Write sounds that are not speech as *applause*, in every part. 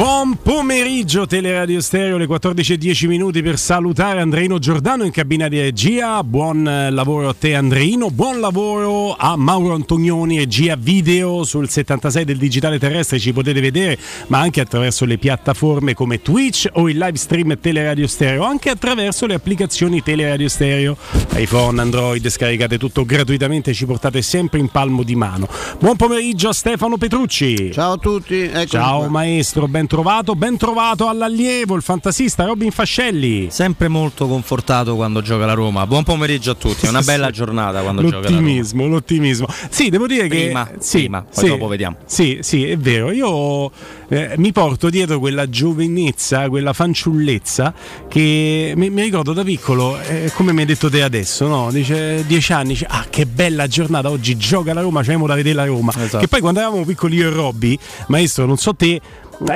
Buon pomeriggio Teleradio Stereo, le 14.10 minuti per salutare Andreino Giordano in cabina di regia. Buon eh, lavoro a te Andreino, buon lavoro a Mauro Antonioni, regia video sul 76 del digitale terrestre, ci potete vedere, ma anche attraverso le piattaforme come Twitch o il live stream Teleradio Stereo, anche attraverso le applicazioni Teleradio Stereo, iPhone, Android, scaricate tutto gratuitamente, ci portate sempre in palmo di mano. Buon pomeriggio a Stefano Petrucci. Ciao a tutti. Eccomi Ciao qua. maestro, ben trovato, ben trovato all'allievo, il fantasista Robin Fascelli. Sempre molto confortato quando gioca la Roma. Buon pomeriggio a tutti, è una *laughs* bella giornata quando gioca la Roma. L'ottimismo, l'ottimismo. Sì, devo dire Prima, che sì, prima, poi sì, dopo vediamo. Sì, sì, è vero. Io eh, mi porto dietro quella giovinezza, quella fanciullezza che mi, mi ricordo da piccolo, eh, come mi hai detto te adesso, no? Dice dieci anni, dice, ah che bella giornata, oggi gioca la Roma, c'è da vedere la Roma. Esatto. Che poi quando eravamo piccoli io e Robby, maestro, non so te,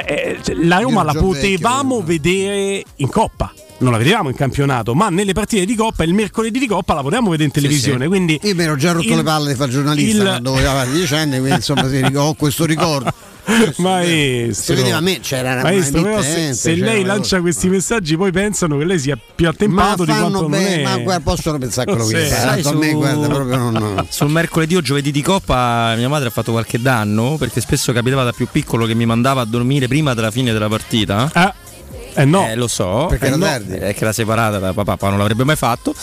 eh, la Roma la potevamo vecchio, vedere in coppa. Non la vedevamo in campionato, ma nelle partite di coppa, il mercoledì di coppa la potevamo vedere in televisione. sì. Quindi Io mi ero già rotto il- le palle di fare giornalista il- quando avevo dieci anni, quindi insomma sì, ho *laughs* questo ricordo. Maestro, vedeva a me, c'era una Maestro, però se, emittente, se c'era lei lancia questi messaggi, poi pensano che lei sia più attempato di quanto fanno non bene, è. ma guarda, possono pensare quello che fa. A me su- guarda proprio non. Sul mercoledì o giovedì di Coppa mia madre ha fatto qualche danno perché spesso capitava da più piccolo che mi mandava a dormire prima della fine della partita. Ah, eh no. Eh, lo so, Perché eh, era no, tardi. eh, che era separata da papà, papà non l'avrebbe mai fatto.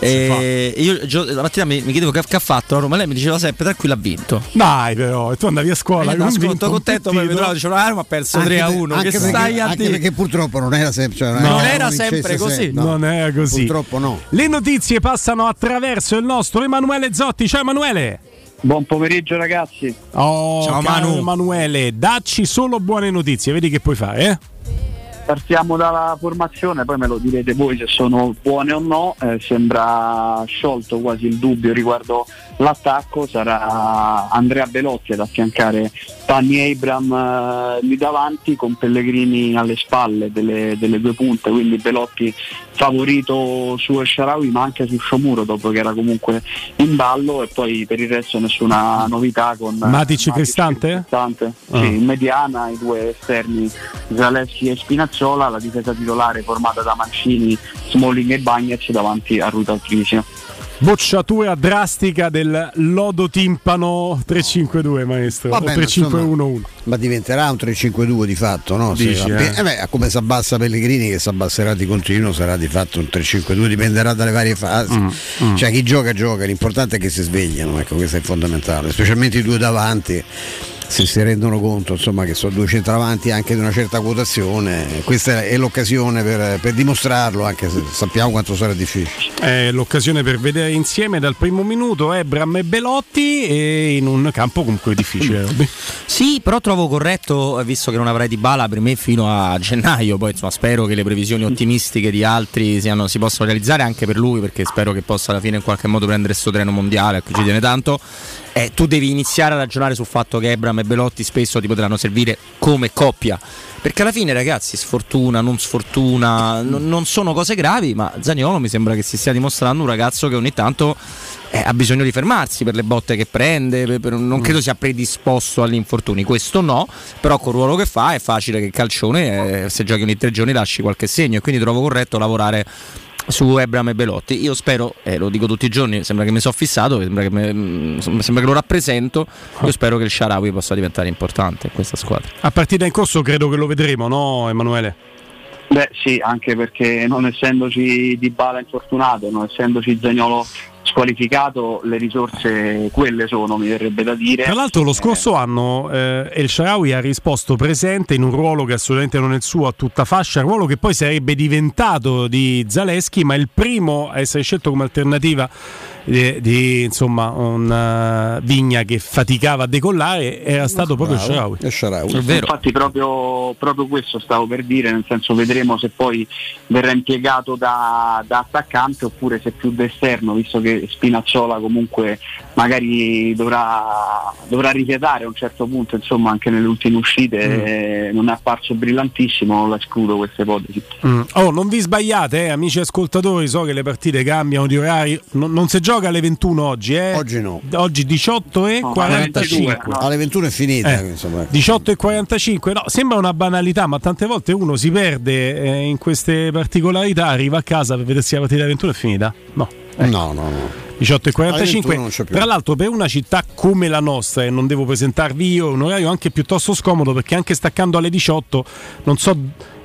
Eh, e io gio- la mattina mi, mi chiedevo che, che ha fatto la Roma, lei mi diceva sempre tranquillo ha vinto. Dai, però, e tu andavi a scuola. Eh, no, convinto, ascolto contento, poi impettito. vedo diceva la Roma ha perso 3 a per- 1. anche Che perché, stai a anche dire? perché purtroppo non era sempre. Cioè, Non era vincesse sempre così. sempre, no. Non è così. Purtroppo no. Le notizie passano attraverso il nostro Emanuele Zotti. Ciao Emanuele. Buon pomeriggio ragazzi. Oh, Ciao, Manu. Emanuele, dacci solo buone notizie, vedi che puoi fare, eh? Partiamo dalla formazione, poi me lo direte voi se sono buone o no. Eh, sembra sciolto quasi il dubbio riguardo l'attacco. Sarà Andrea Belotti ad affiancare Tani Abram eh, lì davanti con Pellegrini alle spalle delle, delle due punte. Quindi Belotti favorito su El Sharawi ma anche su Sciomuro dopo che era comunque in ballo. E poi per il resto nessuna novità con Matic e Cristante? Cristante. Ah. Sì, in mediana i due esterni Zaleschi e Spinazzola, la difesa titolare formata da Mancini, Smalling e Bagnets davanti a Ruta Trisio. Bocciatura drastica del lodo timpano 352, maestro. Va bene, o 3511. Ma diventerà un 3-5-2 di fatto, no? Dici, eh? eh beh, come si abbassa Pellegrini che si abbasserà di continuo sarà di fatto un 3-5-2, dipenderà dalle varie fasi. Mm, Cioè chi gioca gioca, l'importante è che si svegliano, ecco, questo è fondamentale, specialmente i due davanti. Se si rendono conto insomma, che sono due centravanti anche di una certa quotazione, questa è l'occasione per, per dimostrarlo, anche se sappiamo quanto sarà difficile. È l'occasione per vedere insieme dal primo minuto Ebram e Belotti e in un campo comunque difficile. *laughs* Sì, però trovo corretto, visto che non avrai di bala per me fino a gennaio, poi insomma spero che le previsioni ottimistiche di altri siano- si possano realizzare anche per lui, perché spero che possa alla fine in qualche modo prendere questo treno mondiale, a cui ci tiene tanto. Eh, tu devi iniziare a ragionare sul fatto che Ebram e Belotti spesso ti potranno servire come coppia. Perché alla fine, ragazzi, sfortuna, non sfortuna, non- non sono cose gravi, ma Zaniolo mi sembra che si stia dimostrando un ragazzo che ogni tanto eh, ha bisogno di fermarsi per le botte che prende, per- per- non credo sia predisposto agli infortuni, questo no, però col ruolo che fa è facile che il calcione, eh, se giochi ogni tre giorni, lasci qualche segno e quindi trovo corretto lavorare su Ebram e Belotti. Io spero, e lo dico tutti i giorni, sembra che mi sono fissato, sembra che, me- mm, sembra che lo rappresento, io spero che il Sharawi possa diventare importante in questa squadra. A partita in corso credo che lo vedremo, no Emanuele? Beh sì, anche perché non essendoci Di Bala infortunato, non essendoci Zagnolo squalificato, le risorse quelle sono, mi verrebbe da dire. Tra l'altro lo Eh, scorso anno eh, El Sharawi ha risposto presente in un ruolo che assolutamente non è il suo a tutta fascia, ruolo che poi sarebbe diventato di Zaleschi, ma il primo a essere scelto come alternativa di, di, insomma un eh, Vigna che faticava a decollare era stato proprio El Sharawi. Infatti proprio, proprio questo stavo per dire, nel senso vedremo se poi verrà impiegato da, da attaccante oppure se più da esterno, visto che che Spinazzola comunque magari dovrà, dovrà rifiatare a un certo punto, insomma anche nelle ultime uscite mm. eh, non è apparso brillantissimo, non la escludo questa ipotesi. Mm. Oh, non vi sbagliate, eh, amici ascoltatori, so che le partite cambiano di orari, non, non si gioca alle 21 oggi, eh? Oggi no. Oggi 18 e no, 45. No. Alle 21 è finita. Eh, 18 e 45, no, sembra una banalità, ma tante volte uno si perde eh, in queste particolarità, arriva a casa per vedersi la partita alle 21 è finita. No. Ecco. No, no, no. 18 e 45. Tra l'altro, per una città come la nostra, e non devo presentarvi io, un orario anche piuttosto scomodo perché anche staccando alle 18 non so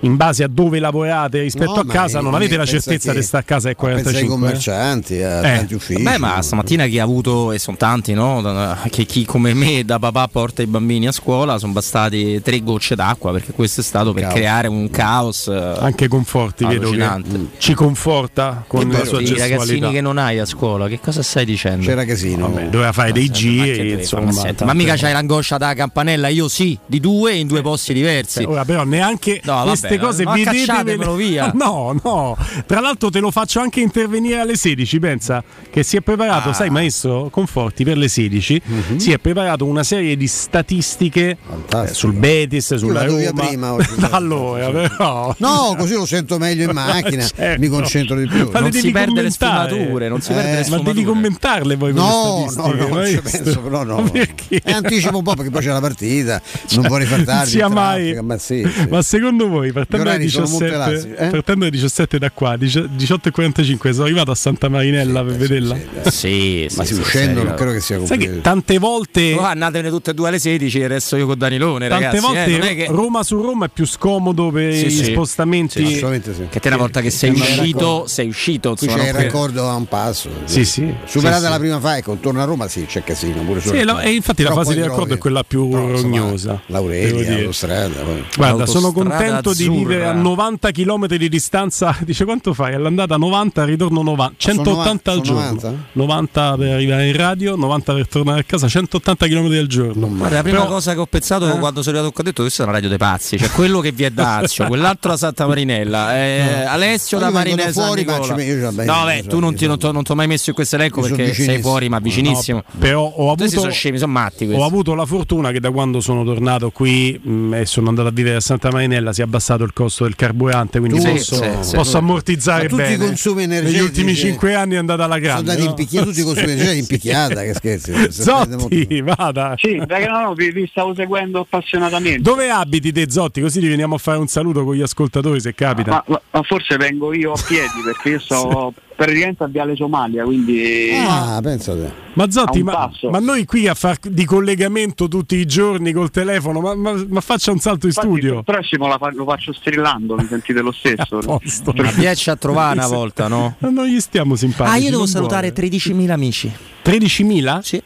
in base a dove lavorate rispetto no, a casa, non avete la certezza di stare a casa ai 45. ai commercianti, a eh. tanti uffici. Beh, ma stamattina chi ha avuto, e sono tanti, no? Che chi come me da papà porta i bambini a scuola, sono bastati tre gocce d'acqua perché questo è stato per caos. creare un caos. Anche conforti, vedo che ci conforta con la sua gestualità. I ragazzini che non hai a scuola, che cosa stai dicendo? C'era casino. Vabbè, doveva fare dei giri, insomma. Ma, ma mica c'hai l'angoscia da campanella, io sì, di due in due posti diversi. Ora però neanche no, queste queste cose no, vedetevelo via. *laughs* No, no. Tra l'altro te lo faccio anche intervenire alle 16, pensa che si è preparato, ah. sai maestro Conforti per le 16, mm-hmm. si è preparato una serie di statistiche eh, sul Betis, sulla Roma. prima oggi. *laughs* allora, però. No, così lo sento meglio in macchina, *laughs* certo. mi concentro di più. Ma non si perde le sfumature, non si eh, perde le sfumature. Ma devi commentarle poi No, no, no, non ci penso, però no. Perché? Eh, anticipo un po' perché poi c'è la partita, cioè, non vorrei far tardi. Sia mai. Ma, sì, sì. ma secondo voi, partendo dalle 17, eh? dalle 17 da qua, 18.45, sono arrivato a Santa Marinella sì, per vederla. *laughs* Sì, sì, ma sì, uscendo non credo che sia complicato. Sai che tante volte. Oh, andatevene tutte e due alle 16 e resto io con Danilone. Tante ragazzi, volte eh, che... Roma su Roma è più scomodo per i spostamenti. Sì, Che te una volta che sei uscito, sei uscito. Qui c'è il raccordo a un passo. Sì, sì. Superata la prima fase, torno a Roma, sì, c'è casino. Pure sì, e infatti la fase di raccordo è quella più rognosa. L'Aurelia, l'autostrada. Guarda, sono contento di vivere a 90 km di distanza. *laughs* Dice quanto fai? All'andata 90, al ritorno 90. 180 al giorno. 90? 90 per arrivare in radio, 90 per tornare a casa, 180 km al giorno. Guarda, la prima Però, cosa che ho pensato eh? quando sono arrivato qua ho detto questa è una radio dei pazzi, cioè quello che vi è Dazio, *laughs* quell'altro a Santa Marinella, eh, no. Alessio da Marinella fuori, Nicola. No, beh, tu non ti, non, non ti ho mai messo in questo elenco perché sei fuori, ma vicinissimo. No, però ho avuto, sono scemi, sono matti ho avuto la fortuna che da quando sono tornato qui mh, mm, e sono andato a vivere a Santa Marinella si è abbassato il costo del carburante, quindi tu, posso, sì, posso ammortizzare tutti bene. i consumi energetici negli ultimi cinque anni è andata alla grande. Sono andati no? tutti i consumi *laughs* energetici in picchiata, che scherzi. Zotti, vada. Sì, perché no, vi, vi, stavo seguendo appassionatamente. Dove abiti te Zotti? Così ti veniamo a fare un saluto con gli ascoltatori se capita. Ma, ma forse vengo io a piedi perché io sto *laughs* praticamente a Viale Somalia, quindi... Ah, pensate. Ma Zotti, ma, ma, noi qui a far di collegamento tutti i giorni col telefono, ma, ma, ma faccia un salto in Infatti, studio. Il prossimo fa, lo faccio strillando, mi sentite lo stesso. *laughs* Ma riesci a trovare una volta, no? Non gli stiamo simpatici. Ah, io devo salutare 13.000 amici. 13.000? Sì.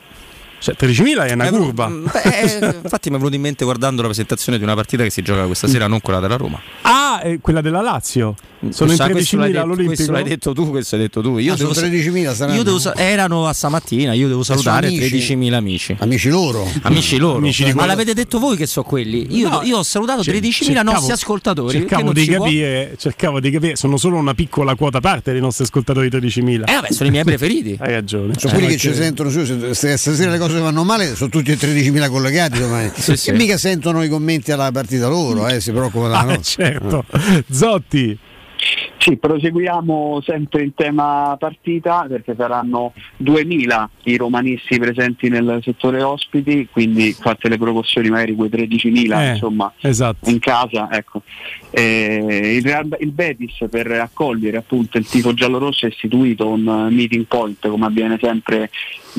Cioè, 13.000 è una eh, curva. Beh, eh, *laughs* infatti mi è venuto in mente guardando la presentazione di una partita che si gioca questa sera, non quella della Roma. Ah, è quella della Lazio. Sono questo, in 13.000 all'Olimpico. Questo l'hai detto tu, questo hai detto tu. Io ah, devo, 13.000 saranno. Io devo, erano a stamattina, io devo salutare 13.000 amici. Amici loro. Amici loro. Amici Ma l'avete detto voi che so quelli. Io, no, io ho salutato 13.000 cercavo, nostri ascoltatori. Cercavo di, capire, cercavo di capire, sono solo una piccola quota parte dei nostri ascoltatori 13.000. Eh vabbè, sono i miei *laughs* preferiti. Hai ragione. Sono quelli che ci sentono su, se stasera le cose vanno male, sono tutti e 13.000 collegati domani. *laughs* sì, sì. E mica sentono i commenti alla partita loro, eh, si preoccupano. Ah, certo. Zotti. Sì, proseguiamo sempre in tema partita perché saranno 2000 i romanisti presenti nel settore ospiti, quindi fatte le proporzioni magari quei 13.000 eh, insomma esatto. in casa. Ecco. Eh, il, il, Betis per accogliere appunto il tifo giallorosso è istituito un meeting point come avviene sempre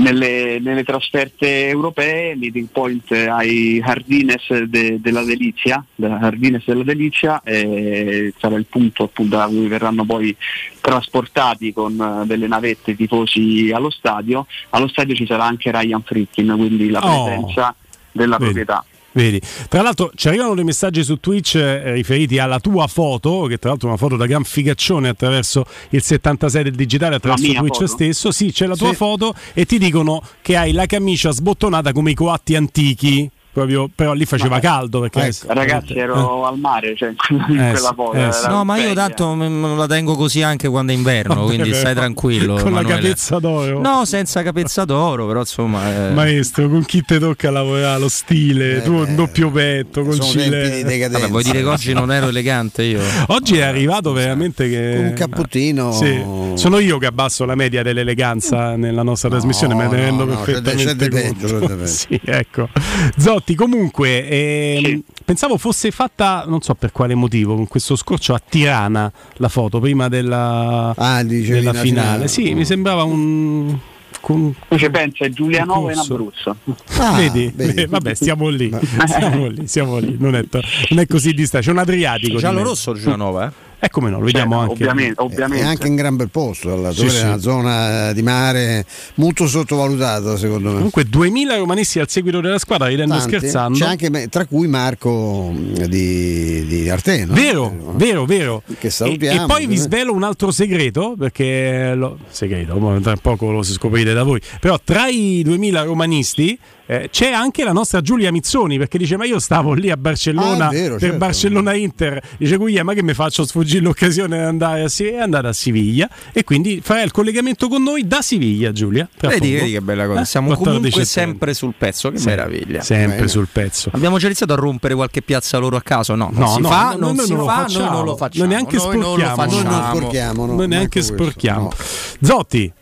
nelle, nelle trasferte europee, meeting point ai Hardines de, della Delizia, Hardines della Delizia eh, sarà il punto appunto da cui verranno poi trasportati con uh, delle navette tifosi allo stadio. Allo stadio ci sarà anche Ryan Fritkin, quindi la oh. presenza oh, della vedi. proprietà. Vedi. Tra l'altro ci arrivano dei messaggi su Twitch eh, riferiti alla tua foto, che tra l'altro è una foto da gran figaccione attraverso il 76 del digitale, attraverso Twitch foto? stesso. Sì, c'è la tua sì. foto e ti dicono che hai la camicia sbottonata come i coatti antichi proprio, però lì faceva ma, caldo perché ecco, ragazzi ero al mare cioè, *laughs* in eh, quella foto eh, no ma io tanto me la tengo così anche quando è inverno *laughs* quindi stai tranquillo con Manuele. la capezza d'oro. No senza capezza d'oro però insomma eh. maestro con chi ti tocca lavorare lo stile? Eh, tu un doppio petto con cile Vabbè, vuoi dire che oggi non ero elegante io? *laughs* Oggi è arrivato veramente che un capputtino sì. sono io che abbasso la media dell'eleganza nella nostra no, trasmissione ma ne rendo no, perfettamente c'è, c'è peggio, sì, ecco. Zotti comunque eh, sì. pensavo fosse fatta non so per quale motivo con questo scorcio a Tirana la foto prima della, ah, della finale. finale sì mi sembrava un con, Invece pensa Giulianova in Abruzzo. Ah, vedi? vedi? *laughs* vabbè, stiamo lì, stiamo lì, stiamo lì. Non, è, non è così distante. C'è un Adriatico. Giallo rosso Giulianova, eh? E come no, lo vediamo cioè, anche. Ovviamente, ovviamente. È anche in gran bel posto, alla sì, sì. è una zona di mare molto sottovalutata secondo me. Comunque 2000 romanisti al seguito della squadra, ridendo Tanti. scherzando. C'è anche, tra cui Marco di, di Arteno. Vero, no? vero, vero. Che salutiamo. E, e poi vi svelo un altro segreto, perché lo, segreto, tra poco lo si scoprirete da voi, però tra i 2000 romanisti eh, c'è anche la nostra Giulia Mizzoni perché dice ma io stavo lì a Barcellona ah, vero, per certo. Barcellona Inter. Dice Guglielmo ma che mi faccio sfuggire l'occasione di andare a, è andata a Siviglia. E quindi farà il collegamento con noi da Siviglia Giulia vedi, vedi, che bella cosa eh? siamo comunque sempre sul pezzo che sì, meraviglia. sempre Bene. sul pezzo. Abbiamo già iniziato a rompere qualche piazza loro a caso? No, no, si no, fa, non, non si non fa noi non lo facciamo. Noi neanche noi sporchiamo. non lo sporchiamo noi neanche sporchiamo. Zotti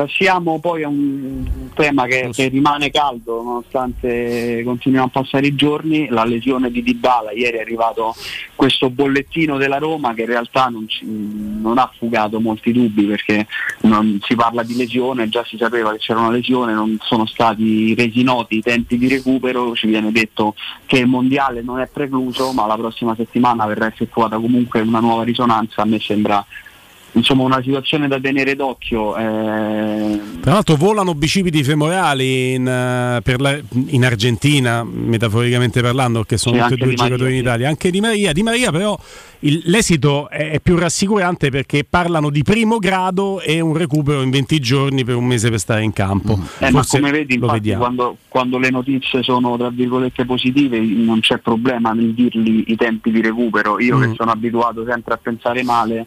Passiamo poi a un tema che, che, rimane caldo nonostante continuiamo a passare i giorni, la lesione di Dybala. Ieri è arrivato questo bollettino della Roma che in realtà non, ci, non ha fugato molti dubbi perché non si parla di lesione, già si sapeva che c'era una lesione, non sono stati resi noti i tempi di recupero, ci viene detto che il mondiale non è precluso ma la prossima settimana verrà effettuata comunque una nuova risonanza, a me sembra insomma una situazione da tenere d'occhio. Eh... Tra l'altro volano bicipiti femorali in, uh, la, in Argentina, metaforicamente parlando, perché sono tutti e due giocatori in Italia, anche Di Maria. Di Maria però il, l'esito è, è, più rassicurante perché parlano di primo grado e un recupero in 20 giorni per un mese per stare in campo. Mm. Eh, ma come vedi, infatti, quando, quando, le notizie sono tra virgolette positive non c'è problema nel dirgli i tempi di recupero. Io mm. che sono abituato sempre a pensare male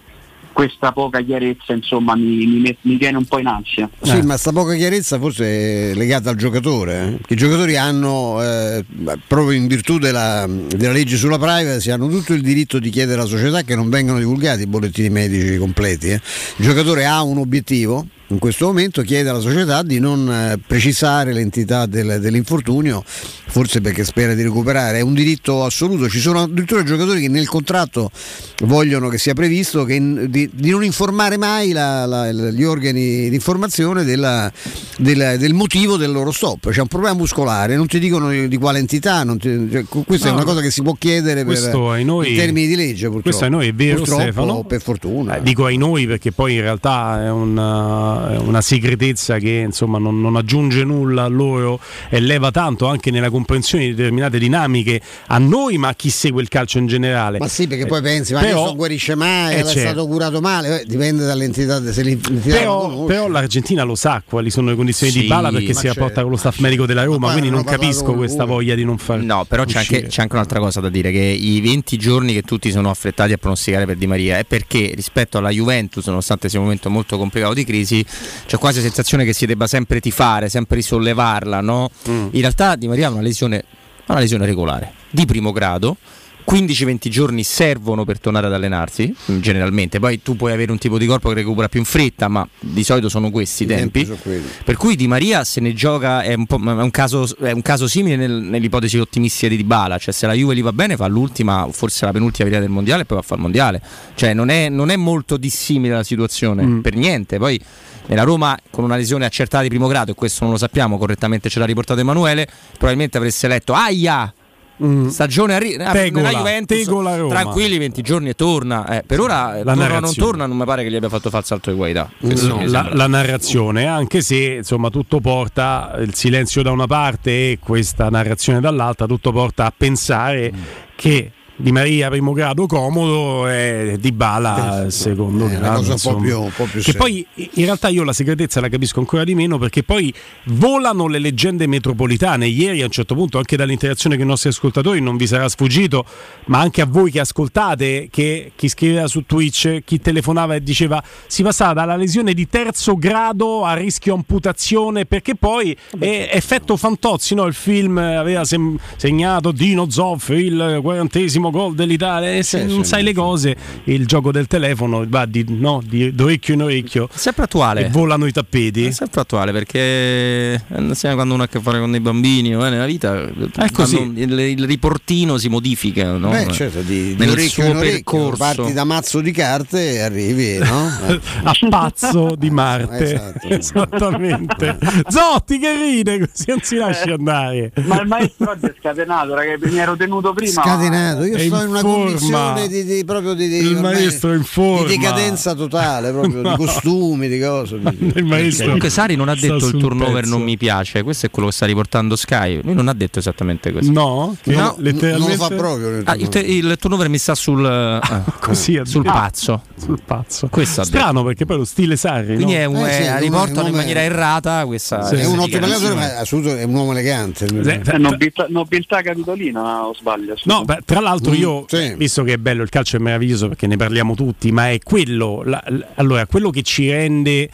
questa poca chiarezza insomma mi, mi, mi tiene un po' in ansia. Sì, eh. ma questa poca chiarezza forse è legata al giocatore. Eh? I giocatori hanno, eh, proprio in virtù della, della, legge sulla privacy, hanno tutto il diritto di chiedere alla società che non vengano divulgati i bollettini medici completi. Eh. Il giocatore ha un obiettivo, in questo momento chiede alla società di non eh, precisare l'entità del, dell'infortunio, forse perché spera di recuperare, è un diritto assoluto, ci sono addirittura giocatori che nel contratto vogliono che sia previsto che, di, di, non informare mai la, la, gli organi di informazione della, della, del motivo del loro stop, c'è un problema muscolare, non ti dicono di, quale entità, ti, cioè, questa no, è una cosa che si può chiedere per, noi, in termini di legge purtroppo. Questo a noi è vero purtroppo, Stefano. per fortuna. Eh, dico ai noi perché poi in realtà è un una segretezza che insomma non, non, aggiunge nulla a loro e leva tanto anche nella comprensione di determinate dinamiche a noi ma a chi segue il calcio in generale. Ma sì, perché poi pensi, ma però, non guarisce mai, eh, è certo. stato curato male, eh, dipende dall'entità, se l'entità però, però l'Argentina lo sa quali sono le condizioni sì, di bala perché si rapporta con lo staff medico della Roma, quindi non capisco questa voglia di non fare. No, però c'è anche, c'è anche, un'altra cosa da dire, che i 20 giorni che tutti sono affrettati a pronosticare per Di Maria è perché rispetto alla Juventus, nonostante sia un momento molto complicato di crisi, c'è quasi la sensazione che si debba sempre tifare, sempre risollevarla, no? Mm. In realtà Di Maria ha una lesione, una lesione regolare, di primo grado, 15-20 giorni servono per tornare ad allenarsi, generalmente. Poi tu puoi avere un tipo di corpo che recupera più in fretta, ma di solito sono questi i tempi. tempi per cui Di Maria se ne gioca è un, è un, caso, è un caso, simile nel, nell'ipotesi ottimistica di Dybala, cioè se la Juve gli va bene fa l'ultima, forse la penultima via del mondiale e poi va a fare il mondiale. Cioè non è, non è molto dissimile la situazione, mm. per niente. Poi nella Roma con una lesione accertata di primo grado, e questo non lo sappiamo, correttamente ce l'ha riportato Emanuele, probabilmente avreste letto Aia! Mm. Stagione arri- Tegola, nella Juventus tranquilli 20 giorni e torna eh, per ora la torna non torna non mi pare che gli abbia fatto fare salto di qualità no, la, la, narrazione anche se insomma tutto porta il silenzio da una parte e questa narrazione dall'altra tutto porta a pensare mm. che Di Maria primo grado comodo e Di Bala secondo eh, grado. Cosa un po' più, un po' più che poi in realtà io la segretezza la capisco ancora di meno perché poi volano le leggende metropolitane. Ieri a un certo punto anche dall'interazione con i nostri ascoltatori non vi sarà sfuggito, ma anche a voi che ascoltate, che chi scriveva su Twitch, chi telefonava e diceva si passava dalla lesione di terzo grado a rischio amputazione perché poi è effetto Fantozzi, no? il film aveva segnato Dino Zoff il quarantesimo gol dell'Italia e se non sai le cose il gioco del telefono va di, no, di orecchio in orecchio sempre attuale e volano i tappeti è sempre attuale perché quando uno ha a che fare con dei bambini no? nella vita è così. Il, il, riportino si modifica no? Beh, certo, di, nel di suo percorso parti da mazzo di carte e arrivi no? *laughs* a pazzo di Marte esatto. esattamente Zotti che ride così non si lascia Eh, andare ma il maestro oggi è scatenato, ragazzi, mi ero tenuto prima. Scatenato, io È sto in una forma. condizione di, di- proprio di, di- Il maestro in forma. di decadenza totale, proprio *laughs* No. di costumi, di cose. di- il maestro Comunque Sari non ha detto il turnover pezzo. non mi piace, questo è quello che sta riportando Sky. Lui non ha detto esattamente questo. no, che No, non letteralmente lo fa proprio. Ah, il, te- il turnover mi sta sul, *laughs* ah, così sul ah, pazzo. sul pazzo Questo strano perché poi lo stile Sarri Quindi no? è un, Eh sì, è- è un riportano in maniera errata questa. Sì. È un ottimo allenatore, dichiarazione. ma assolutamente è un uomo elegante. Eh, Eh, nobiltà, capitolina o sbaglio? No, beh, tra l'altro Mm, io, sì. visto che è bello, il calcio è meraviglioso perché ne parliamo tutti, ma è quello, la- l- allora, quello che ci rende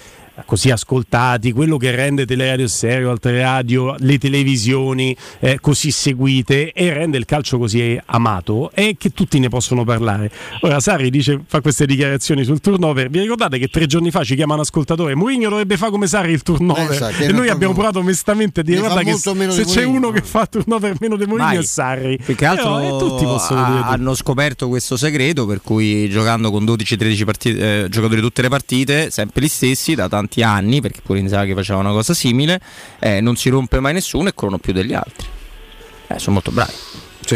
così ascoltati, quello che rende Teleradio Stereo, altre radio, le televisioni eh, così seguite e rende il calcio così amato è che tutti ne possono parlare. Ora Sari dice, fa queste dichiarazioni sul turnover, vi ricordate che tre giorni fa ci chiama un ascoltatore, Mourinho dovrebbe fare come Sari il turnover sa, che e noi abbiamo provato onestamente a dire guarda che se di c'è Mourinho." uno che fa turnover meno di Mourinho è Sarri. Più che altro Però, eh, tutti possono dire tutto. hanno scoperto questo segreto per cui giocando con 12-13 partite, eh, giocatori tutte le partite, sempre gli stessi da tanti anni, perché pure Inzaghi faceva una cosa simile, eh, non si rompe mai nessuno e corrono più degli altri. Eh, sono molto bravi.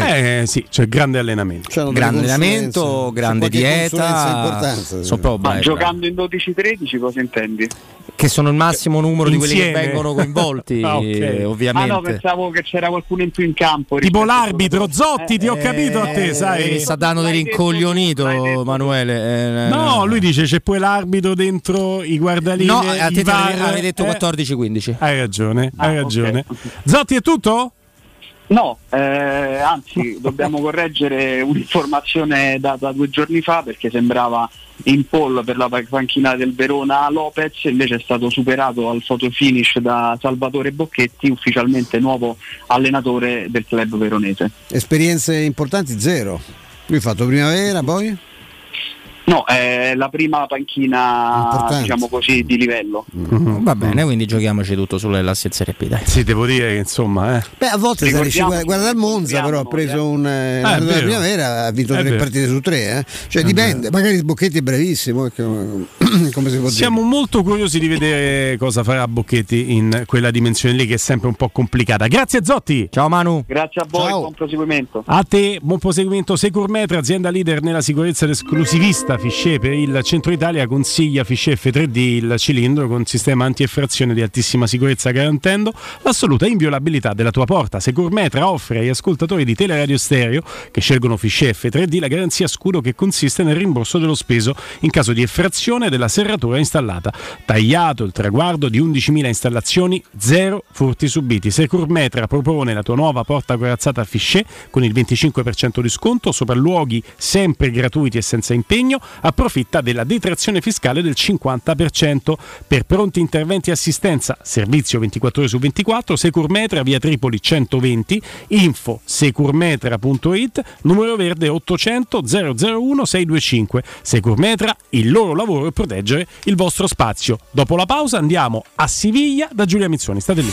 Sì. Eh sì, c'è grande allenamento. Delle grande allenamento, grande dieta. proprio Ma giocando in 12-13 cosa intendi? Che sono il massimo numero di quelli che Insieme. vengono coinvolti, *laughs* Ah, ok. eh, Ah ovviamente. no, pensavo che c'era qualcuno in più in campo. Tipo l'arbitro, Zotti, ti ho Eh, capito a te, eh, sai. Mi sta dando dell'incoglionito, l'hai detto tu. Manuele. eh, No, lui dice c'è poi l'arbitro dentro i guardalinee. No, a te VAR, avevi detto eh. 14-15. Hai ragione, hai Ah, ragione. ok. Zotti è tutto? No, eh, anzi *laughs* dobbiamo correggere un'informazione data due giorni fa perché sembrava in pole per la panchina del Verona Lopez, invece è stato superato al photo finish da Salvatore Bocchetti, ufficialmente nuovo allenatore del club veronese. Esperienze importanti zero. Lui ha fatto primavera, poi? No, è la prima panchina Importante. diciamo così di livello. Va bene, quindi giochiamoci tutto sulle lassi in Serie B, dai. Sì, devo dire che insomma, eh. Beh, a volte se riesce, Ricordiamo guarda, guarda il Monza, però ha preso un eh, Ah, è la vero. primavera, ha vinto È tre vero. partite su tre, eh. Cioè dipende, magari Bocchetti è bravissimo, perché, *clears throat* come si può Siamo molto curiosi di vedere cosa farà Bocchetti in quella dimensione lì che è sempre un po' complicata. Grazie Zotti. Ciao Manu. Grazie a voi, Ciao. buon proseguimento. A te, buon proseguimento. Securmetra, azienda leader nella sicurezza ed esclusivista Fichet per il centro Italia, consiglia Fichet F3D il cilindro con sistema anti-effrazione di altissima sicurezza garantendo l'assoluta inviolabilità della tua porta. Securmetra offre agli ascoltatori di Teleradio Stereo che scelgono Fichet F3D la garanzia scudo che consiste nel rimborso dello speso in caso di effrazione della serratura installata. Tagliato il traguardo di 11.000 installazioni, zero furti subiti. Securmetra propone la tua nuova porta corazzata Fichet con il 25% di sconto, sopralluoghi sempre gratuiti e senza impegno, approfitta della detrazione fiscale del 50% per pronti interventi e assistenza, servizio 24 ore su 24, Securmetra via Tripoli 120, info securmetra.it, numero verde 800 001 625. Securmetra, il loro lavoro è proteggere il vostro spazio. Dopo la pausa andiamo a Siviglia da Giulia Mizzoni, state lì.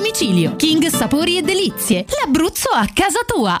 domicilio. King Sapori e Delizie, l'Abruzzo a casa tua.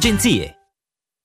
agenzie. Secur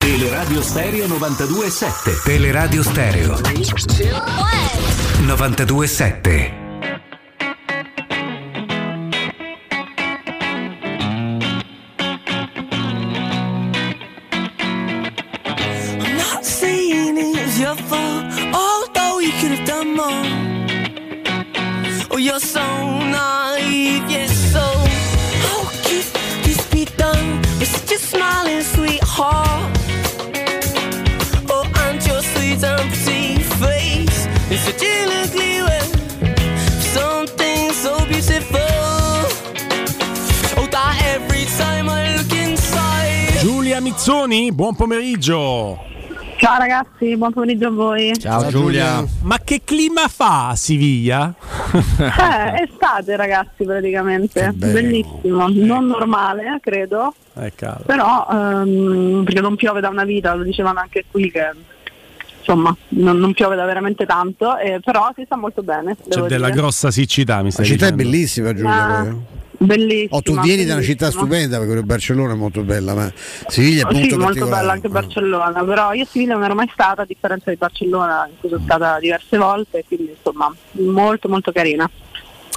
Teleradio Stereo 92.7 Teleradio Stereo 92.7 I'm not saying it's your fault, although you could have done more. Oh, you're so naive, yes, so. How could this be done such a smiling sweetheart? Giulia Mizzoni, buon pomeriggio. Ciao ragazzi, buon pomeriggio a voi. Ma che clima fa a Siviglia? Eh, estate ragazzi praticamente, bellissimo, non normale eh, credo, È caldo. però ehm, perché non piove da una vita, lo dicevano anche qui che insomma non, non piove da veramente tanto, eh, però si sta molto bene. C'è devo della dire. grossa siccità, mi La stai città è dicendo. bellissima Giulia. Ah, poi. Bellissima. Oh, tu vieni da una città stupenda perché Barcellona è molto bella, ma Siviglia è Sì, molto molto particolare. bella anche Barcellona, però io a Siviglia non ero mai stata, a differenza di Barcellona in cui sono stata diverse volte, quindi insomma molto molto carina.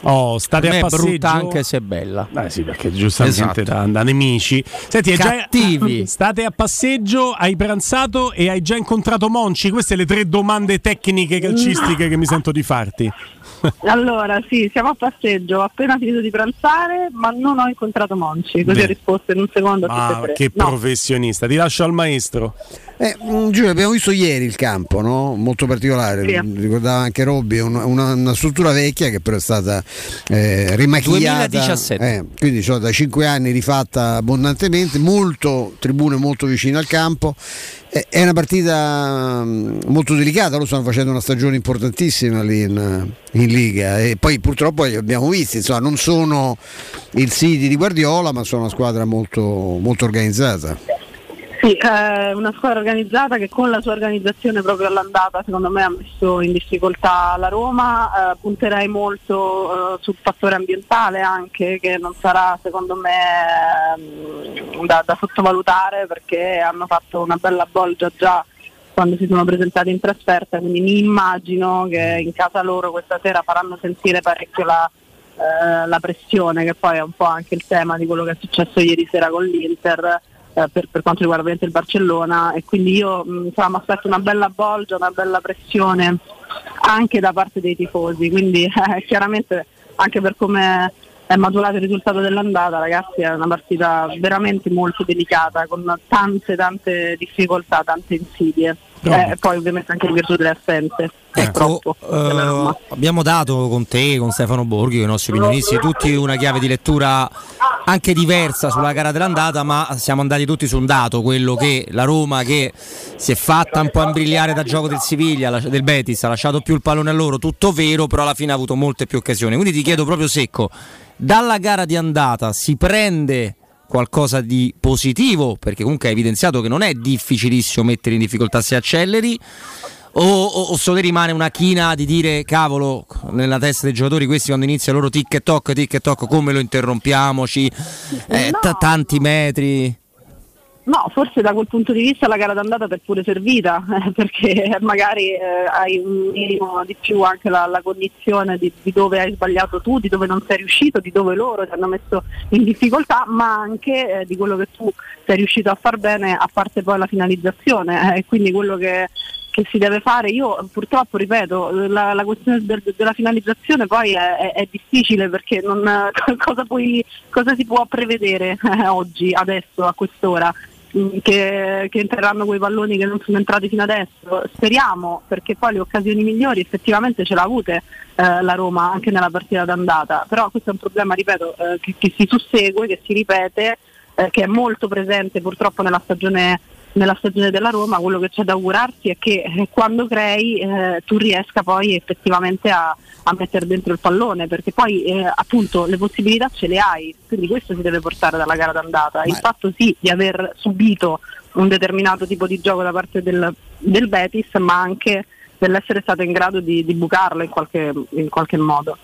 Oh, state Per a è passeggio. brutta anche se è bella. Eh sì, perché giustamente Esatto. da, da nemici. Senti, hai già, Cattivi. *laughs* state a passeggio, hai pranzato e hai già incontrato Monci? Queste le tre domande tecniche calcistiche che mi sento di farti. *laughs* Allora, sì, siamo a passeggio, ho appena finito di pranzare, ma non ho incontrato Monci, così Beh. ho risposto in un secondo Ah, che No. professionista, ti lascio al maestro. Eh, mm, Giulia, abbiamo visto ieri il campo, no? molto particolare, Sì. Ricordava anche Robby, una, una- una struttura vecchia che però è stata eh, rimacchiata, 2017. eh, quindi cioè, da 5 anni rifatta abbondantemente, molto tribune molto vicine al campo. Eh, è una partita mm, molto delicata, loro stanno facendo una stagione importantissima lì in, in Liga e poi purtroppo li abbiamo visti, insomma, non sono il City di Guardiola, ma sono una squadra molto, molto organizzata. Sì, è una squadra organizzata che con la sua organizzazione proprio all'andata secondo me ha messo in difficoltà la Roma, eh, punterei molto eh, sul fattore ambientale anche che non sarà secondo me ehm, da, da sottovalutare perché hanno fatto una bella bolgia già quando si sono presentati in trasferta, quindi mi immagino che in casa loro questa sera faranno sentire parecchio la, eh, la pressione, che poi è un po' anche il tema di quello che è successo ieri sera con l'Inter. Eh, Per, per quanto riguarda il Barcellona e quindi io mi aspetto una bella bolgia, una bella pressione anche da parte dei tifosi, quindi *laughs* eh, chiaramente anche per come è maturato il risultato dell'andata ragazzi è una partita veramente molto delicata con tante tante difficoltà, tante insidie No. e poi ovviamente anche in virtù delle assenze. Ecco, eh, abbiamo dato con te, con Stefano Borghi, con i nostri opinionisti, tutti una chiave di lettura anche diversa sulla gara dell'andata, ma siamo andati tutti su un dato, quello che la Roma che si è fatta un po' imbrigliare dal gioco del Siviglia, del Betis, ha lasciato più il pallone a loro, tutto vero, però alla fine ha avuto molte più occasioni. Quindi ti chiedo proprio secco, dalla gara di andata si prende qualcosa di positivo, perché comunque hai evidenziato che non è difficilissimo mettere in difficoltà se acceleri, o, o, o solo rimane una china di dire cavolo nella testa dei giocatori questi quando inizia il loro tic e toc tic e toc come lo interrompiamoci? Eh, ta- tanti metri No, forse da quel punto di vista la gara d'andata ti è pure servita, eh, perché *laughs* magari eh, hai un minimo di più anche la, la cognizione di, di dove hai sbagliato tu, di dove non sei riuscito, di dove loro ti hanno messo in difficoltà, ma anche eh, di quello che tu sei riuscito a far bene, a parte poi la finalizzazione. eh, quindi quello che, che si deve fare, io purtroppo ripeto, la, la questione del- della finalizzazione poi è, è- è difficile perché non, *laughs* cosa, puoi- cosa si può prevedere eh, *laughs* oggi, adesso, a quest'ora? Che, che entreranno quei palloni che non sono entrati fino adesso. Speriamo, perché poi le occasioni migliori effettivamente ce l'ha avute eh, la Roma anche nella partita d'andata, però questo è un problema, ripeto, eh, che, che si sussegue, che si ripete, eh, che è molto presente purtroppo nella stagione nella stagione della Roma, quello che c'è da augurarsi è che eh, quando crei eh, tu riesca poi effettivamente a, a mettere dentro il pallone, perché poi eh, appunto le possibilità ce le hai, quindi questo si deve portare dalla gara d'andata. Il fatto sì di aver subito un determinato tipo di gioco da parte del, del Betis, ma anche dell'essere stato in grado di, di bucarlo in qualche, in qualche modo.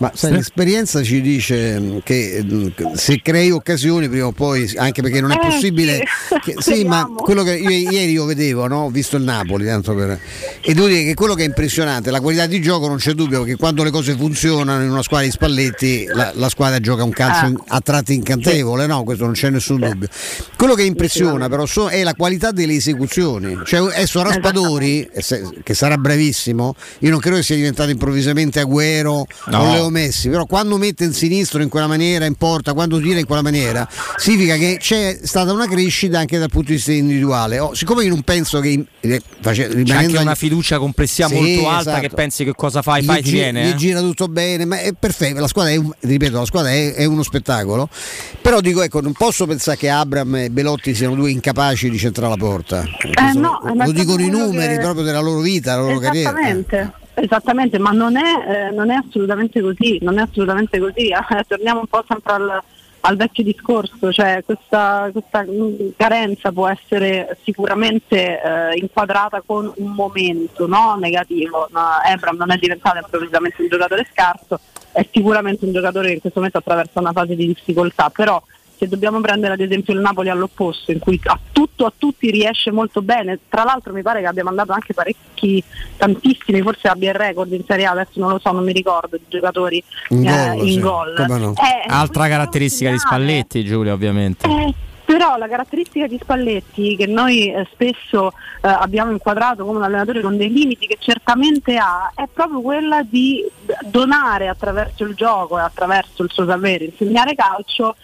Ma sai, l'esperienza ci dice mm, che mm, se crei occasioni prima o poi, anche perché non è Eh, possibile. sì. che- *laughs* sì, ma quello che io, ieri io vedevo, no? ho visto il Napoli, tanto per, e devo dire che quello che è impressionante, la qualità di gioco non c'è dubbio che quando le cose funzionano in una squadra di Spalletti, la, la squadra gioca un calcio Ah. in- a tratti incantevole, no? Questo non c'è nessun dubbio. Quello che impressiona però so- è la qualità delle esecuzioni. Cioè, adesso Raspadori, e se- che sarà bravissimo, io non credo che sia diventato improvvisamente Agüero No. o Leo Messi, però quando mette in sinistro in quella maniera, in porta, quando tira in quella maniera, significa che c'è stata una crescita anche dal punto di vista individuale. Oh, siccome io non penso che eh, face- C'è anche una fiducia complessiva Sì, molto alta esatto. che pensi che cosa fai, gli fai, gi- viene. gli eh. gira tutto bene, ma è perfetto. La squadra è, un- ripeto, la squadra è, è uno spettacolo. Però dico, ecco, non posso pensare che Abram e Belotti siano due incapaci di centrare la porta. Questo no, lo, dicono i numeri che- proprio della loro vita, della loro carriera. Esattamente, ma non è, eh, non è assolutamente così, non è assolutamente così. *laughs* Eh, torniamo un po' sempre al, al vecchio discorso, cioè questa, questa carenza può essere sicuramente eh, inquadrata con un momento no, negativo. No, Ebram non è diventato improvvisamente un giocatore scarso, è sicuramente un giocatore che in questo momento attraversa una fase di difficoltà, però se dobbiamo prendere ad esempio il Napoli all'opposto, in cui a tutto a tutti riesce molto bene, tra l'altro mi pare che abbia mandato anche parecchi, tantissimi, forse abbia il record in Serie A, adesso non lo so, non mi ricordo, di giocatori In eh, gol, in sì. gol. No? Eh, Altra caratteristica di Spalletti, Giulia, ovviamente. eh, però la caratteristica di Spalletti che noi eh, spesso eh, abbiamo inquadrato come un allenatore con dei limiti che certamente ha è proprio quella di donare attraverso il gioco e attraverso il suo sapere insegnare calcio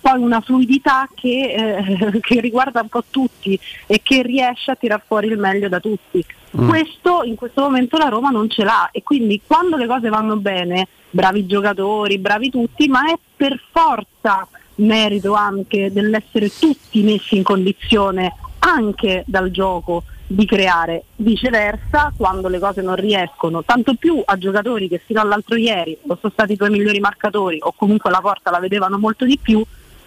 poi una fluidità che, eh, *laughs* che riguarda un po' tutti e che riesce a tirar fuori il meglio da tutti. Mm. Questo in questo momento la Roma non ce l'ha e quindi quando le cose vanno bene, bravi giocatori, bravi tutti, ma è per forza merito anche dell'essere tutti messi in condizione anche dal gioco di creare. Viceversa, quando le cose non riescono, tanto più a giocatori che fino all'altro ieri non sono stati i tuoi migliori marcatori o comunque la porta la vedevano molto di più,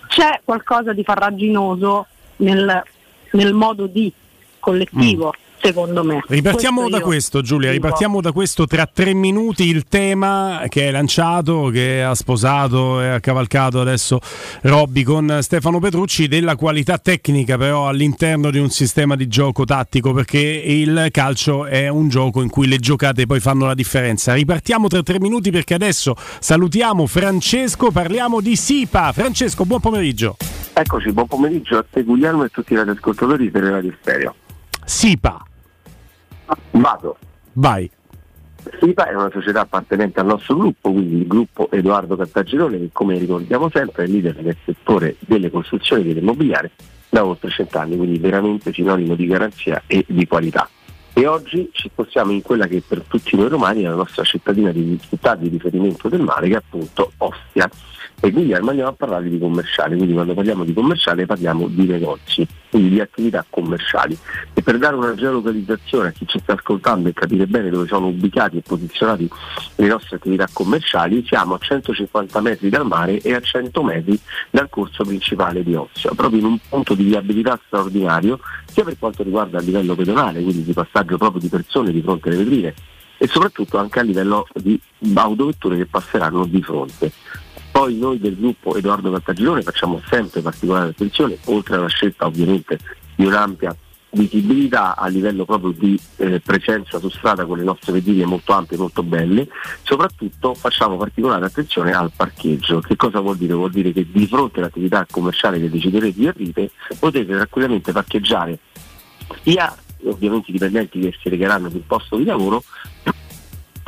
c'è qualcosa di farraginoso nel, nel modo di collettivo, secondo me. Ripartiamo Questo da io questo, Giulia. Ripartiamo da questo tra tre minuti. Il tema che è lanciato, che ha sposato e ha cavalcato adesso Robby con Stefano Petrucci, della qualità tecnica, però all'interno di un sistema di gioco tattico, perché il calcio è un gioco in cui le giocate poi fanno la differenza. Ripartiamo tra tre minuti perché adesso salutiamo Francesco, parliamo di SIPA. Francesco, buon pomeriggio. Eccoci, buon pomeriggio a te Guglielmo e a tutti i radioascoltatori di Radio Stereo. SIPA. Vado. Vai. SIPA è una società appartenente al nostro gruppo, quindi il gruppo Edoardo Cartagirone, che come ricordiamo sempre è leader nel settore delle costruzioni e dell'immobiliare da oltre cent'anni, quindi veramente sinonimo di garanzia e di qualità. E oggi ci spostiamo in quella che per tutti noi romani è la nostra cittadina di città di riferimento del mare, che è appunto Ostia. E Guglielmo andiamo a parlare di commerciali, quindi quando parliamo di commerciale parliamo di negozi, quindi di attività commerciali. E per dare una geolocalizzazione a chi ci sta ascoltando e capire bene dove sono ubicati e posizionati le nostre attività commerciali, siamo a 150 metri dal mare e a 100 metri dal corso principale di Ostia, proprio in un punto di viabilità straordinario, sia per quanto riguarda il livello pedonale, quindi di passaggio proprio di persone di fronte alle vetrine, e soprattutto anche a livello di autovetture che passeranno di fronte. Poi noi del gruppo Edoardo Cartagirone facciamo sempre particolare attenzione, oltre alla scelta ovviamente di un'ampia visibilità a livello proprio di eh, presenza su strada con le nostre vetrine molto ampie, molto belle, soprattutto facciamo particolare attenzione al parcheggio. Che cosa vuol dire? Vuol dire che di fronte all'attività commerciale che deciderete di aprire potete tranquillamente parcheggiare sia ovviamente i dipendenti che si regheranno sul posto di lavoro,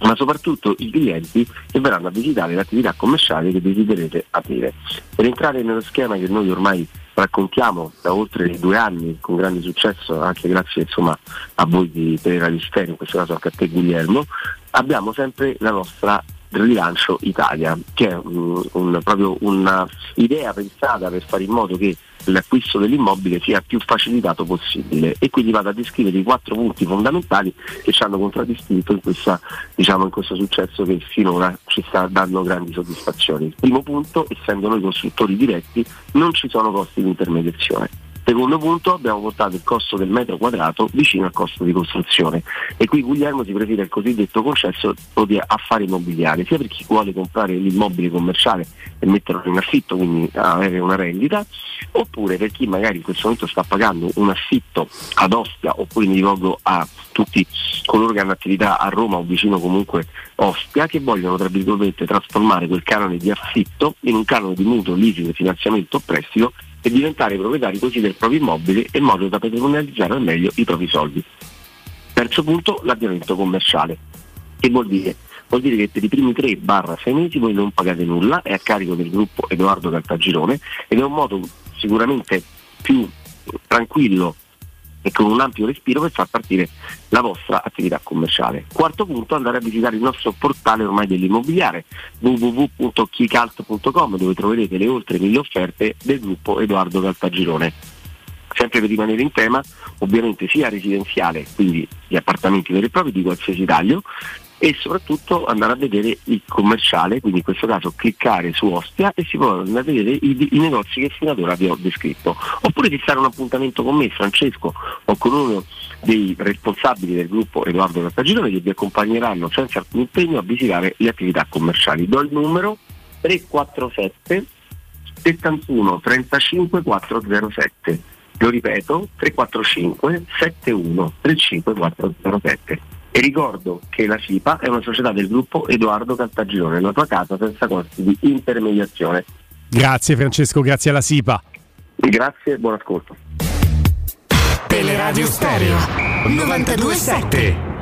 ma soprattutto i clienti che verranno a visitare l'attività commerciale che desiderete aprire. Per entrare nello schema che noi ormai raccontiamo da oltre due anni con grande successo, anche grazie insomma, a voi di Teleradio Stereo, in questo caso anche a te Guglielmo, abbiamo sempre la nostra rilancio Italia, che è un- un- proprio un'idea pensata per fare in modo che l'acquisto dell'immobile sia più facilitato possibile e quindi vado a descrivere i quattro punti fondamentali che ci hanno contraddistinto in, questa, diciamo, in questo successo che finora ci sta dando grandi soddisfazioni. Il primo punto, essendo noi costruttori diretti, non ci sono costi di intermediazione. Secondo punto abbiamo portato il costo del metro quadrato vicino al costo di costruzione. E qui Guglielmo si prefigura il cosiddetto concesso di affari immobiliari, sia per chi vuole comprare l'immobile commerciale e metterlo in affitto, quindi avere una rendita, oppure per chi magari in questo momento sta pagando un affitto ad Ostia, oppure mi rivolgo a tutti coloro che hanno attività a Roma o vicino comunque Ostia, che vogliono tra virgolette trasformare quel canone di affitto in un canone di mutuo, leasing, finanziamento o prestito e diventare proprietari così del proprio immobile in modo da patrimonializzare al meglio i propri soldi. Terzo punto, l'avviamento commerciale. Che vuol dire? Vuol dire che per i primi 3-6 mesi voi non pagate nulla, è a carico del gruppo Edoardo Caltagirone ed è un modo sicuramente più tranquillo e con un ampio respiro per far partire la vostra attività commerciale. Quarto punto, andare a visitare il nostro portale ormai dell'immobiliare www.chicalt.com dove troverete le oltre mille offerte del gruppo Edoardo Caltagirone. Sempre per rimanere in tema, ovviamente sia residenziale, quindi gli appartamenti veri e propri di qualsiasi taglio, e soprattutto andare a vedere il commerciale, quindi in questo caso cliccare su Ostia e si può andare a vedere i, i negozi che fino ad ora vi ho descritto. Oppure fissare un appuntamento con me, Francesco, o con uno dei responsabili del gruppo Edoardo Cartagirone che vi accompagneranno senza alcun impegno a visitare le attività commerciali. Do il numero 347 71 35 407. Lo ripeto, 345 71 35 407. E ricordo che la SIPA è una società del gruppo Edoardo Caltagirone, la tua casa senza costi di intermediazione. Grazie Francesco, grazie alla SIPA. Grazie e buon ascolto. Teleradio Stereo 927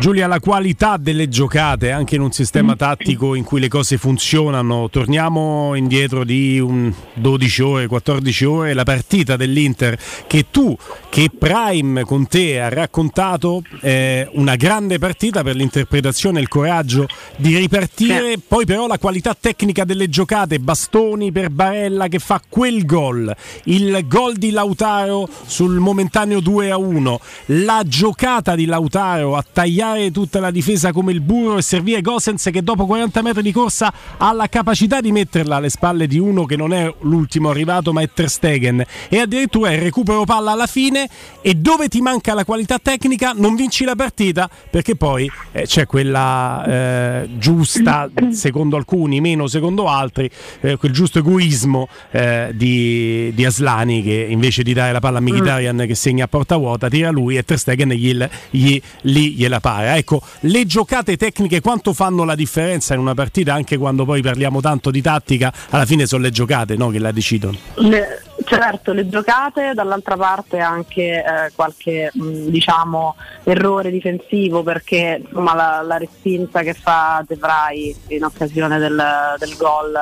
Giulia, la qualità delle giocate anche in un sistema tattico in cui le cose funzionano. Torniamo indietro di un 12 ore, 14 ore, la partita dell'Inter che tu, che Prime con te ha raccontato, è una grande partita per l'interpretazione e il coraggio di ripartire, poi però la qualità tecnica delle giocate, bastoni per Barella che fa quel gol, il gol di Lautaro sul momentaneo 2 a 1, la giocata di Lautaro a tagliare tutta la difesa come il burro e servire Gosens che dopo 40 metri di corsa ha la capacità di metterla alle spalle di uno che non è l'ultimo arrivato ma è Ter Stegen. E addirittura il recupero palla alla fine. E dove ti manca la qualità tecnica non vinci la partita perché poi eh, c'è quella eh, giusta secondo alcuni meno secondo altri eh, quel giusto egoismo eh, di, di Aslani che invece di dare la palla a Mkhitaryan che segna a porta vuota tira lui e Ter Stegen gli, gli, lì gliela para ecco le giocate tecniche quanto fanno la differenza in una partita anche quando poi parliamo tanto di tattica alla fine sono le giocate no, che la decidono? Le- certo, le giocate, dall'altra parte anche eh, qualche mh, diciamo, errore difensivo perché insomma, la, la respinta che fa De Vrij in occasione del, del gol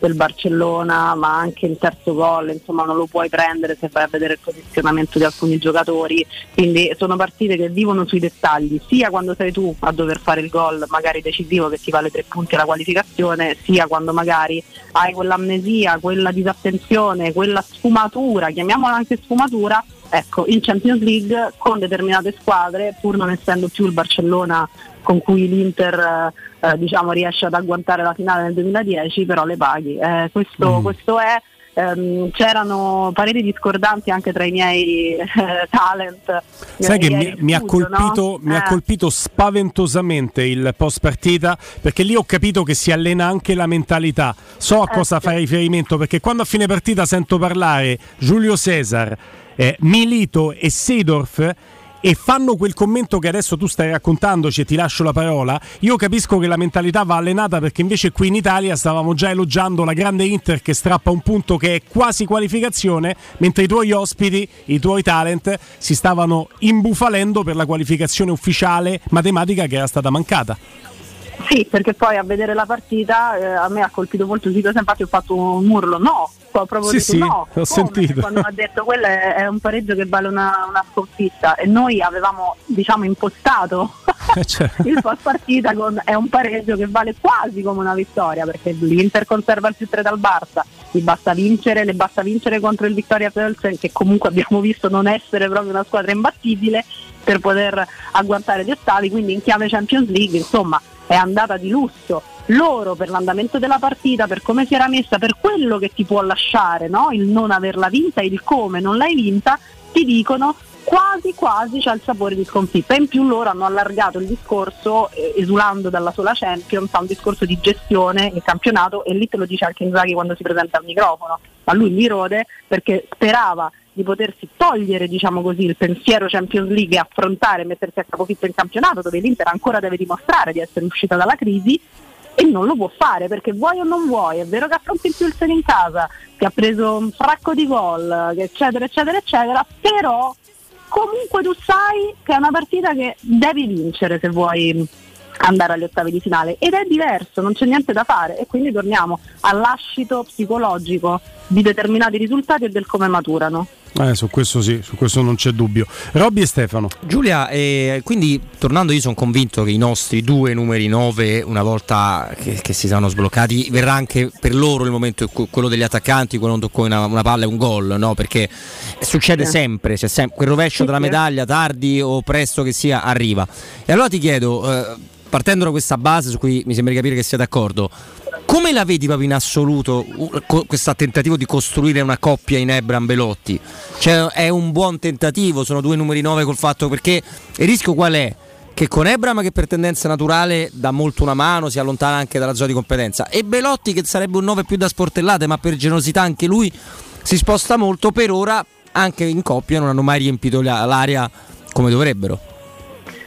del Barcellona, ma anche il terzo gol, insomma non lo puoi prendere se vai a vedere il posizionamento di alcuni giocatori, quindi sono partite che vivono sui dettagli, sia quando sei tu a dover fare il gol magari decisivo che ti vale tre punti alla qualificazione, sia quando magari hai quell'amnesia, quella disattenzione, quella sfumatura, chiamiamola anche sfumatura, ecco, in Champions League con determinate squadre, pur non essendo più il Barcellona con cui l'Inter eh, eh, diciamo, riesce ad agguantare la finale nel 2010, però le paghi. Eh, questo, questo è. ehm, c'erano pareri discordanti anche tra i miei eh, talent. Sai che mi, mi ha colpito, no? mi ha Eh. colpito spaventosamente il post partita perché lì ho capito che si allena anche la mentalità. So a Eh, cosa sì. fare riferimento perché quando a fine partita sento parlare Giulio Cesar, Milito e Seedorf e fanno quel commento che adesso tu stai raccontandoci e ti lascio la parola, io capisco che la mentalità va allenata perché invece qui in Italia stavamo già elogiando la grande Inter che strappa un punto che è quasi qualificazione, mentre i tuoi ospiti, i tuoi talent si stavano imbufalendo per la qualificazione ufficiale matematica che era stata mancata. Sì, perché poi a vedere la partita eh, a me ha colpito molto Sito, infatti ho fatto un urlo no, ho proprio Sì, detto sì, no, ho sentito. quando mi ha detto quello è, è un pareggio che vale una, una sconfitta. E noi avevamo diciamo impostato *laughs* cioè, il post partita con è un pareggio che vale quasi come una vittoria perché l'Inter conserva il più 3 dal Barça. Gli basta vincere, le basta vincere contro il Vittoria Pelsen che comunque abbiamo visto non essere proprio una squadra imbattibile per poter agguantare gli ottavi quindi in chiave Champions League insomma è andata di lusso loro per l'andamento della partita, per come si era messa, per quello che ti può lasciare, no? il non averla vinta, il come non l'hai vinta, ti dicono quasi quasi c'è il sapore di sconfitta. In più loro hanno allargato il discorso, eh, esulando dalla sola Champions, a un discorso di gestione il campionato e lì te lo dice anche Inzaghi quando si presenta al microfono. Ma lui mi rode perché sperava di potersi togliere diciamo così, il pensiero Champions League e affrontare e mettersi a capofitto in campionato dove l'Inter ancora deve dimostrare di essere uscita dalla crisi e non lo può fare perché vuoi o non vuoi, è vero che affronti il Pilsen in casa, che ha preso un fracco di gol, eccetera eccetera eccetera, però comunque tu sai che è una partita che devi vincere se vuoi andare agli ottavi di finale ed è diverso, non c'è niente da fare e quindi torniamo all'ascito psicologico di determinati risultati e del come maturano. eh, su questo sì, su questo non c'è dubbio. Robby e Stefano. Giulia, eh, quindi tornando io sono convinto che i nostri due numeri 9 una volta che, che si saranno sbloccati verrà anche per loro il momento quello degli attaccanti quando non toccò una, una palla e un gol, no? perché succede Sì. sempre, c'è sempre quel rovescio Sì, della medaglia tardi o presto che sia arriva. E allora ti chiedo, eh, partendo da questa base su cui mi sembra di capire che sia d'accordo, come la vedi proprio in assoluto questo tentativo di costruire una coppia in Ebram Belotti? Cioè è un buon tentativo, sono due numeri 9 col fatto perché il rischio qual è? Che con Ebram che per tendenza naturale dà molto una mano, si allontana anche dalla zona di competenza e Belotti che sarebbe un 9 più da sportellate ma per generosità anche lui si sposta molto per ora anche in coppia non hanno mai riempito la- l'area come dovrebbero.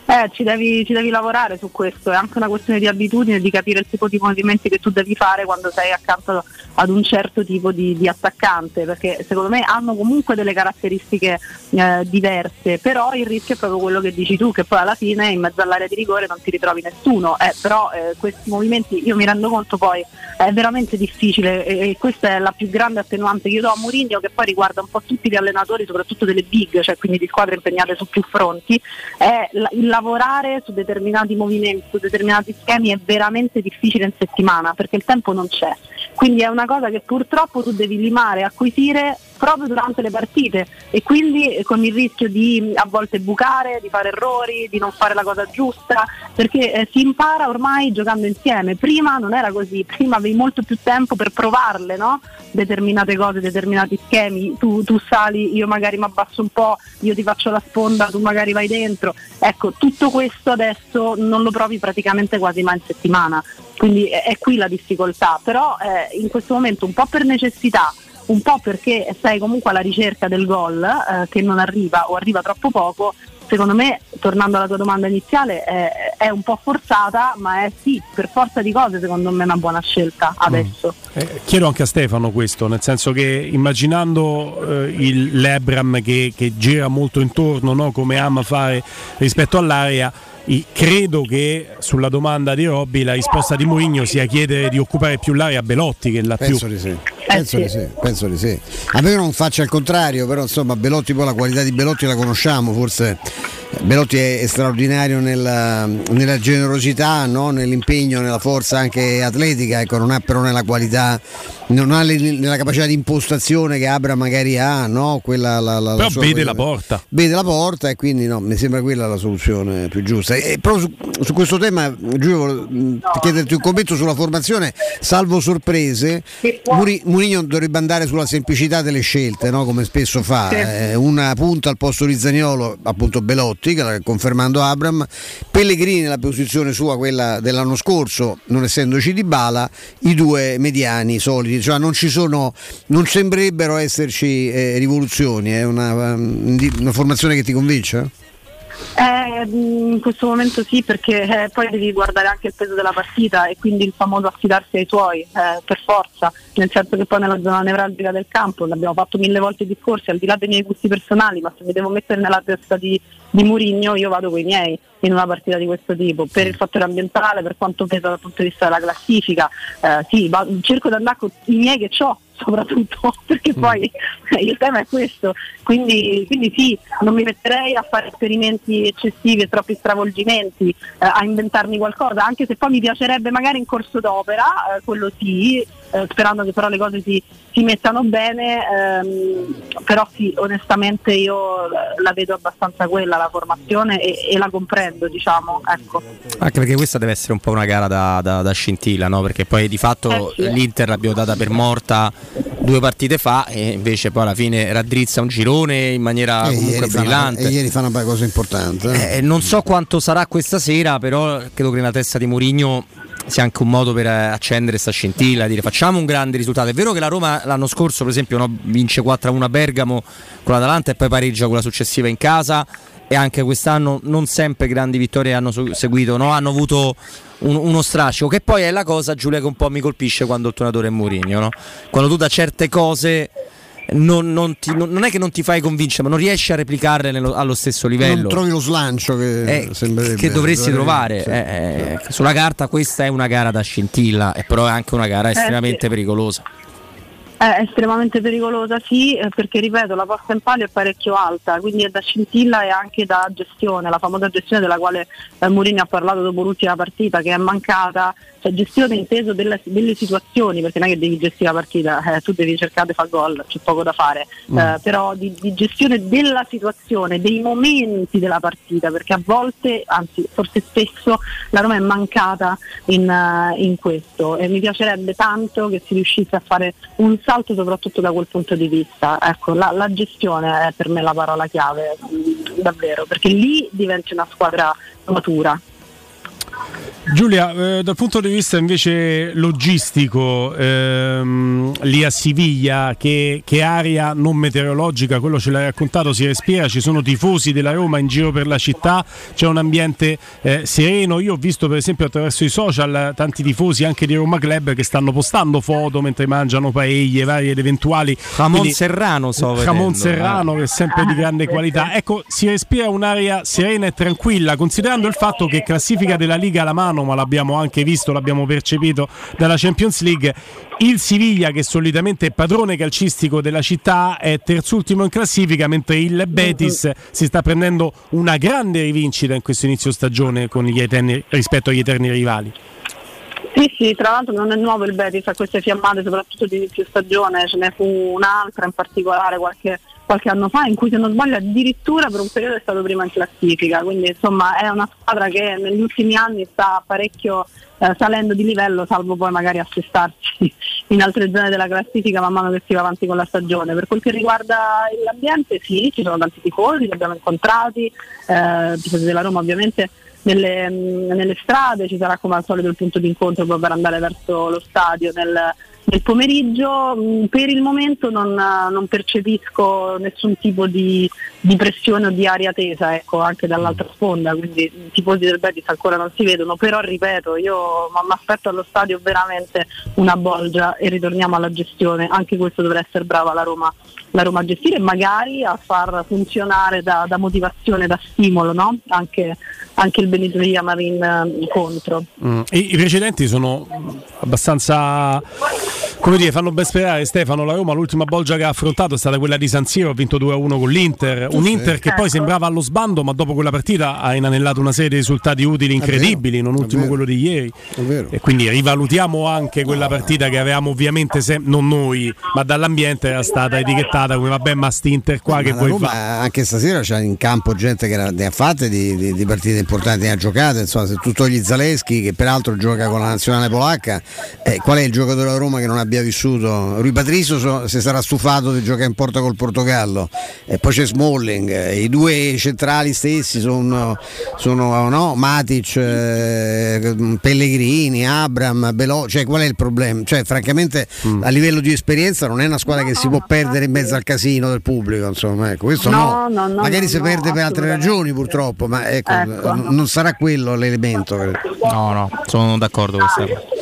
Eh, ci devi, ci devi lavorare su questo, è anche una questione di abitudine, di capire il tipo di movimenti che tu devi fare quando sei accanto ad un certo tipo di, di attaccante, perché secondo me hanno comunque delle caratteristiche eh, diverse, però il rischio è proprio quello che dici tu, che poi alla fine in mezzo all'area di rigore non ti ritrovi nessuno, eh, però eh, questi movimenti io mi rendo conto poi è veramente difficile e, e questa è la più grande attenuante. Che io do a Mourinho che poi riguarda un po' tutti gli allenatori, soprattutto delle big, cioè quindi di squadre impegnate su più fronti, è la- il lavorare su determinati movimenti, su determinati schemi è veramente difficile in settimana perché il tempo non c'è. Quindi è una cosa che purtroppo tu devi limare, acquisire proprio durante le partite e quindi eh, con il rischio di a volte bucare, di fare errori, di non fare la cosa giusta, perché eh, si impara ormai giocando insieme. Prima non era così, prima avevi molto più tempo per provarle, no? determinate cose, determinati schemi, tu, tu sali, io magari mi abbasso un po', io ti faccio la sponda, tu magari vai dentro. Ecco, tutto questo adesso non lo provi praticamente quasi mai in settimana, quindi è, è qui la difficoltà, però eh, in questo momento un po' per necessità, un po' perché sei comunque alla ricerca del gol eh, che non arriva o arriva troppo poco, secondo me, tornando alla tua domanda iniziale, eh, è un po' forzata, ma è sì, per forza di cose secondo me è una buona scelta adesso. Eh, chiedo anche a Stefano questo, nel senso che immaginando eh, il Lebram che, che gira molto intorno, no, come ama fare rispetto all'area, i- credo che sulla domanda di Robby la risposta di Mourinho sia chiedere di occupare più l'area a Belotti che la Penso più. di sì. Penso di sì, penso di sì. A me non faccia il contrario, però insomma Belotti poi la qualità di Belotti la conosciamo, forse Belotti è, straordinario nella, nella generosità, no? nell'impegno, nella forza anche atletica, ecco, non ha però nella qualità, non ha le- nella capacità di impostazione che Abra magari ha, no? Quella, la, la- la Però sua vede quella- la porta. Vede la porta e quindi no, mi sembra quella la soluzione più giusta. E proprio su, su questo tema, Giulio, mh, chiederti un commento sulla formazione, salvo sorprese. Muri- Mourinho dovrebbe andare sulla semplicità delle scelte, no? come spesso fa. Sì. Eh, una punta al posto di Zagnolo, appunto Belotti, confermando Abram. Pellegrini nella posizione sua, quella dell'anno scorso, non essendoci di bala, i due mediani soliti, cioè non ci sono, non sembrerebbero esserci eh, rivoluzioni, è una, di- una formazione che ti convince? Eh, in questo momento sì, perché eh, poi devi guardare anche il peso della partita e quindi il famoso affidarsi ai tuoi, eh, per forza, nel senso che poi nella zona nevralgica del campo, l'abbiamo fatto mille volte i discorsi, al di là dei miei gusti personali, ma se mi devo mettere nella testa di, di Murigno io vado con i miei in una partita di questo tipo, per il fattore ambientale, per quanto pesa dal punto di vista della classifica, eh, sì, va- cerco di andare con i miei che ho soprattutto *laughs* perché poi il tema è questo. Quindi, quindi sì non mi metterei a fare esperimenti eccessivi e troppi stravolgimenti eh, a inventarmi qualcosa anche se poi mi piacerebbe magari in corso d'opera eh, quello sì eh, sperando che però le cose si, si mettano bene ehm, però sì onestamente io la vedo abbastanza quella la formazione e, e la comprendo diciamo ecco Anche perché questa deve essere un po' una gara da, da- da scintilla, no? Perché poi di fatto Eh sì. l'Inter l'abbiamo data per morta due partite fa e invece poi alla fine raddrizza un girone in maniera E comunque fa una- brillante. e ieri fa una cosa importante. eh. Eh, non so quanto sarà questa sera, però credo che nella testa di Mourinho sia anche un modo per eh, accendere questa scintilla, dire facciamo un grande risultato. È vero che la Roma l'anno scorso, per esempio, no, vince 4-1 a Bergamo con l'Atalanta e poi pareggia con la successiva in casa e anche quest'anno non sempre grandi vittorie hanno seguito, no? hanno avuto un- uno strascico, che poi è la cosa, Giulia, che un po' mi colpisce quando il tuonatore è Mourinho, no? quando tu da certe cose... Non, non ti- non- non è che non ti fai convincere, ma non riesci a replicarle nello- allo stesso livello. Non trovi lo slancio che Eh, sembrerebbe che dovresti trovare. sì. Eh, eh, sulla carta questa è una gara da scintilla, e però è anche una gara Eh, estremamente sì. pericolosa. È estremamente pericolosa, sì, eh, perché ripeto, la posta in palio è parecchio alta, quindi è da scintilla e anche da gestione, la famosa gestione della quale eh, Mourinho ha parlato dopo l'ultima partita, che è mancata, cioè gestione inteso delle, delle situazioni, perché non è che devi gestire la partita, *laughs* eh, tu devi cercare di fare gol, c'è poco da fare, Mm. eh, però di, di gestione della situazione, dei momenti della partita, perché a volte, anzi forse spesso, la Roma è mancata in, eh, in questo. E mi piacerebbe tanto che si riuscisse a fare un salto soprattutto da quel punto di vista. Ecco, la, la gestione è per me la parola chiave, davvero, perché lì diventi una squadra matura. Giulia, eh, dal punto di vista invece logistico, ehm, lì a Siviglia, che, che aria non meteorologica, quello ce l'hai raccontato, si respira, ci sono tifosi della Roma in giro per la città, c'è un ambiente eh, sereno. Io ho visto per esempio attraverso i social tanti tifosi anche di Roma Club che stanno postando foto mentre mangiano paelle varie ed eventuali. Ramon Quindi- Serrano so Ramon vedendo, Serrano eh. che è sempre di grande qualità. Ecco, si respira un'aria serena e tranquilla, considerando il fatto che classifica della Liga alla mano, ma l'abbiamo anche visto, l'abbiamo percepito dalla Champions League. Il Siviglia, che solitamente è padrone calcistico della città, è terzultimo in classifica, mentre il Betis si sta prendendo una grande rivincita in questo inizio stagione eterni- rispetto agli eterni rivali. Sì, sì, tra l'altro non è nuovo il Betis a queste fiammate, soprattutto di inizio stagione, ce ne fu un'altra in particolare qualche, qualche anno fa in cui se non sbaglio addirittura per un periodo è stato prima in classifica, quindi insomma è una squadra che negli ultimi anni sta parecchio eh, salendo di livello, salvo poi magari assestarsi *laughs* in altre zone della classifica man mano che si va avanti con la stagione. Per quel che riguarda l'ambiente sì, ci sono tanti tifosi, li abbiamo incontrati, eh, tifosi della Roma ovviamente nelle, mh, nelle strade, ci sarà come al solito il punto di incontro per andare verso lo stadio nel, nel pomeriggio. Mh, Per il momento non, non percepisco nessun tipo di, di pressione o di aria tesa, ecco, anche dall'altra sponda, quindi i tifosi del Betis ancora non si vedono, però ripeto, io mi aspetto allo stadio veramente una bolgia e ritorniamo alla gestione, anche questo dovrà essere brava la Roma, la Roma a gestire e magari a far funzionare da, da motivazione, da stimolo, no? anche, anche il Benito Marin eh, contro. Mm. I, I precedenti sono abbastanza. Come dire, fanno ben sperare Stefano. La Roma l'ultima bolgia che ha affrontato è stata quella di San Siro, ha vinto 2-1 con l'Inter. Un Inter che poi Ecco. sembrava allo sbando, ma dopo quella partita ha inanellato una serie di risultati utili incredibili, non ultimo quello di ieri. E quindi rivalutiamo anche quella partita che avevamo ovviamente, sem- non noi, ma dall'ambiente era stata etichettata come vabbè, ma st'Inter qua che Ma la vuoi fare? anche stasera c'è in campo gente che ne ha fatte di, di- di partite importanti, ne ha giocate. Insomma, se tu togli Zaleschi, che peraltro gioca con la nazionale polacca, eh, qual è il giocatore della Roma che che non abbia vissuto. Rui Patricio so- si sarà stufato di giocare in porta col Portogallo. E poi c'è Smalling. eh, I due centrali stessi sono, sono no, Matic, eh, Pellegrini, Abram, Belo. Cioè, qual è il problema? Cioè, francamente, a livello di esperienza non è una squadra che si può perdere in mezzo al casino del pubblico. Insomma, ecco, questo no. No, no, no, Magari no, si no, perde per altre ragioni, purtroppo, ma ecco, Ecco. n- non sarà quello l'elemento. No, no, sono d'accordo con.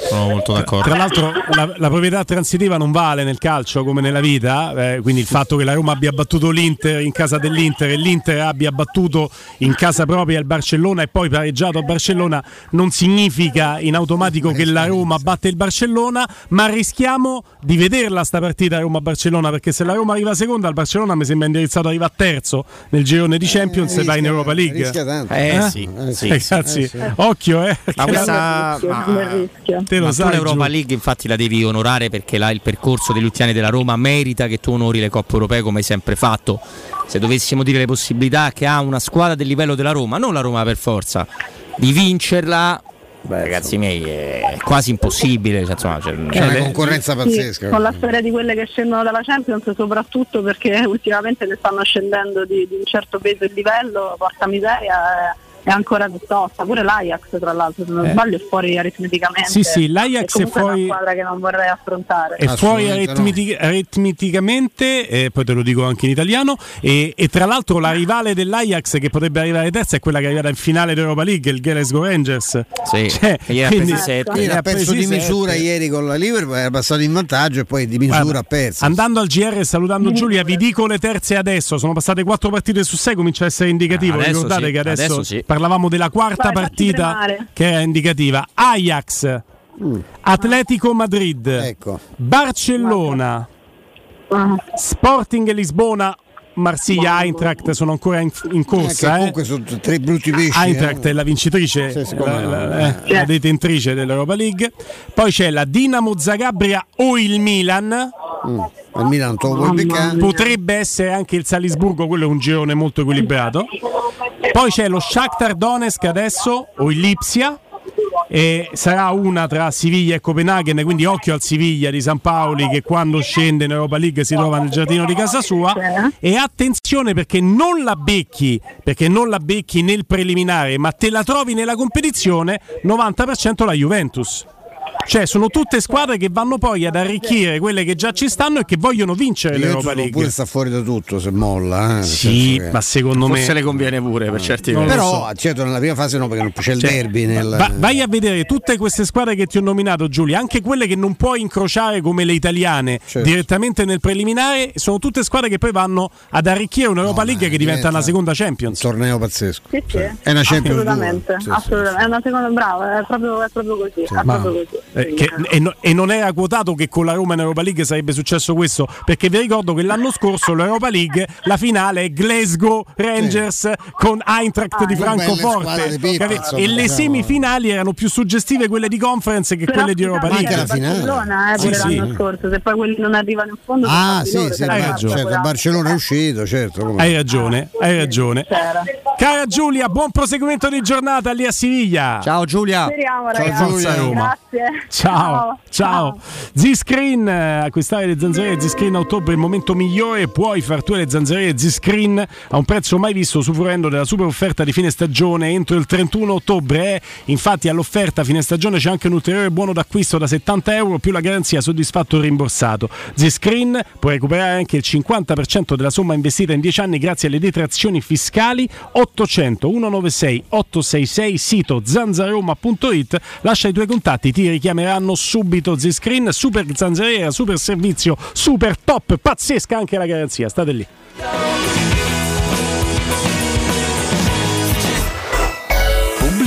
Sono molto d'accordo. Tra l'altro la, la proprietà transitiva non vale nel calcio come nella vita, eh, quindi il fatto che la Roma abbia battuto l'Inter in casa dell'Inter e l'Inter abbia battuto in casa propria il Barcellona e poi pareggiato a Barcellona non significa in automatico che la Roma batte il Barcellona, ma rischiamo di vederla sta partita Roma-Barcellona perché se la Roma arriva seconda il Barcellona mi sembra indirizzato arriva a terzo nel girone di Champions e va in Europa League. tanto. Eh, sì, sì, Eh, sì. ragazzi, Eh, sì. occhio eh. Ma questa ma- Te lo ma sai, l'Europa Giù. League infatti la devi onorare perché là il percorso degli ultimi anni della Roma merita che tu onori le coppe europee come hai sempre fatto. Se dovessimo dire le possibilità che ha una squadra del livello della Roma, non la Roma per forza, di vincerla, beh, ragazzi miei, è quasi impossibile. Cioè, insomma, cioè, C'è una le- concorrenza pazzesca. Con la storia di quelle che scendono dalla Champions, soprattutto perché ultimamente ne stanno scendendo di, di un certo peso e livello, porca miseria, è, ancora piuttosta. Pure l'Ajax, tra l'altro, se non Eh. sbaglio, è fuori aritmeticamente. Sì, sì, l'Ajax è è fuori- una squadra che non vorrei affrontare. è fuori aritmeti- aritmeticamente, eh, poi te lo dico anche in italiano, e, e tra l'altro la rivale dell'Ajax che potrebbe arrivare terza è quella che è arrivata in finale d'Europa League, il Glasgow Rangers. Sì, Cioè, ieri ha quindi-. Ieri ha perso di misura sette. ieri con la Liverpool, era passato in vantaggio e poi di misura Guarda, ha perso. Andando al GR e salutando Giulia, vi dico le terze adesso. Sono passate quattro partite su sei, comincia a essere indicativo. Adesso Ricordate sì, che adesso, adesso sì. Parlavamo della quarta Vai, fatti partita che era indicativa. Ajax, Atletico Madrid, Ecco. Barcellona, Sporting Lisbona. Marsiglia, Eintracht sono ancora in, in Eh, corsa. eh. comunque sono t- tre brutti pesci. Eintracht eh. è la vincitrice, Sì, la, la- eh, la detentrice dell'Europa League. Poi c'è la Dinamo Zagabria o il Milan. Mm. Il Milan. Potrebbe essere anche il Salisburgo, quello è un girone molto equilibrato. Poi c'è lo Shakhtar Donetsk adesso o il Lipsia. E sarà una tra Siviglia e Copenaghen, quindi occhio al Siviglia di San Paoli che quando scende in Europa League si trova nel giardino di casa sua. E attenzione perché non la becchi, perché non la becchi nel preliminare, ma te la trovi nella competizione 90% la Juventus. Cioè, sono tutte squadre che vanno poi ad arricchire quelle che già ci stanno e che vogliono vincere l'Europa League. Pure sta fuori da tutto se molla. eh, Sì, che- ma secondo me. Forse le conviene pure per certi Non. Però certo nella prima fase no perché non c'è il Cioè, derby nel... va- vai a vedere tutte queste squadre che ti ho nominato, Giulia, anche quelle che non puoi incrociare come le italiane Certo. direttamente nel preliminare, sono tutte squadre che poi vanno ad arricchire un'Europa League che diventa una seconda Champions. Un torneo pazzesco. Sì, sì. È una Champions assolutamente, League. Sì, sì, assolutamente. è una seconda brava, è proprio, è proprio così. è Ma- proprio così. Eh, che- e, no- e non era quotato che con la Roma in Europa League sarebbe successo questo, perché vi ricordo che l'anno scorso l'Europa League, la finale è Glasgow Rangers con Eintracht di Che belle Francoforte di Pippa, insomma, e le semifinali erano più suggestive quelle di conference che Però quelle di Europa League. anche la Barcellona, eh, Sì, sì. l'anno scorso, se poi quelli non arrivano in fondo sono Ah sì, loro, sì, hai ragione. certo, Barcellona è uscito, certo. come- Hai ragione, hai ragione. C'era. Cara Giulia, buon proseguimento di giornata lì a Siviglia. Ciao Giulia. Speriamo, Ciao, ragazzi. Giulia. Roma. Grazie. Ciao, ciao. Z-Screen, eh, acquistare le zanzariere Z-Screen a ottobre è il momento migliore. Puoi far tue le zanzariere Z-Screen a un prezzo mai visto, usufruendo della super offerta di fine stagione entro il 31 ottobre. Infatti, all'offerta fine stagione c'è anche un ulteriore buono d'acquisto da 70 euro più la garanzia soddisfatto o rimborsato. Z-Screen puoi recuperare anche il 50% della somma investita in 10 anni grazie alle detrazioni fiscali 800 196 866 sito zanzaroma.it lascia i tuoi contatti ti richiameranno subito Z-Screen super zanzariera super servizio super top pazzesca anche la garanzia. State lì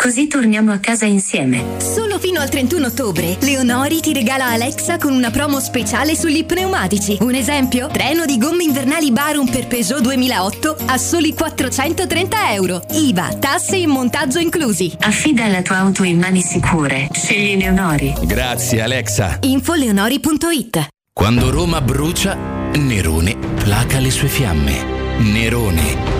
così torniamo a casa insieme. Solo fino al 31 ottobre, Leonori ti regala Alexa con una promo speciale sugli pneumatici. Un esempio? Treno di gomme invernali Barum per Peugeot 2008 a soli 430 euro. IVA, tasse e montaggio inclusi. Affida la tua auto in mani sicure. Scegli Leonori. Grazie Alexa. Infoleonori.it Quando Roma brucia, Nerone placa le sue fiamme. Nerone,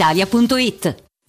brispalitalia.it.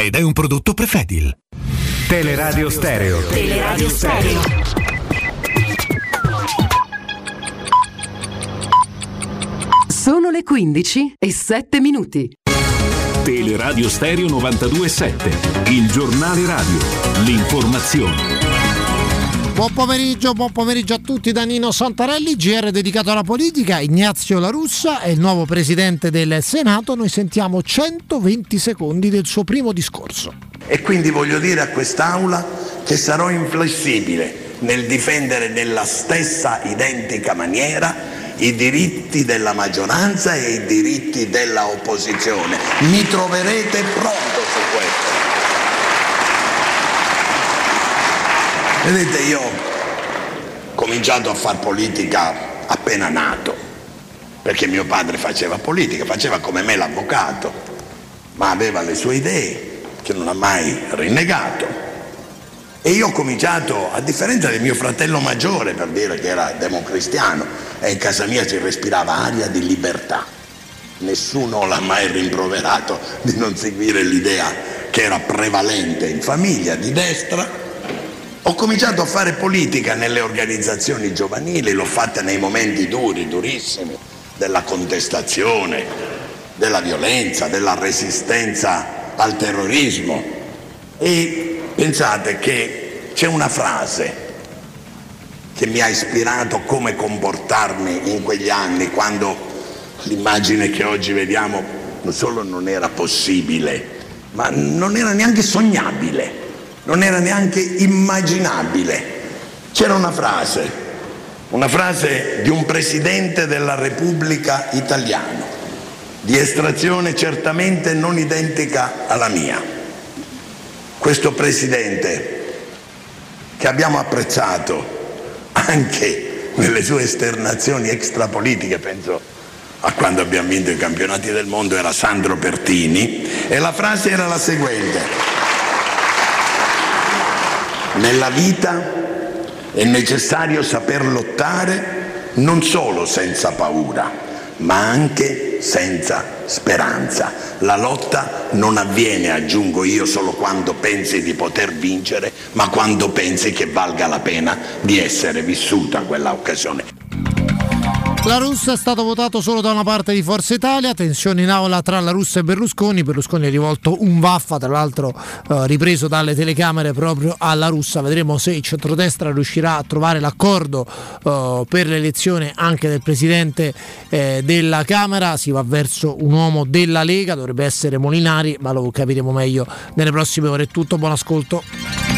ed è un prodotto Prefedil. Teleradio Stereo. Teleradio Stereo. Sono le 15 e 7 minuti. Teleradio Stereo 92.7, il giornale radio, l'informazione. Buon pomeriggio, buon pomeriggio a tutti da Nino Santarelli, GR dedicato alla politica, Ignazio La Russa è il nuovo presidente del Senato, noi sentiamo 120 secondi del suo primo discorso. E quindi voglio dire a quest'Aula che sarò inflessibile nel difendere nella stessa identica maniera i diritti della maggioranza e i diritti della opposizione. Mi troverete pronto su questo. Vedete, io ho cominciato a fare politica appena nato, perché mio padre faceva politica, faceva come me l'avvocato, ma aveva le sue idee che non ha mai rinnegato. E io ho cominciato, a differenza del mio fratello maggiore, per dire che era democristiano, e in casa mia si respirava aria di libertà. Nessuno l'ha mai rimproverato di non seguire l'idea che era prevalente in famiglia di destra. Ho cominciato a fare politica nelle organizzazioni giovanili, l'ho fatta nei momenti duri, durissimi, della contestazione, della violenza, della resistenza al terrorismo. E pensate che c'è una frase che mi ha ispirato come comportarmi in quegli anni, quando l'immagine che oggi vediamo non solo non era possibile, ma non era neanche sognabile, non era neanche immaginabile. C'era una frase, una frase di un presidente della Repubblica italiana, di estrazione certamente non identica alla mia. Questo presidente che abbiamo apprezzato anche nelle sue esternazioni extrapolitiche, penso a quando abbiamo vinto i campionati del mondo, era Sandro Pertini, e la frase era la seguente. Nella vita è necessario saper lottare non solo senza paura, ma anche senza speranza. La lotta non avviene, aggiungo io, solo quando pensi di poter vincere, ma quando pensi che valga la pena di essere vissuta quella occasione. La Russa è stato votato solo da una parte di Forza Italia, tensione in aula tra la Russa e Berlusconi, Berlusconi ha rivolto un vaffa, tra l'altro eh, ripreso dalle telecamere proprio alla Russa, vedremo se il centrodestra riuscirà a trovare l'accordo eh, per l'elezione anche del Presidente eh, della Camera, si va verso un uomo della Lega, dovrebbe essere Molinari, ma lo capiremo meglio nelle prossime ore. È tutto, buon ascolto.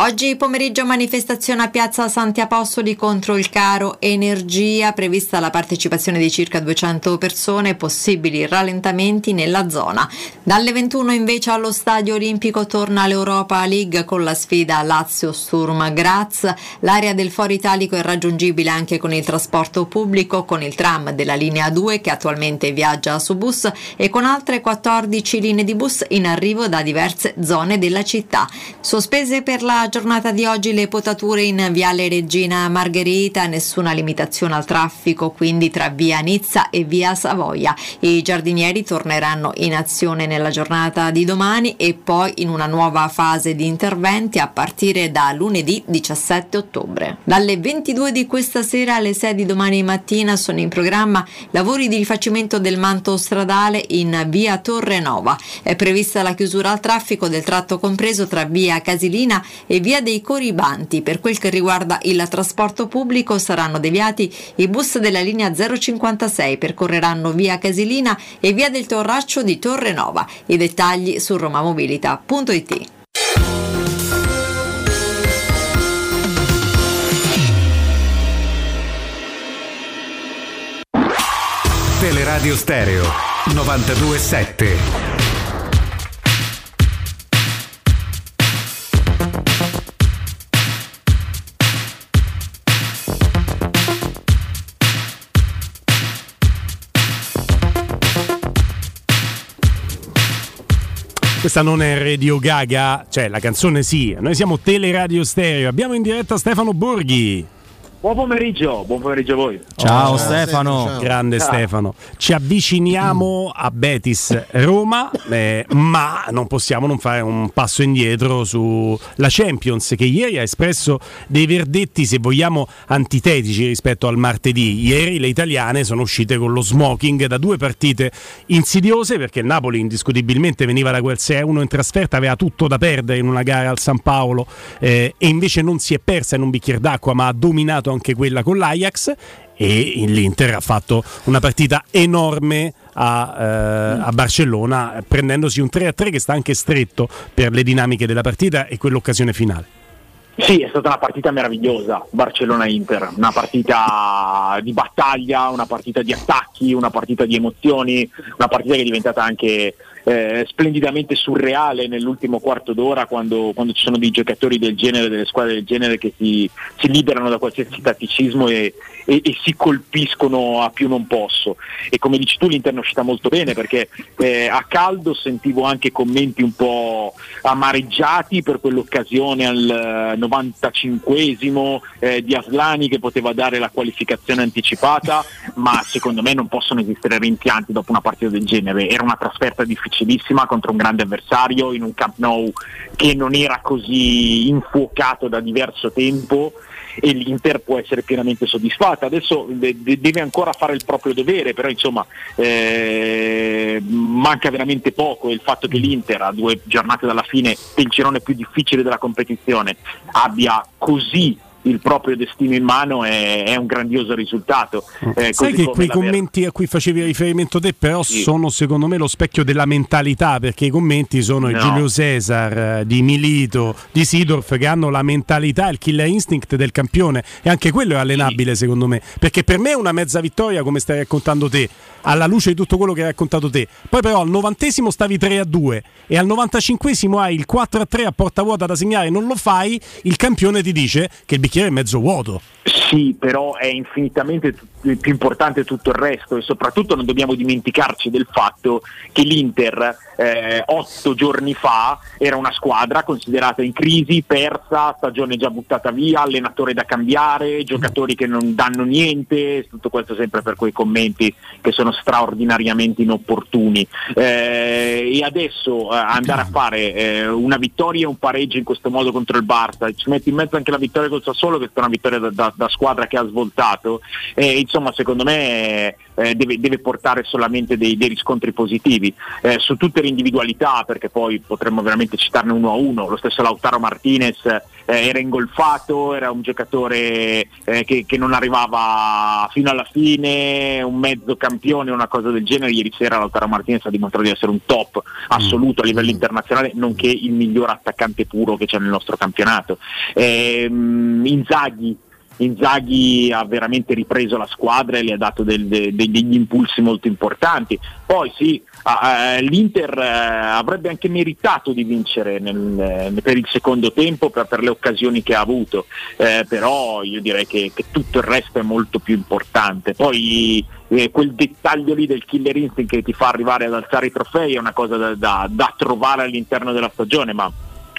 Oggi pomeriggio manifestazione a Piazza Santi Apostoli contro il caro energia, prevista la partecipazione di circa 200 persone, possibili rallentamenti nella zona. Dalle 21 invece allo Stadio Olimpico torna l'Europa League con la sfida Lazio Sturm Graz. L'area del Foro Italico è raggiungibile anche con il trasporto pubblico, con il tram della linea 2 che attualmente viaggia su bus e con altre 14 linee di bus in arrivo da diverse zone della città. Sospese per la giornata di oggi le potature in Viale Regina Margherita, nessuna limitazione al traffico quindi tra via Nizza e via Savoia. I giardinieri torneranno in azione nella giornata di domani e poi in una nuova fase di interventi a partire da lunedì 17 ottobre. Dalle 22 di questa sera alle 6 di domani mattina sono in programma lavori di rifacimento del manto stradale in via Torre Nova. È prevista la chiusura al traffico del tratto compreso tra via Casilina e via dei Coribanti. Per quel che riguarda il trasporto pubblico saranno deviati i bus della linea 056, percorreranno via Casilina e via del Torraccio di Torre Nova. I dettagli su romamobilita.it. Teleradio Stereo 927. Questa non è Radio Gaga, cioè la canzone sì, noi siamo Teleradio Stereo, abbiamo in diretta Stefano Borghi. Buon pomeriggio, buon pomeriggio a voi. Ciao Oh, Stefano, ciao. grande Ciao. Stefano. Ci avviciniamo a Betis Roma, eh, ma non possiamo non fare un passo indietro sulla Champions che ieri ha espresso dei verdetti, se vogliamo, antitetici rispetto al martedì. Ieri le italiane sono uscite con lo smoking da due partite insidiose perché il Napoli indiscutibilmente veniva da quel 6-1 in trasferta, aveva tutto da perdere in una gara al San Paolo eh, e invece non si è persa in un bicchiere d'acqua ma ha dominato anche quella con l'Ajax e l'Inter ha fatto una partita enorme a, eh, a Barcellona prendendosi un 3-3 che sta anche stretto per le dinamiche della partita e quell'occasione finale. Sì, è stata una partita meravigliosa, Barcellona-Inter, una partita di battaglia, una partita di attacchi, una partita di emozioni, una partita che è diventata anche eh, splendidamente surreale nell'ultimo quarto d'ora quando, quando ci sono dei giocatori del genere, delle squadre del genere che si, si liberano da qualsiasi tatticismo e, e- e si colpiscono a più non posso. E come dici tu l'Inter è uscita molto bene perché eh, a caldo sentivo anche commenti un po' amareggiati per quell'occasione al eh, 95esimo eh, di Aslani che poteva dare la qualificazione anticipata, ma secondo me non possono esistere rimpianti dopo una partita del genere. Era una trasferta difficilissima contro un grande avversario in un Camp Nou che non era così infuocato da diverso tempo e l'Inter può essere pienamente soddisfatta. Adesso de- de- deve ancora fare il proprio dovere, però insomma eh, manca veramente poco il fatto che l'Inter a due giornate dalla fine del girone più difficile della competizione abbia così il proprio destino in mano è, è un grandioso risultato. Eh, Sai così che quei commenti a cui facevi riferimento te però sono secondo me lo specchio della mentalità perché i commenti sono No. Giulio Cesar, eh, di Milito, di Sidorf che hanno la mentalità, il killer instinct del campione. E anche quello è allenabile secondo me. Perché per me è una mezza vittoria come stai raccontando te alla luce di tutto quello che hai raccontato te. Poi però al novantesimo stavi 3 a 2 e al 95esimo hai il 4 a 3 a porta vuota da segnare non lo fai il campione ti dice che il bicchiere è mezzo vuoto. Sì, però è infinitamente più importante tutto il resto e soprattutto non dobbiamo dimenticarci del fatto che l'Inter eh, otto giorni fa era una squadra considerata in crisi, persa, stagione già buttata via, allenatore da cambiare, giocatori che non danno niente, tutto questo sempre per quei commenti che sono straordinariamente inopportuni. Eh, e adesso eh, andare a fare eh, una vittoria e un pareggio in questo modo contro il Barça, ci metti in mezzo anche la vittoria col Sassuolo che è stata una vittoria da, da- da squadra che ha svoltato, e insomma secondo me eh, deve, deve portare solamente dei, dei riscontri positivi eh, su tutte le individualità perché poi potremmo veramente citarne uno a uno, lo stesso Lautaro Martinez eh, era ingolfato, era un giocatore eh, che, che non arrivava fino alla fine, un mezzo campione, una cosa del genere, ieri sera Lautaro Martinez ha dimostrato di essere un top assoluto a livello internazionale, nonché il miglior attaccante puro che c'è nel nostro campionato. Ehm, Inzaghi Inzaghi ha veramente ripreso la squadra e le ha dato del- de- de- degli impulsi molto importanti. Poi sì, eh, l'Inter eh, avrebbe anche meritato di vincere nel- eh, per il secondo tempo per, per le occasioni che ha avuto, eh, però io direi che, che tutto il resto è molto più importante. Poi eh, quel dettaglio lì del killer instinct che ti fa arrivare ad alzare i trofei è una cosa da, da- da trovare all'interno della stagione, ma,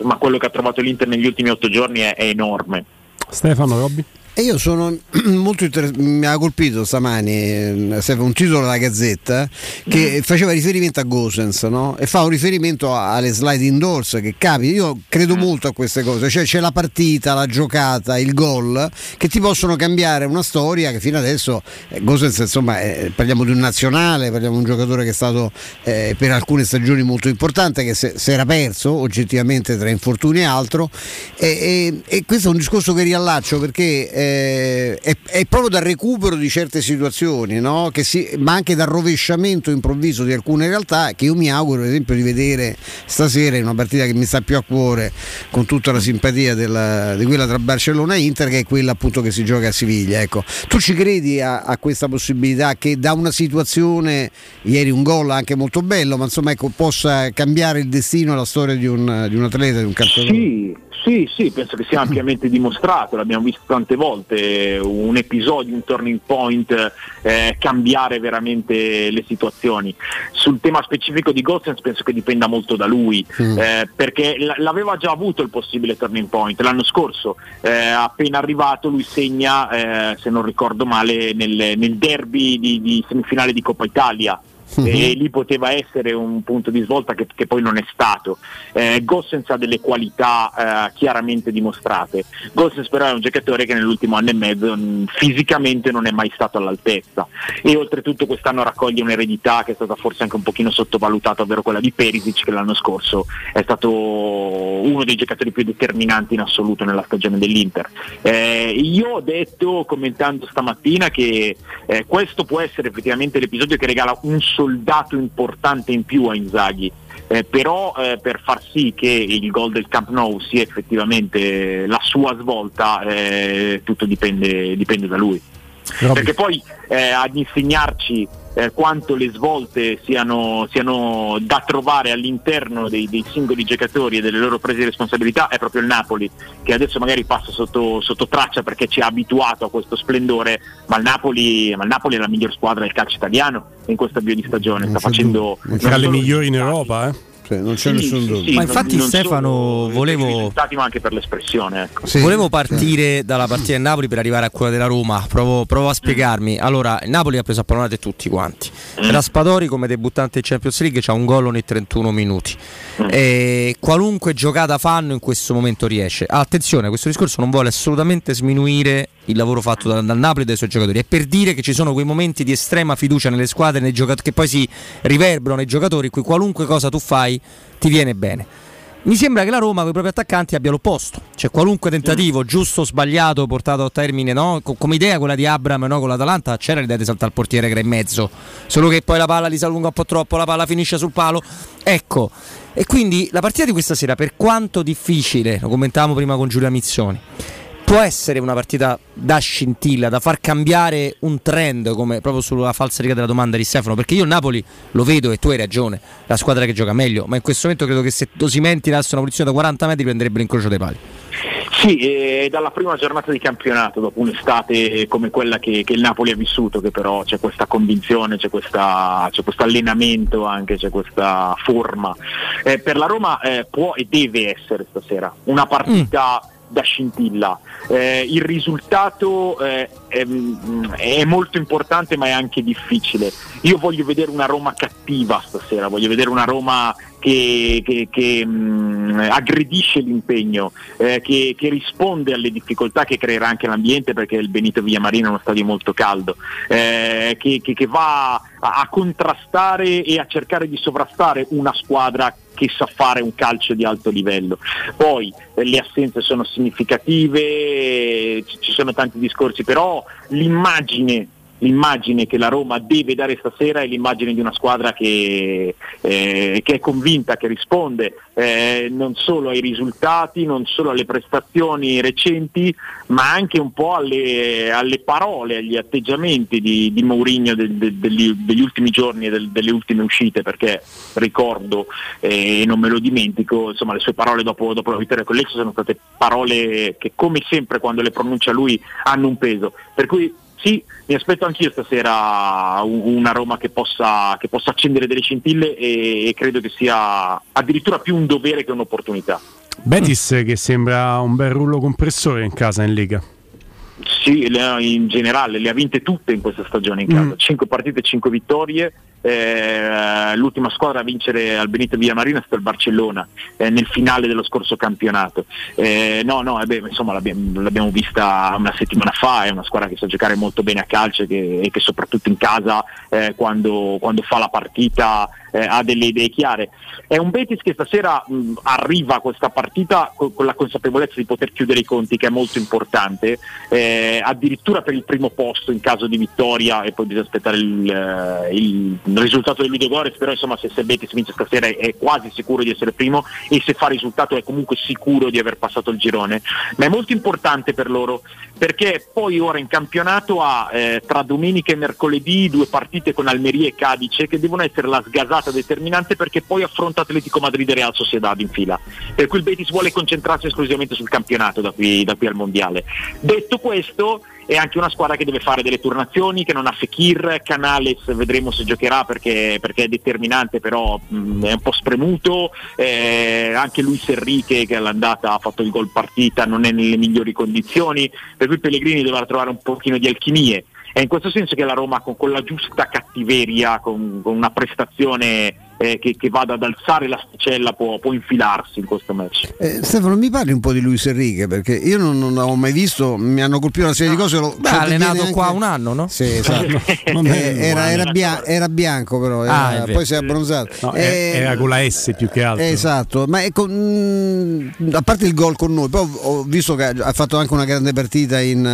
ma quello che ha trovato l'Inter negli ultimi otto giorni è, è enorme. Stefano Robbi E io sono *clears throat* molto inter- mi ha colpito stamani eh, un titolo della Gazzetta che faceva riferimento a Gosens no? e fa un riferimento alle slide indoors che capita. Io credo molto a queste cose, cioè c'è la partita, la giocata, il gol che ti possono cambiare una storia che fino adesso eh, Gosens insomma eh, parliamo di un nazionale, parliamo di un giocatore che è stato eh, per alcune stagioni molto importante che si si era perso oggettivamente tra infortuni e altro e, e- e questo è un discorso che riallaccio perché eh, è, è proprio dal recupero di certe situazioni no? Si- ma anche dal rovesciamento improvviso di alcune realtà che io mi auguro per esempio di vedere stasera in una partita che mi sta più a cuore con tutta la simpatia della- di quella tra Barcellona e Inter che è quella appunto che si gioca a Siviglia ecco. tu ci credi a, a questa possibilità che da una situazione ieri un gol anche molto bello ma insomma ecco, possa cambiare il destino e la storia di un, di un atleta di un calciatore Sì, sì, sì, penso che sia ampiamente dimostrato, l'abbiamo visto tante volte. Volte un episodio, un turning point, eh, cambiare veramente le situazioni. Sul tema specifico di Gosens penso che dipenda molto da lui, eh, perché l- l'aveva già avuto il possibile turning point l'anno scorso, eh, appena arrivato lui segna, eh, se non ricordo male, nel, nel derby di, di semifinale di Coppa Italia. E lì poteva essere un punto di svolta che, che poi non è stato. Eh, Gossens ha delle qualità eh, chiaramente dimostrate. Gossens però è un giocatore che nell'ultimo anno e mezzo mh, fisicamente non è mai stato all'altezza e oltretutto quest'anno raccoglie un'eredità che è stata forse anche un pochino sottovalutata, ovvero quella di Perisic che l'anno scorso è stato uno dei giocatori più determinanti in assoluto nella stagione dell'Inter. Eh, io ho detto commentando stamattina che eh, questo può essere effettivamente l'episodio che regala un soldato importante in più a Inzaghi. Eh, però eh, per far sì che il gol del Camp Nou sia effettivamente la sua svolta, eh, tutto dipende, dipende da lui. Perché poi eh, ad insegnarci eh, quanto le svolte siano, siano da trovare all'interno dei, dei singoli giocatori e delle loro prese di responsabilità è proprio il Napoli, che adesso magari passa sotto, sotto traccia perché ci ha abituato a questo splendore, ma il, Napoli, ma il Napoli è la miglior squadra del calcio italiano in questo avvio di stagione, sta facendo... Tra le migliori in Europa, eh? Non c'è nessun dubbio. ma infatti non Stefano solo volevo ma anche per l'espressione. Ecco. Volevo partire dalla partita del Napoli per arrivare a quella della Roma. Provo, provo a spiegarmi. Allora, il Napoli ha preso a pallonate tutti quanti. Raspadori, come debuttante in Champions League, ha un gol ogni 31 minuti. E qualunque giocata fanno in questo momento riesce. Ah, attenzione, questo discorso non vuole assolutamente sminuire il lavoro fatto dal, dal Napoli e dai suoi giocatori. È per dire che ci sono quei momenti di estrema fiducia nelle squadre, nei giocatori, che poi si riverberano nei giocatori, in cui qualunque cosa tu fai ti viene bene. Mi sembra che la Roma con i propri attaccanti abbia l'opposto, cioè qualunque tentativo, giusto o sbagliato, portato a termine, no? Co- come idea quella di Abram no? con l'Atalanta, c'era l'idea di saltare il portiere che era in mezzo, solo che poi la palla li si allunga un po' troppo, la palla finisce sul palo. Ecco, e quindi la partita di questa sera, per quanto difficile, lo commentavamo prima con Giulia Mizzoni, può essere una partita da scintilla, da far cambiare un trend, come proprio sulla falsa riga della domanda di Stefano, perché io il Napoli lo vedo e tu hai ragione, la squadra che gioca meglio, ma in questo momento credo che se Dosimenti tirasse una posizione da 40 metri prenderebbe l'incrocio dei pali. Sì, è dalla prima giornata di campionato, dopo un'estate come quella che, che il Napoli ha vissuto, che però c'è questa convinzione, c'è, questa, c'è questo allenamento anche, c'è questa forma. Eh, per la Roma eh, può e deve essere stasera una partita da scintilla. Eh, il risultato eh, è, è molto importante ma è anche difficile. Io voglio vedere una Roma cattiva stasera, voglio vedere una Roma che, che- che, mh, aggredisce l'impegno, eh, che, che risponde alle difficoltà che creerà anche l'ambiente perché il Benito Villamarina è uno stadio molto caldo, eh, che, va a, a contrastare e a cercare di sovrastare una squadra che sa fare un calcio di alto livello. Poi eh, le assenze sono significative, ci sono tanti discorsi, però l'immagine l'immagine che la Roma deve dare stasera è l'immagine di una squadra che, eh, che è convinta, che risponde eh, non solo ai risultati, non solo alle prestazioni recenti, ma anche un po' alle, alle parole, agli atteggiamenti di, di Mourinho del- del- degli, degli ultimi giorni e del- delle ultime uscite, perché ricordo eh, e non me lo dimentico, insomma le sue parole dopo, dopo la vittoria con l'Ex sono state parole che come sempre quando le pronuncia lui hanno un peso. Per cui sì, mi aspetto anch'io stasera un- una Roma che possa, che possa accendere delle scintille e, e credo che sia addirittura più un dovere che un'opportunità. Betis che sembra un bel rullo compressore in casa in Lega. Sì, in generale le ha vinte tutte in questa stagione in casa, 5 partite, 5 vittorie. Eh, l'ultima squadra a vincere al Benito Villamarina è stata il Barcellona eh, nel finale dello scorso campionato. Eh, no, no, eh beh, insomma l'abbiamo, l'abbiamo vista una settimana fa, è una squadra che sa giocare molto bene a calcio che, e che soprattutto in casa eh, quando, quando fa la partita ha delle idee chiare. È un Betis che stasera mh, arriva a questa partita co- con la consapevolezza di poter chiudere i conti, che è molto importante, addirittura per il primo posto in caso di vittoria e poi bisogna aspettare il, eh, il risultato del Ludogorets, però insomma se, se il Betis vince stasera è, quasi sicuro di essere primo e se fa risultato è comunque sicuro di aver passato il girone, ma è molto importante per loro perché poi ora in campionato ha eh, tra domenica e mercoledì due partite con Almeria e Cadice che devono essere la sgasata determinante perché poi affronta Atletico Madrid e Real Sociedad in fila. Per cui il Betis vuole concentrarsi esclusivamente sul campionato da qui, da qui al mondiale. Detto questo è anche una squadra che deve fare delle turnazioni, che non ha Fekir, Canales vedremo se giocherà perché, perché è determinante, però mh, è un po' spremuto, eh, anche Luis Enrique che all'andata ha fatto il gol partita, non è nelle migliori condizioni, per cui Pellegrini dovrà trovare un pochino di alchimie. È in questo senso che la Roma con, con la giusta cattiveria, con, con una prestazione eh, che, che vada ad alzare l'asticella può, può infilarsi in questo match. Eh, Stefano, mi parli un po' di Luis Enrique perché io non, non l'avevo mai visto, mi hanno colpito una serie di cose. Lo, Beh, allenato viene qua anche- un anno, no? Sì, esatto. *laughs* Eh, era, era bia- era bianco però, era- Ah, vero. poi si è abbronzato. No, Eh, era con la S più che altro. Esatto, ma ecco, mh, a parte il gol con noi, poi ho, ho visto che ha fatto anche una grande partita in,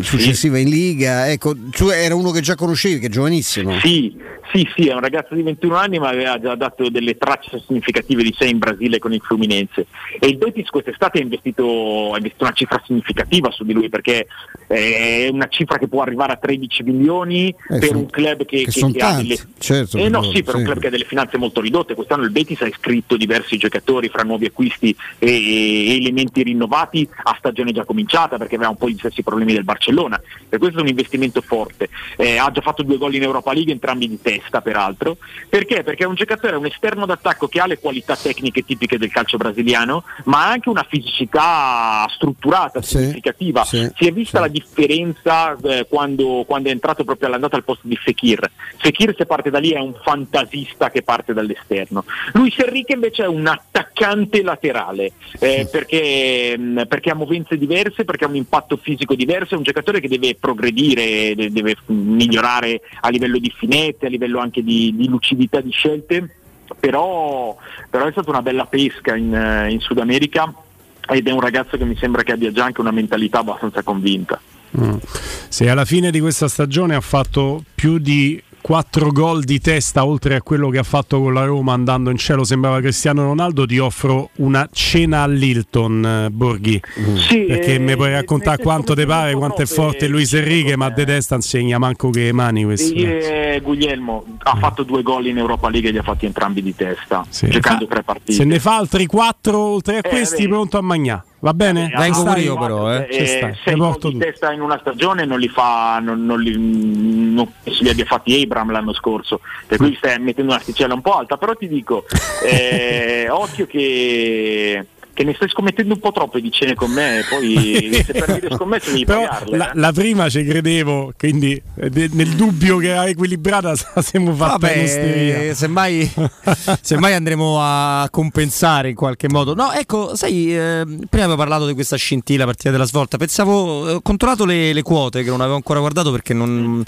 eh, successiva in Liga, ecco, cioè era uno che già conoscevi, che è giovanissimo. Sì, sì, sì, è un ragazzo di 21 anni ma aveva già dato delle tracce significative di sé in Brasile con il Fluminense e il Betis quest'estate ha investito, ha investito una cifra significativa su di lui perché è una cifra che può arrivare a 13 milioni Eh, per un club che, che son che ha delle... certo, Eh no, sì, per un sì. club che ha delle finanze molto ridotte. Quest'anno il Betis ha iscritto diversi giocatori fra nuovi acquisti e, e elementi rinnovati a stagione già cominciata perché aveva un po' gli stessi problemi del Barcellona. Per questo è un investimento forte. Eh, ha già fatto due gol in Europa League, entrambi di testa peraltro. Perché? Perché è un giocatore, un esterno d'attacco che ha le qualità tecniche tipiche del calcio brasiliano, ma ha anche una fisicità strutturata, significativa. si è vista la differenza eh, quando, quando è entrato proprio all'andata al posto di Fekir. Fekir se parte da lì è un fantasista che parte dall'esterno. Luis Enrique invece è un attaccante laterale eh, perché, mh, perché ha movenze diverse, perché ha un impatto fisico diverso, è un giocatore che deve progredire, de- deve mh, migliorare a livello di finette, a livello anche di, di lucidità di scelte. Però, però è stata una bella pesca in, eh, in Sud America ed è un ragazzo che mi sembra che abbia già anche una mentalità abbastanza convinta. Mm. Se alla fine di questa stagione ha fatto più di 4 gol di testa oltre a quello che ha fatto con la Roma andando in cielo sembrava Cristiano Ronaldo ti offro una cena all'Hilton eh, Borghi. Sì, perché eh, mi puoi raccontare quanto te pare quanto è forte Luis Enrique ma de testa insegna manco che mani questo E, eh, Guglielmo ha fatto due gol in Europa League e li ha fatti entrambi di testa, giocando tre partite. se ne fa altri 4 oltre a Eh, questi vabbè. pronto a magnà va bene? Ah, Stai? guarda, Ci eh, stai, sei te gol porto di testa in una stagione non li fa non, non li, non penso li abbia fatti Abram l'anno scorso per cui stai mettendo un'asticella un po' alta però ti dico *laughs* eh, occhio che che ne stai scommettendo un po' troppe di cene con me e poi *laughs* se perdi le scommesse devi Però pagarle la, eh. la prima ci credevo, quindi eh, nel dubbio che era equilibrata *laughs* siamo fatti in osteria. Vabbè, semmai, *laughs* semmai andremo a compensare in qualche modo. No, ecco, sai, eh, prima avevo parlato di questa scintilla partita della svolta. Pensavo, eh, ho controllato le, le quote che non avevo ancora guardato perché non,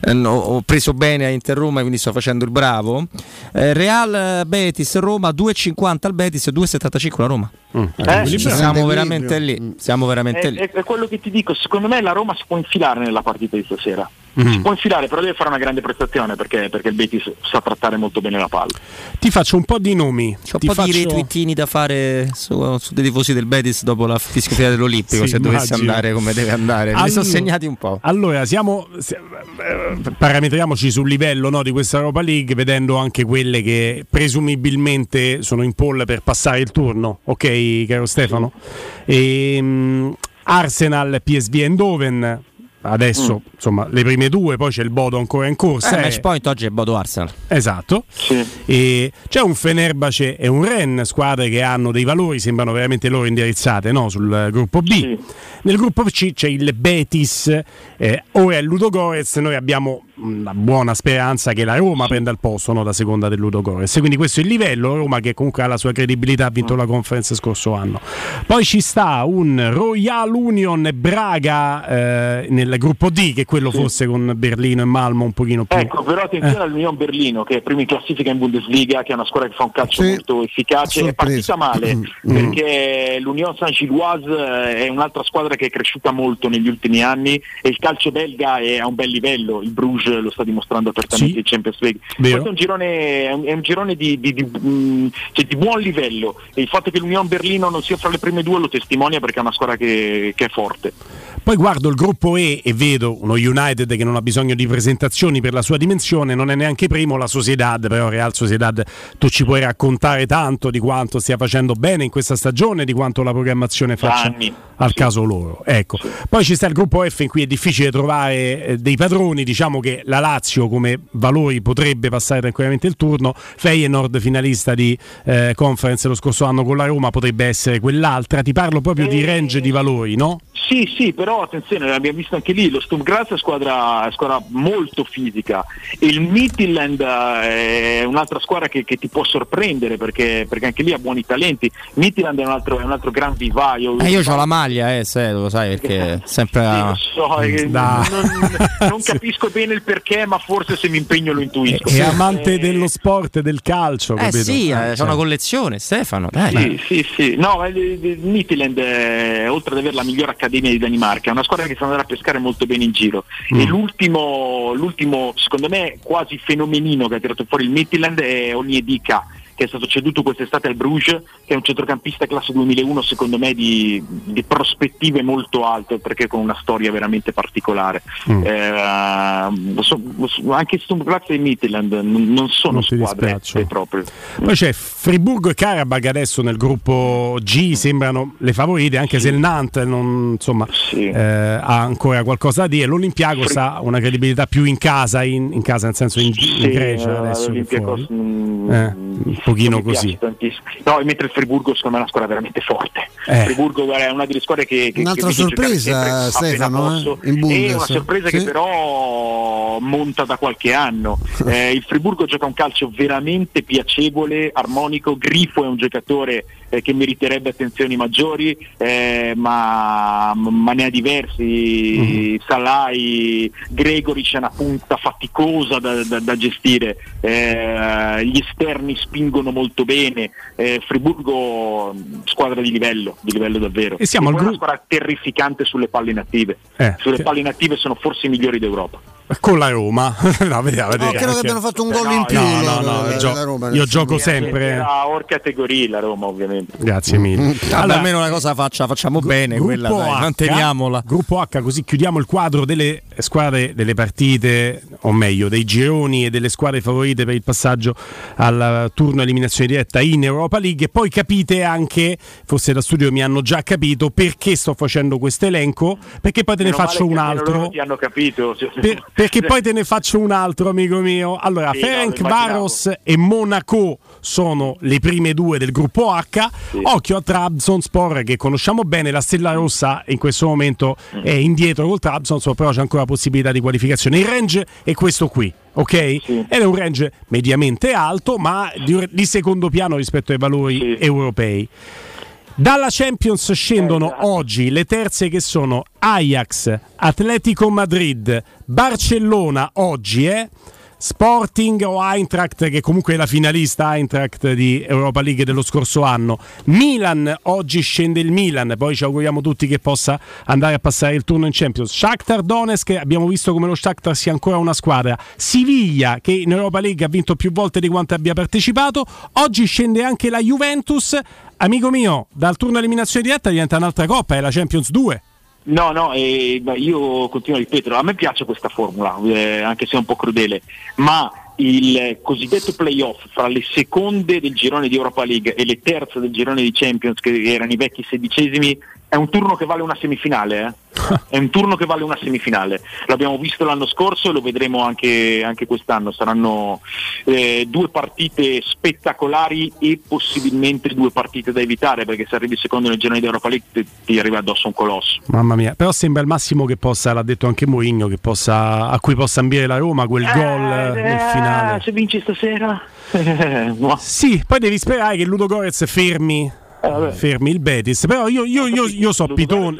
eh, no, ho preso bene a Inter Roma, quindi sto facendo il bravo. Eh, Real eh, Betis Roma 2,50 al Betis e 2,75 la Roma. Eh, Ci sì, siamo veramente lì. Siamo veramente è, lì. è- è quello che ti dico, secondo me la Roma si può infilare nella partita di stasera. Mm. Si può infilare, però deve fare una grande prestazione perché, perché il Betis sa trattare molto bene la palla. Ti faccio un po' di nomi. C'è un Ti po' faccio- di retweetini da fare su, su dei tifosi del Betis dopo la fischia dell'Olimpico, Sì, se dovesse immagino. andare come deve andare. Me ne sono segnati un po'. Allora, siamo, si- eh, parametriamoci sul livello no, di questa Europa League, vedendo anche quelle che presumibilmente sono in poll per passare il turno, ok, caro Stefano? Ehm, Arsenal, PSV Eindhoven. Adesso, insomma, le prime due, poi c'è il Bodo ancora in corsa. Eh, eh. match point oggi è Bodo Arsenal. Esatto. E c'è un Fenerbahce e un Ren, squadre che hanno dei valori, sembrano veramente loro indirizzate no? sul eh, gruppo B. Nel gruppo C c'è il Betis, eh, ora è il Ludogorez, noi abbiamo una buona speranza che la Roma prenda il posto no? da seconda del Ludogorez. Quindi questo è il livello, Roma che comunque ha la sua credibilità, ha vinto la conferenza scorso anno. Poi ci sta un Royal Union Braga eh, nel gruppo D, che è quello forse con Berlino e Malmo un pochino più... Ecco, però attenzione Eh. all'Union Berlino che è primo in classifica in Bundesliga, che è una squadra che fa un calcio Sì. molto efficace. È partita male Mm. perché l'Union Saint-Gilloise eh, è un'altra squadra che è cresciuta molto negli ultimi anni e il calcio belga è a un bel livello. Il Bruges lo sta dimostrando apertamente Sì. in Champions League. Vero. Questo è un girone, è un, è un girone di, di- di, mm, cioè di buon livello e il fatto che l'Union Berlino non sia fra le prime due lo testimonia perché è una squadra che, che è forte. Poi guardo il gruppo E e vedo uno United che non ha bisogno di presentazioni per la sua dimensione, non è neanche primo, la Sociedad, però Real Sociedad tu ci puoi raccontare tanto di quanto stia facendo bene in questa stagione, di quanto la programmazione faccia anni. al caso loro. Ecco. Poi ci sta il gruppo F in cui è difficile trovare eh, dei padroni, diciamo che la Lazio come valori potrebbe passare tranquillamente il turno, Feyenoord finalista di eh, conference lo scorso anno con la Roma potrebbe essere quell'altra, ti parlo proprio di range di valori, no? Sì, sì, però attenzione, l'abbiamo visto anche lì, lo Sturm Graz è una squadra, squadra molto fisica e il Midtjylland eh, è un'altra squadra che, che ti può sorprendere perché, perché anche lì ha buoni talenti. Midtjylland è un altro, è un altro gran vivaio. Eh, io ho la maglia, eh, se, lo sai, perché sempre... Sì, lo so, eh, Da. non, non capisco bene il perché, ma forse se mi impegno lo intuisco. È amante dello sport e del calcio, Eh capito? sì, eh, c'è cioè. una collezione, Stefano. Dai. Sì, sì, sì. No, eh, il il Midtjylland, eh, oltre ad avere la migliore accademia di Danimarca, è una squadra che sa andare a pescare molto bene in giro. Mm. E l'ultimo, l'ultimo, secondo me, quasi fenomenino che ha tirato fuori il Midtjylland è Onyedika che è stato ceduto quest'estate al Bruges, che è un centrocampista classe 2001 secondo me di, di prospettive molto alte perché con una storia veramente particolare. Mm. Eh, so- anche Sturm Graz e Midtjylland non, non sono Non squadre proprio. Poi c'è Friburgo e Karabakh adesso nel gruppo G sembrano le favorite, anche se il Nantes non, insomma, eh, ha ancora qualcosa da dire. L'Olympiakos ha una credibilità più in casa, in, in casa nel senso in, in Sì, Grecia eh, adesso che pochino così. No, mentre il Friburgo secondo me è una squadra veramente forte. Eh. Friburgo guarda, è una delle squadre che, che Un'altra che sorpresa, Stefano, eh, in Bundes. È una sorpresa che Sì. però monta da qualche anno. *laughs* Eh, il Friburgo gioca un calcio veramente piacevole, armonico. Grifo è un giocatore eh, che meriterebbe attenzioni maggiori, eh, ma, ma ne ha diversi. Salai, Gregori c'è una punta faticosa da, da- da gestire, eh, gli esterni spingono molto bene. eh, Friburgo squadra di livello, di livello davvero. E siamo al poi è gru- una squadra terrificante sulle palle inattive. Eh, sulle che- palle inattive sono forse i migliori d'Europa. Con la Roma, *laughs* no, vediamo, No, vediamo. credo che abbiano fatto un gol no, in più. no, loro, no, no, la- gio- la Roma, io gioco senso- sempre. Era or categoria la Roma, ovviamente. Grazie mille. Vabbè, almeno una cosa faccia, facciamo bene, quella dai, H, manteniamola. Gruppo H, così chiudiamo il quadro delle squadre, delle partite, o meglio, dei gironi e delle squadre favorite per il passaggio al turno eliminazione diretta in Europa League. E poi capite anche, forse da studio mi hanno già capito, perché sto facendo questo elenco, perché poi te ne Meno faccio un altro. Ti hanno capito. Per- perché poi te ne faccio un altro, amico mio. Allora, Sì, Ferenc. Varos e Monaco sono le prime due del gruppo H. Occhio a Trabzonspor che conosciamo bene. La Stella Rossa in questo momento Mm. è indietro col Trabzonspor, però c'è ancora possibilità di qualificazione. Il range è questo qui. Ok? Ed è un range mediamente alto, ma di, di secondo piano rispetto ai valori europei. Dalla Champions scendono oggi le terze che sono Ajax, Atletico Madrid, Barcellona oggi, eh? Sporting o Eintracht che comunque è la finalista Eintracht di Europa League dello scorso anno. Milan, oggi scende il Milan, poi ci auguriamo tutti che possa andare a passare il turno in Champions. Shakhtar Donetsk, abbiamo visto come lo Shakhtar sia ancora una squadra. Siviglia che in Europa League ha vinto più volte di quanto abbia partecipato. Oggi scende anche la Juventus. Amico mio, dal turno eliminazione diretta diventa un'altra coppa, è la Champions 2. No, no, eh, io continuo a ripetere, a me piace questa formula, eh, anche se è un po' crudele, ma il cosiddetto playoff fra le seconde del girone di Europa League e le terze del girone di Champions, che erano i vecchi sedicesimi, è un turno che vale una semifinale, eh? *laughs* è un turno che vale una semifinale. L'abbiamo visto l'anno scorso e lo vedremo anche, anche quest'anno. Saranno eh, due partite spettacolari e possibilmente due partite da evitare, perché se arrivi secondo nel girone di Europa League ti, ti arriva addosso un colosso. Mamma mia, però sembra il massimo che possa, l'ha detto anche Mourinho, che possa, a cui possa ambire la Roma quel gol eh, nel finale. Se vinci stasera? *laughs* Sì, poi devi sperare che Ludo Gorez fermi, fermi il Betis. Però io, io, io, io so Pitone.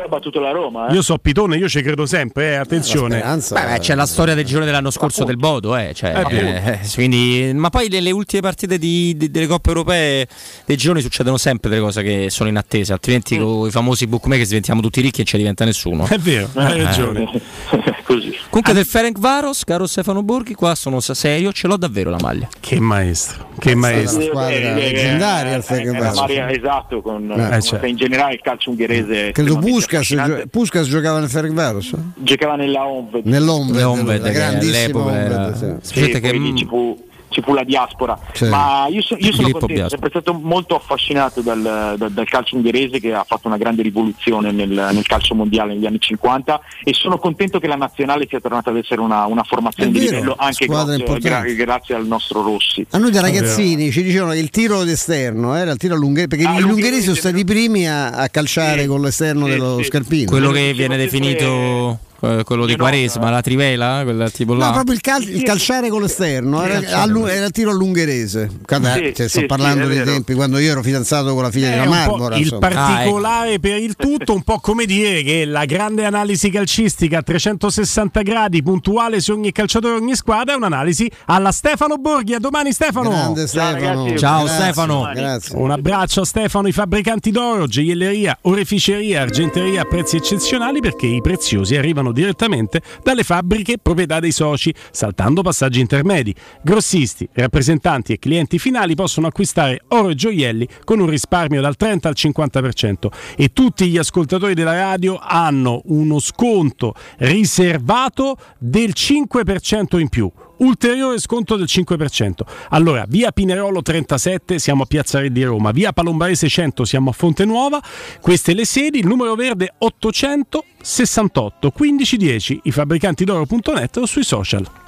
Roma, eh? Io so Pitone, io ci credo sempre, eh, attenzione. Beh, beh, c'è la storia del girone dell'anno scorso del Bodo, eh, cioè, Eh, eh, quindi- ma poi le, le ultime partite di- di- delle coppe europee dei gironi succedono sempre delle cose che sono in attesa, altrimenti con i famosi bookmaker diventiamo tutti ricchi e ci diventa nessuno. È vero, hai Eh. ragione. *laughs* Così. Comunque del Ferenc Varos, caro Stefano Borghi, qua sono serio, ce l'ho davvero la maglia. Che maestro, che maestro. squadra leggendaria il Eh, era Maria- esatto, affascinato con Eh, con- certo. in generale il calcio ungherese. Credo Puskas, gio- Puskas giocava nel Ferencváros? giocava nella Onved. Nell'Onved, L'Onved, la che grandissima all'epoca era- Onved, sì. Sì, che- ci fu, ci fu la diaspora. Sì. Ma io, so- io sono Filippo contento, Biasco. sempre stato molto affascinato dal, dal- dal calcio ungherese che ha fatto una grande rivoluzione nel, nel calcio mondiale negli anni 50 e sono contento che la nazionale sia tornata ad essere una, una formazione È di vero, livello anche grazie, gra- grazie al nostro Rossi. A noi da ragazzini ci dicevano che il tiro d'esterno era il tiro all'ungherese, perché Ah, gli ungheresi sono stati i primi a, a calciare Sì. con l'esterno Sì, dello sì. scarpino. Quello che viene definito quello di Quaresma, la trivela, quel tipo là. No, proprio il, cal- il calciare con l'esterno era, allu- era il tiro all'ungherese. Quando- Sì, cioè, sì, sto sì, parlando è dei vero. tempi quando io ero fidanzato con la figlia È della Marmora. il insomma. particolare per il tutto, un po' come dire che la grande analisi calcistica a 360 gradi, puntuale su ogni calciatore, ogni squadra, è un'analisi alla Stefano Borghi. A domani Stefano. Grande Stefano. ragazzi, Ciao, Grazie, Stefano. Grazie. Un abbraccio a Stefano, i fabbricanti d'oro, gioielleria, oreficeria, argenteria a prezzi eccezionali perché i preziosi arrivano direttamente dalle fabbriche proprietà dei soci, saltando passaggi intermedi. Grossisti, rappresentanti e clienti finali possono acquistare oro e gioielli con un risparmio dal 30 al 50% e tutti gli ascoltatori della radio hanno uno sconto riservato del 5% in più ulteriore sconto del 5%. Allora, via Pinerolo 37 siamo a Piazza Re di Roma, via Palombarese 100 siamo a Fonte Nuova, queste le sedi, il numero verde 868 1510, i fabbricanti d'oro.net o sui social.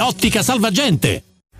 Ottica Salvagente!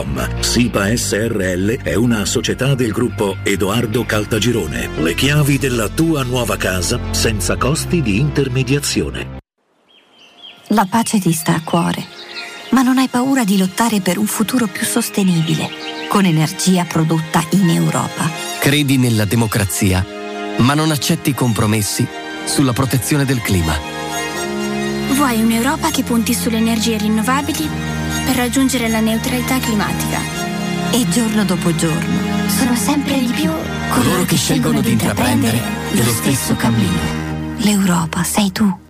www.keicalt.com. SIPA SRL è una società del gruppo Edoardo Caltagirone. Le chiavi della tua nuova casa senza costi di intermediazione. La pace ti sta a cuore, ma non hai paura di lottare per un futuro più sostenibile, con energia prodotta in Europa. Credi nella democrazia, ma non accetti compromessi sulla protezione del clima. Vuoi un'Europa che punti sulle energie rinnovabili per raggiungere la neutralità climatica? E giorno dopo giorno Sono sempre di più Coloro che scelgono di intraprendere lo stesso cammino. l'Europa sei tu.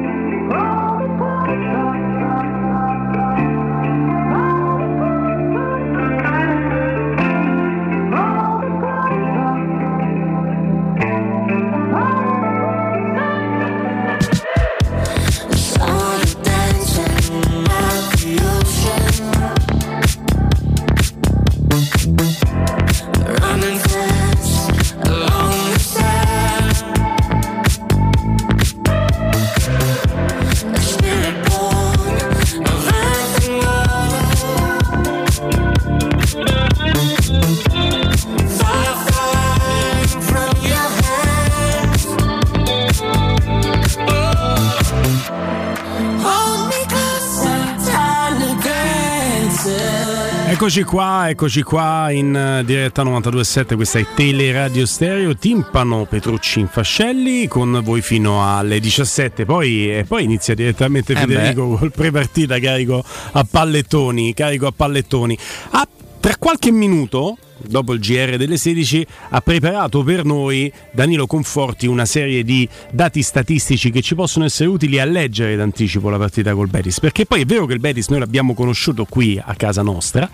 Eccoci qua, eccoci qua in eh, diretta 92.7, questa è Teleradio Stereo, Timpano Petrucci in Fascelli con voi fino alle 17, poi, e poi inizia direttamente Eh Federico col prepartita carico a pallettoni, carico a pallettoni. Ah, tra qualche minuto, dopo il GR delle 16, ha preparato per noi Danilo Conforti una serie di dati statistici che ci possono essere utili a leggere d'anticipo la partita col Betis. Perché poi è vero che il Betis noi l'abbiamo conosciuto qui a casa nostra,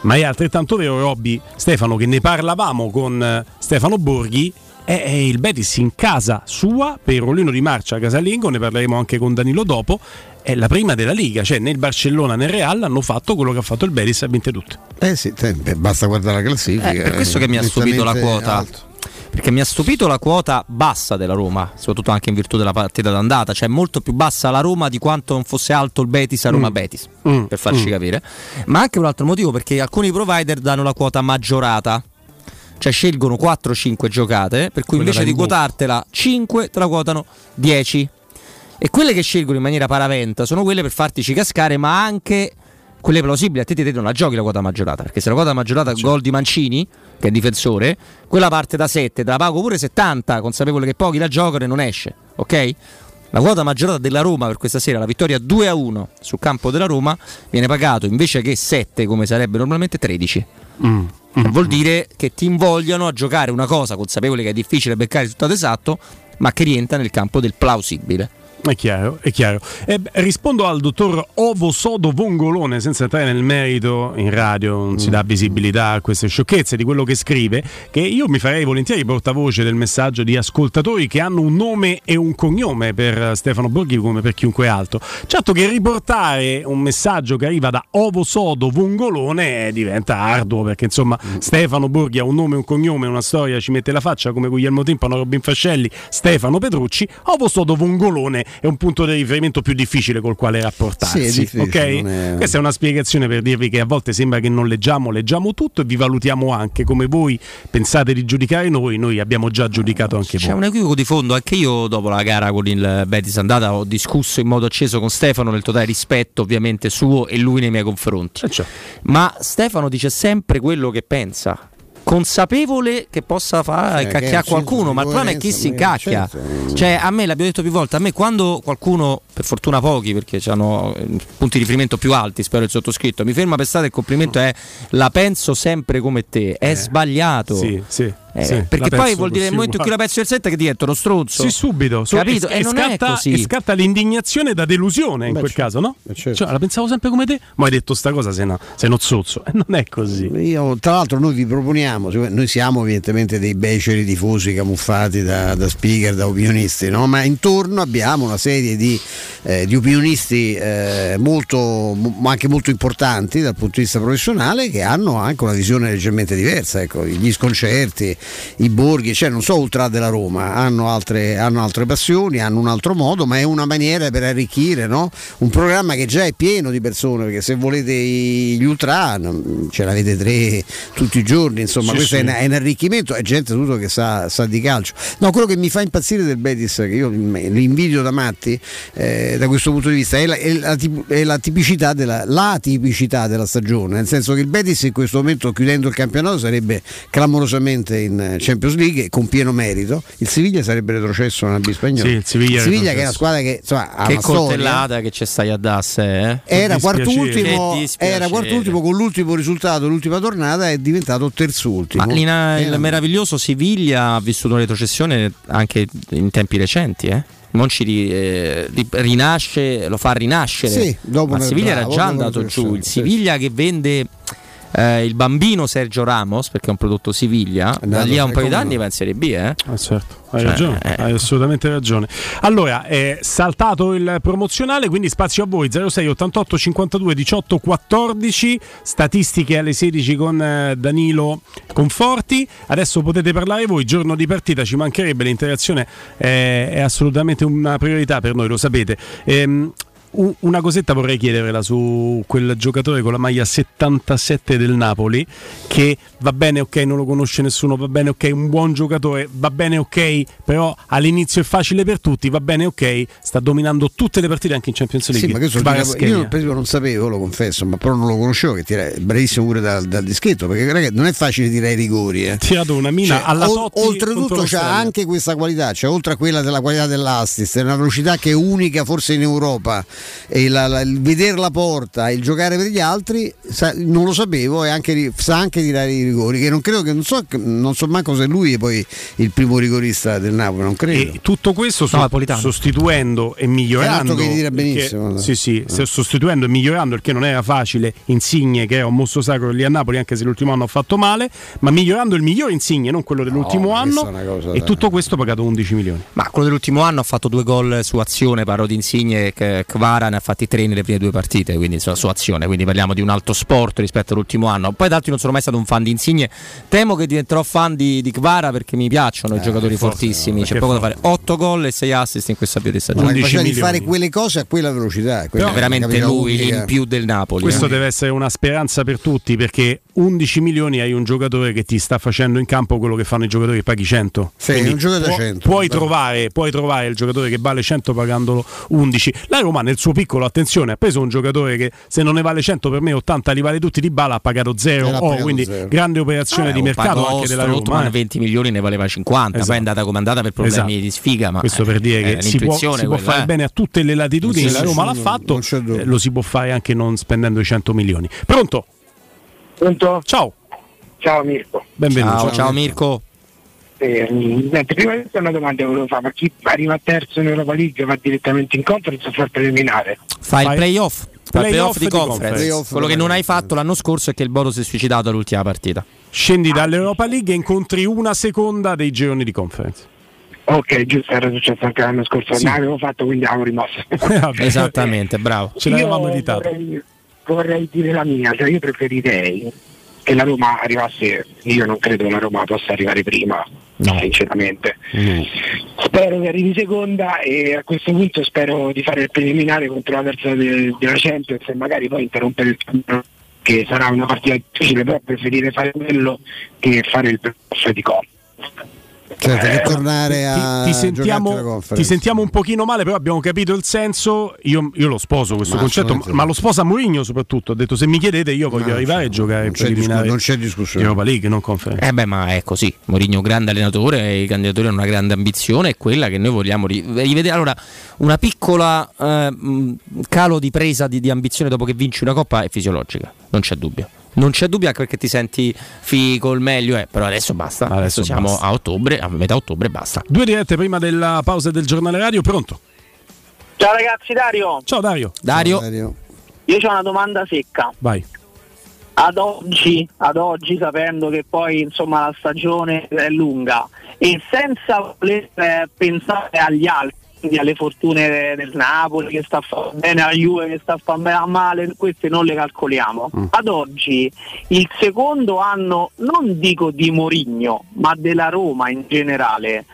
ma è altrettanto vero, Robby, Stefano, che ne parlavamo con eh, Stefano Borghi. È il Betis in casa sua per Rollino di Marcia casalingo, ne parleremo anche con Danilo dopo. È la prima della Liga, cioè né il Barcellona né il Real hanno fatto quello che ha fatto il Betis e ha vinto tutte. Eh sì, basta guardare la classifica. Eh, per questo che mi ha stupito la quota. alto. Perché mi ha stupito la quota bassa della Roma, soprattutto anche in virtù della partita d'andata, cioè molto più bassa la Roma di quanto non fosse alto il Betis a Roma Mm. Betis, Mm. per farci Mm. capire. Ma anche un altro motivo, perché alcuni provider danno la quota maggiorata. Cioè scelgono 4-5 giocate, per cui Quella invece di quotartela 5 te la quotano 10. E quelle che scelgono in maniera paraventa sono quelle per fartici cascare, ma anche quelle plausibili. A te ti non la giochi la quota maggiorata, perché se la quota maggiorata gol di Mancini, che è difensore, quella parte da 7, te la pago pure 70, consapevole che pochi la giocano e non esce, ok? La quota maggiorata della Roma per questa sera, la vittoria 2 a 1 sul campo della Roma, viene pagato invece che 7, come sarebbe normalmente, 13. Mm. Vuol dire che ti invogliano a giocare una cosa consapevole che è difficile beccare il risultato esatto, ma che rientra nel campo del plausibile. È chiaro, è chiaro. Eh, rispondo al dottor Ovo Sodo Vongolone, senza entrare nel merito in radio, non si dà visibilità a queste sciocchezze di quello che scrive, che io mi farei volentieri portavoce del messaggio di ascoltatori che hanno un nome e un cognome per Stefano Borghi come per chiunque altro. Certo che riportare un messaggio che arriva da Ovo Sodo Vongolone eh, diventa arduo, perché insomma Stefano Borghi ha un nome, un cognome, una storia, ci mette la faccia come Guglielmo Timpano, Robin Fascelli, Stefano Petrucci, Ovo Sodo Vongolone è un punto di riferimento più difficile col quale rapportarsi. Sì, difficile, ok? non è- Questa è una spiegazione per dirvi che a volte sembra che non leggiamo, leggiamo tutto e vi valutiamo anche come voi pensate di giudicare noi, noi abbiamo già giudicato anche C'è voi. un equivoco di fondo, anche io dopo la gara con il Betis andata ho discusso in modo acceso con Stefano nel totale rispetto ovviamente suo e lui nei miei confronti. Certo. Ma Stefano dice sempre quello che pensa. Consapevole che possa fare Cioè, cacchiare qualcuno, ma il problema è chi si incacchia. certo. Cioè, a me l'abbiamo detto più volte, a me quando qualcuno, per fortuna pochi, perché hanno punti di riferimento più alti, spero il sottoscritto, mi ferma per strada il complimento è la penso sempre come te, è sbagliato. Sì, sì. Eh, sì, perché poi vuol dire nel così momento in cui la pensi del set che diventa uno stronzo. Sì, subito. su- Capito? E, E, e non scatta, è così. e scatta l'indignazione da delusione in Beh, quel certo. caso, no? Certo. Cioè, la pensavo sempre come te, ma hai detto sta cosa, sei, una, sei uno zozzo. E non è così. Io, tra l'altro noi vi proponiamo, noi siamo evidentemente dei beceri tifosi camuffati da, da speaker, da opinionisti, no? ma intorno abbiamo una serie di, eh, di opinionisti eh, molto, mo- ma anche molto importanti dal punto di vista professionale che hanno anche una visione leggermente diversa. Ecco, gli sconcerti, i borghi, cioè non so ultra della Roma, hanno altre, hanno altre passioni, hanno un altro modo, ma è una maniera per arricchire no? un programma che già è pieno di persone, perché se volete gli ultra non- ce l'avete tre tutti i giorni, insomma Sì, questo sì. È, un- arricchimento, è gente tutto che sa, sa di calcio. No, quello che mi fa impazzire del Betis, che io li invidio da matti, eh, da questo punto di vista, è la, è la è la tipicità, della, la tipicità della stagione, nel senso che il Betis in questo momento chiudendo il campionato sarebbe clamorosamente in eh, Champions League con pieno merito, il Siviglia sarebbe retrocesso nella B spagnola. Sì, il Siviglia che è una squadra che insomma, ha Che una storia. coltellata che c'è stai a Dasse, eh? Era quartultimo, era quartultimo con l'ultimo risultato, l'ultima tornata è diventato terzultimo. Ma l'ina- il Eh, meraviglioso Siviglia ha vissuto una retrocessione anche in tempi recenti, eh? Monci ri- eh, ri- rinasce, lo fa rinascere. Sì, dopo Ma Siviglia era già andato giù. Il Siviglia che vende eh, il bambino Sergio Ramos, perché è un prodotto Siviglia, da lì a un paio d'anni no. va in Serie B, eh? Ah, certo, hai Cioè, ragione, eh. hai assolutamente ragione. Allora, è saltato il promozionale, quindi spazio a voi 06 88 52 18 14, statistiche alle 16 con eh, Danilo Conforti. Adesso potete parlare voi, giorno di partita, ci mancherebbe l'interazione, eh, è assolutamente una priorità per noi, lo sapete. Ehm, una cosetta vorrei chiedervela su quel giocatore con la maglia 77 del Napoli che va bene ok non lo conosce nessuno va bene ok un buon giocatore va bene ok però all'inizio è facile per tutti va bene ok sta dominando tutte le partite anche in Champions League Sì, ma questo Kvaratskhelia. io per esempio non sapevo, lo confesso, ma però non lo conoscevo che tira, bravissimo pure dal, dal dischetto, perché ragazzi, non è facile tirare i rigori. Eh. tirato una mina Cioè, alla contro oltretutto c'ha anche questa qualità, cioè oltre a quella della qualità dell'assist, è una velocità che è unica forse in Europa e la- la- il vedere la porta, il giocare per gli altri, sa- non lo sapevo e anche, sa anche tirare i rigori, che non credo che non so, non so manco se lui è poi il primo rigorista del Napoli, non credo. E tutto questo so- No, Napolitano. sostituendo e È un migliorando. altro che tira perché- benissimo. Sì, sì, se- sostituendo e migliorando perché non era facile. Insigne, che era un mostro sacro lì a Napoli, anche se l'ultimo anno ha fatto male, ma migliorando il migliore Insigne, non quello dell'ultimo questa anno. è E da- tutto questo pagato 11 milioni. Ma quello dell'ultimo anno ha fatto due gol su azione, parlo di Insigne e Kvara ne ha fatti tre nelle prime due partite, quindi insomma, su azione, quindi parliamo di un alto sport rispetto all'ultimo anno. Poi d'altro non sono mai stato un fan di Insigne, temo che diventerò fan di, di Kvara perché mi piacciono i giocatori fortissimi, c'è perché poco da fare. 8 gol e 6 assist in questa avvio di stagione. 11 faceva di fare quelle cose a quella velocità. Però quella è veramente lui unica. in più del Napoli. Questo eh. deve essere una speranza per tutti perché 11 milioni hai un giocatore che ti sta facendo in campo quello che fanno i giocatori che paghi 100. Sì, Quindi un giocatore da può- 100. Puoi trovare, puoi trovare il giocatore che vale 100 pagandolo 11. La Roma nel suo piccolo, attenzione, ha preso un giocatore che se non ne vale 100 per me 80 li vale tutti di bala, ha pagato 0. Eh, pagato quindi zero. grande operazione Eh, di mercato anche della Strootman Roma. eh. 20 milioni ne valeva 50, poi Esatto. è andata come è andata per problemi Esatto. di sfiga. Ma Questo per dire eh, che si può, si può fare eh. bene a tutte le latitudini, Sì, la Roma sì, l'ha non- fatto, eh, lo si può fare anche non spendendo i 100 milioni. Pronto? Pronto? Ciao, Ciao Mirko. benvenuto. Ciao, ciao Mirko. Eh, niente, prima di tutto una domanda che volevo fare, ma chi arriva terzo in Europa League va direttamente in conference o fa il preliminare? Fai il playoff. Fai il Playoff playoff di conference. conference. Playoff Quello che non hai fatto l'anno scorso è che il Bodo si è suicidato all'ultima partita. Scendi dall'Europa League e incontri una seconda dei gironi di conference. Ok, giusto, era successo anche l'anno scorso, Sì. non avevo fatto quindi avevo rimosso. *laughs* Esattamente, bravo. Ce l'avevamo evitato. Vorrei, vorrei dire la mia, cioè io preferirei che la Roma arrivasse, io non credo che la Roma possa arrivare prima, sinceramente. Spero che arrivi seconda e a questo punto spero di fare il preliminare contro la terza de- della Champions e magari poi interrompere il campionato che sarà una partita difficile, però preferire fare quello che fare il playoff di Coppa. Certo, che tornare a ti, ti sentiamo, ti sentiamo un pochino male, però abbiamo capito il senso. Io, io lo sposo questo Ma concetto, ma, lo sposa Mourinho soprattutto. Ha detto: se mi chiedete, io voglio arrivare e giocare non c'è discu- non c'è discussione. di Europa League, non conference. Eh beh, ma è così. Mourinho, grande allenatore, i candidatori hanno una grande ambizione, è quella che noi vogliamo ri- rivedere. Allora, una piccola eh, calo di presa di, di ambizione dopo che vinci una coppa è fisiologica, non c'è dubbio. Non c'è dubbio anche perché ti senti figo, il meglio, eh, però adesso basta. Adesso, Adesso siamo basta. a ottobre, a metà ottobre basta. Due dirette prima della pausa del giornale radio. Pronto? Ciao ragazzi, Dario. Ciao Dario. Dario. Io ho una domanda secca. Vai. Ad oggi, ad oggi, sapendo che poi insomma la stagione è lunga e senza voler eh, pensare agli altri, quindi alle fortune del Napoli che sta a fare bene, alla Juve che sta a fare male, queste non le calcoliamo. Ad oggi il secondo anno, non dico di Morigno, ma della Roma in generale,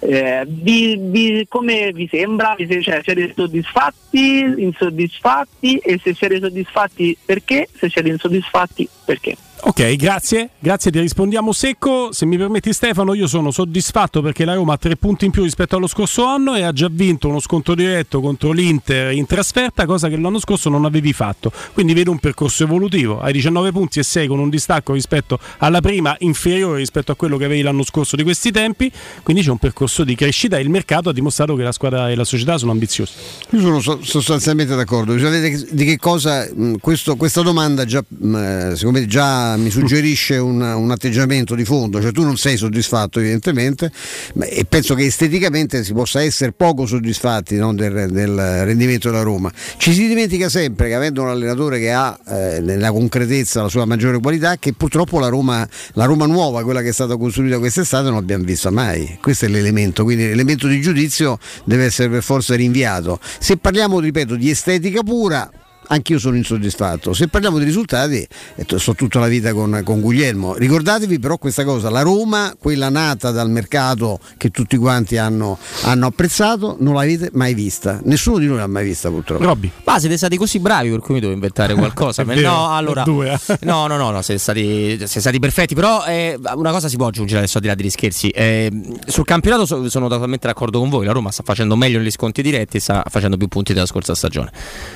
eh, vi- vi- come vi sembra? Vi se- cioè, siete soddisfatti, insoddisfatti e se siete soddisfatti perché? Se siete insoddisfatti perché? Ok, grazie, grazie, ti rispondiamo secco. Se mi permetti Stefano, io sono soddisfatto perché la Roma ha tre punti in più rispetto allo scorso anno e ha già vinto uno sconto diretto contro l'Inter in trasferta, cosa che l'anno scorso non avevi fatto. Quindi vedo un percorso evolutivo. Hai 19 punti e 6 con un distacco rispetto alla prima inferiore rispetto a quello che avevi l'anno scorso di questi tempi. Quindi c'è un percorso di crescita e il mercato ha dimostrato che la squadra e la società sono ambiziosi. Io sono so- sostanzialmente d'accordo. Bisogna vedere di che cosa questo- questa domanda già, eh, secondo me già mi suggerisce un, un atteggiamento di fondo, cioè tu non sei soddisfatto evidentemente e penso che esteticamente si possa essere poco soddisfatti no, del, del rendimento della Roma. Ci si dimentica sempre che avendo un allenatore che ha eh, nella concretezza la sua maggiore qualità, che purtroppo la Roma, la Roma nuova, quella che è stata costruita quest'estate, non l'abbiamo vista mai. Questo è l'elemento, quindi l'elemento di giudizio deve essere per forza rinviato. Se parliamo, ripeto, di estetica pura, anch'io sono insoddisfatto. Se parliamo di risultati, eh, sto tutta la vita con, con Guglielmo. Ricordatevi però questa cosa: la Roma, quella nata dal mercato che tutti quanti hanno, hanno apprezzato, non l'avete mai vista. Nessuno di noi l'ha mai vista, purtroppo. Robby. Ma siete stati così bravi per cui mi devo inventare *laughs* qualcosa. Vero, no, allora, due, eh. no, no, no, no, siete stati, siete stati perfetti. Però eh, una cosa si può aggiungere adesso al di là degli scherzi. Eh, sul campionato so- sono totalmente d'accordo con voi. La Roma sta facendo meglio negli sconti diretti e sta facendo più punti della scorsa stagione.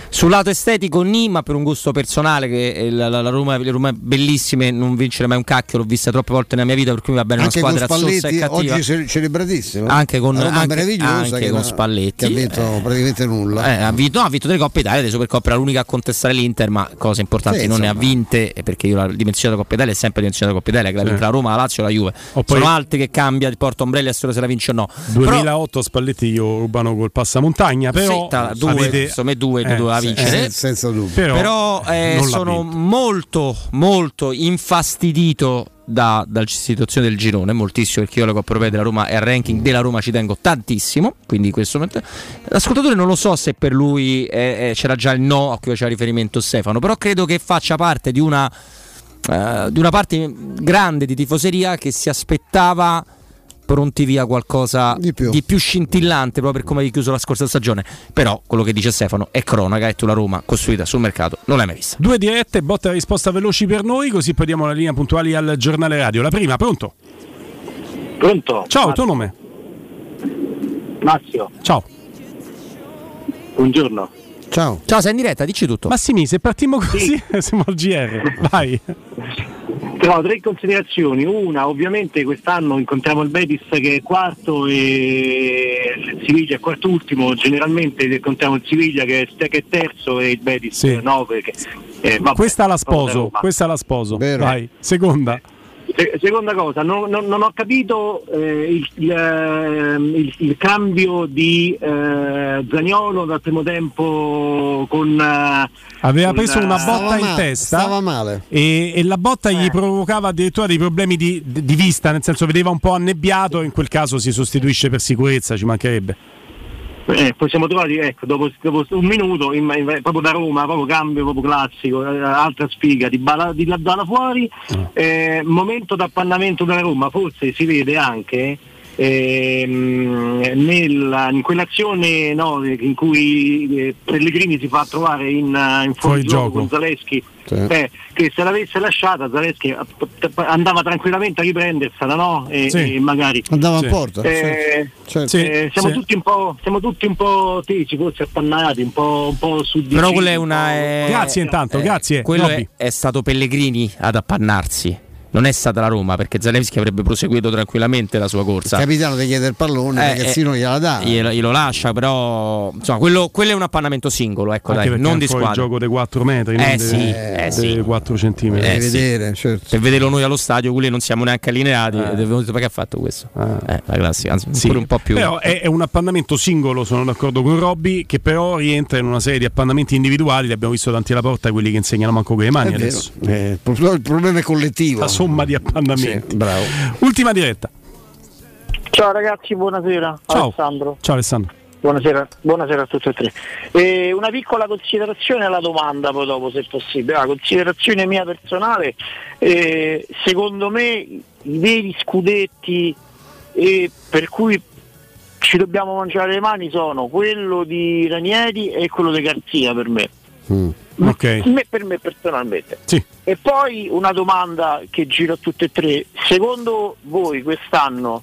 Sul lato estetico, ni, ma per un gusto personale, che eh, la, la- la Roma, le Roma bellissime, non vincere mai un cacchio, l'ho vista troppe volte nella mia vita, per cui va bene una Anche con squadra zozza e Spalletti, cattiva. oggi ce- celebratissimo. Anche con, Una Roma anche- meravigliosa anche che, con Spalletti. che ha vinto eh, praticamente nulla. eh, ha, vinto, no, ha vinto delle coppe Italia, le Supercoppe era l'unica a contestare l'Inter, ma cose importanti Sì, non ne ha vinte, eh, perché io la dimensione della Coppa Italia è sempre la dimensione della Coppa Italia, che la Sì. vince la Roma, la Lazio, la Juve. O poi- Sono altri che cambia, ti porta ombrelli a solo se la vince o no. 2008 Spalletti io rubano col passamontagna, però Sì, due, avete- insomma, due Eh, doveva sì, vincere. eh, senza dubbio. Però, Però, eh, sono molto, molto infastidito da- dalla situazione del girone, moltissimo perché io la Coppa Europea della Roma e al ranking della Roma ci tengo tantissimo, quindi in questo momento l'ascoltatore non lo so se per lui eh, eh, c'era già il no a cui faceva riferimento Stefano, però credo che faccia parte di una, eh, di una parte grande di tifoseria che si aspettava pronti via qualcosa di più. scintillante proprio per come hai chiuso la scorsa stagione però quello che dice Stefano è cronaca e tu la Roma costruita sul mercato non l'hai mai vista Due dirette, botta e risposta veloci per noi, così poi diamo la linea puntuali al giornale radio. La prima, pronto? Pronto? Ciao, il tuo nome? Massimo. Ciao. Buongiorno. Ciao. Ciao, sei in diretta, dici tutto. Massimi, se partiamo così *laughs* siamo al GR. Vai. Però tre considerazioni. Una, ovviamente quest'anno incontriamo il Betis che è quarto e il Siviglia è quarto ultimo. Generalmente incontriamo il Siviglia che è, che è terzo e il Betis Sì. nove. Che, eh, vabbè, Questa la sposo, questa la sposo. Vero. Vai. Seconda. Se- seconda cosa, non, non- non ho capito eh, il, il, ehm, il- il cambio di eh, Zaniolo dal primo tempo con... eh, Aveva con, preso una eh, botta in testa stava male. E, e la botta gli provocava addirittura dei problemi di, di vista, nel senso vedeva un po' annebbiato, in quel caso si sostituisce per sicurezza, ci mancherebbe. Eh, poi siamo trovati ecco, dopo, dopo un minuto in- in- proprio da Roma, proprio cambio proprio classico, eh, altra sfiga di, bala, di là fuori, eh, momento d'appannamento della Roma, forse si vede anche ehm, nella- in quell'azione no, in cui eh, Pellegrini si fa trovare in, eh, in fuori gioco con Zaleschi, Sì. eh, che se l'avesse lasciata Zaleschi eh, andava tranquillamente a riprendersela no? e, Sì. e magari Andava in porta, Eh, certo. eh, siamo, Sì. tutti un po', siamo tutti un po' tesi, forse appannati, un po', un po' su di Però sì, quella è un una. Grazie intanto, eh, grazie, Quello è, è stato Pellegrini ad appannarsi. Non è stata la Roma perché Zalewski avrebbe proseguito tranquillamente la sua corsa. Il capitano ti chiede il pallone, il Eh, ragazzino eh, gliela dà. Glielo, glielo lascia, però insomma, quello, quello è un appannamento singolo, ecco, Anche dai, non è di squadra. gioco dei 4 metri, Eh non sì, dei, eh dei sì. 4 centimetri. Eh, sì. certo. Per vederlo noi allo stadio, quelli non siamo neanche allineati. è venuto perché ha fatto questo? Eh, la classica, anzi, Sì, pure un po' più. Però è, è un appannamento singolo, sono d'accordo con Robby, che però rientra in una serie di appannamenti individuali. Li abbiamo visto davanti alla porta, quelli che insegnano manco con le mani È adesso. Eh, il il problema è collettivo. Somma di appannamenti. Sì, bravo. Ultima diretta. Ciao ragazzi, buonasera. Ciao. Alessandro. Ciao Alessandro. Buonasera, buonasera a tutti e tre. Eh, una piccola considerazione alla domanda poi dopo se possibile. La considerazione mia personale, eh, secondo me i veri scudetti eh, per cui ci dobbiamo mangiare le mani sono quello di Ranieri e quello di Garzia per me. Ok. Me- per me personalmente. Sì. E poi una domanda che giro a tutte e tre. Secondo voi quest'anno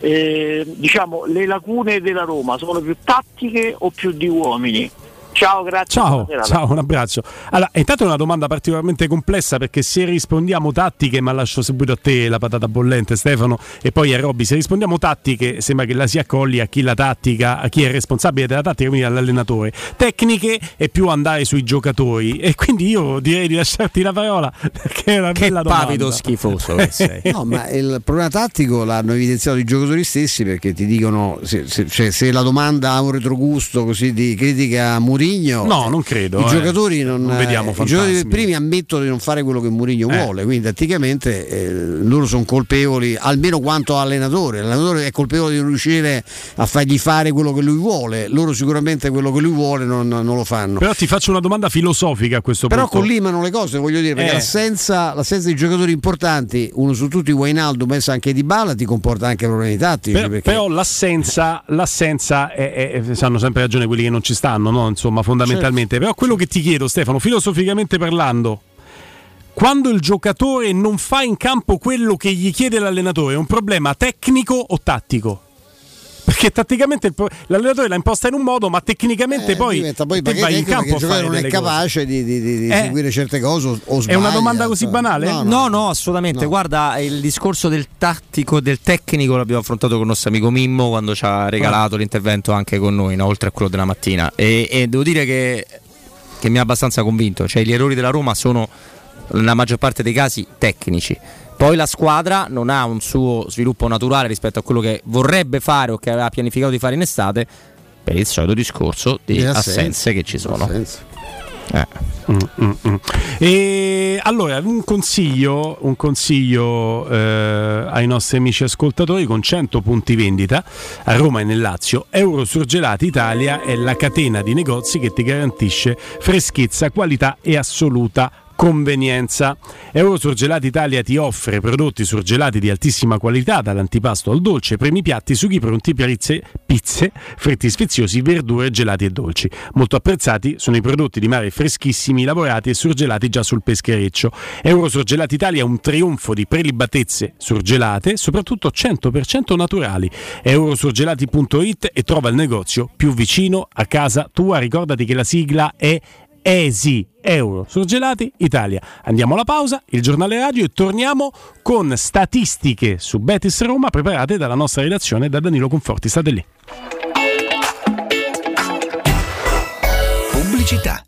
eh, diciamo, le lacune della Roma sono più tattiche o più di uomini? Ciao, grazie. Ciao, ciao, un abbraccio. Allora, intanto è una domanda particolarmente complessa perché se rispondiamo tattiche, ma lascio subito a te la patata bollente Stefano e poi a Robby, se rispondiamo tattiche sembra che la si accogli a chi la tattica, a chi è responsabile della tattica, quindi all'allenatore. Tecniche è più andare sui giocatori e quindi io direi di lasciarti la parola *laughs* perché è una Che bella domanda. pavido schifoso che sei. *laughs* No, ma il problema tattico l'hanno evidenziato i giocatori stessi perché ti dicono se, se- cioè, se la domanda ha un retrogusto così di critica a Mourinho. No, non credo. I eh. giocatori non, Non vediamo eh, i giocatori primi ammettono di non fare quello che Mourinho Eh. vuole, quindi tatticamente eh, loro sono colpevoli almeno quanto allenatore. L'allenatore è colpevole di non riuscire a fargli fare quello che lui vuole, loro sicuramente quello che lui vuole non, non lo fanno. Però ti faccio una domanda filosofica a questo Però punto. collimano le cose, voglio dire, perché Eh. l'assenza, l'assenza di giocatori importanti, uno su tutti Wijnaldum, pensa anche di Bala, ti comporta anche problemi tattici. Per- perché- però l'assenza, l'assenza è, è- è- hanno sempre ragione quelli che non ci stanno, no? insomma, fondamentalmente. Però quello che ti chiedo, Stefano, filosoficamente parlando, quando il giocatore non fa in campo quello che gli chiede l'allenatore, è un problema tecnico o tattico? Perché tatticamente pro- l'allenatore l'ha imposta in un modo, ma tecnicamente Eh, poi, diventa poi te vai in campo il a giocatore fare non è capace di, di- di- Eh. seguire certe cose o, o È una domanda così cioè. banale? No, No, no, assolutamente. Guarda, il discorso del tattico, del tecnico l'abbiamo affrontato con il nostro amico Mimmo quando ci ha regalato l'intervento anche con noi, no? oltre a quello della mattina. E, e devo dire che, che mi ha abbastanza convinto. Cioè, gli errori della Roma sono, nella maggior parte dei casi, tecnici. Poi la squadra non ha un suo sviluppo naturale rispetto a quello che vorrebbe fare o che aveva pianificato di fare in estate per il solito discorso di assenze, assenze. che ci sono. Eh. Mm, mm, mm. E allora un consiglio, un consiglio eh, ai nostri amici ascoltatori con 100 punti vendita a Roma e nel Lazio. Eurosurgelati Italia è la catena di negozi che ti garantisce freschezza, qualità e assoluta convenienza. Eurosurgelati Italia ti offre prodotti surgelati di altissima qualità, dall'antipasto al dolce, primi piatti, sughi pronti, pizze, pizze, fritti sfiziosi, verdure, gelati e dolci. Molto apprezzati sono i prodotti di mare freschissimi, lavorati e surgelati già sul peschereccio. Eurosurgelati Italia è un trionfo di prelibatezze surgelate, soprattutto 100% naturali. Eurosurgelati.it e trova il negozio più vicino a casa tua. Ricordati che la sigla è ESI Euro Surgelati Italia. Andiamo alla pausa, il giornale radio e torniamo con statistiche su Betis Roma preparate dalla nostra redazione da Danilo Conforti. State lì. Pubblicità.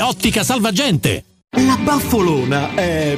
Ottica Salvagente. La baffolona è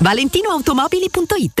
valentinoautomobili.it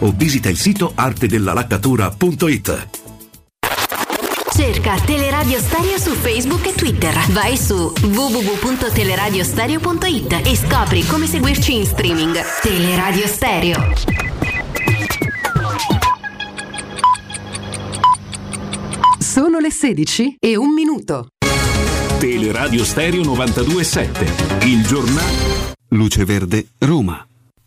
o visita il sito artedellalaccatura.it. Cerca Teleradio Stereo su Facebook e Twitter. Vai su www.teleradiostereo.it e scopri come seguirci in streaming. Teleradio Stereo. Sono le 16 e un minuto. Teleradio Stereo 927, il giornale. Luce Verde, Roma.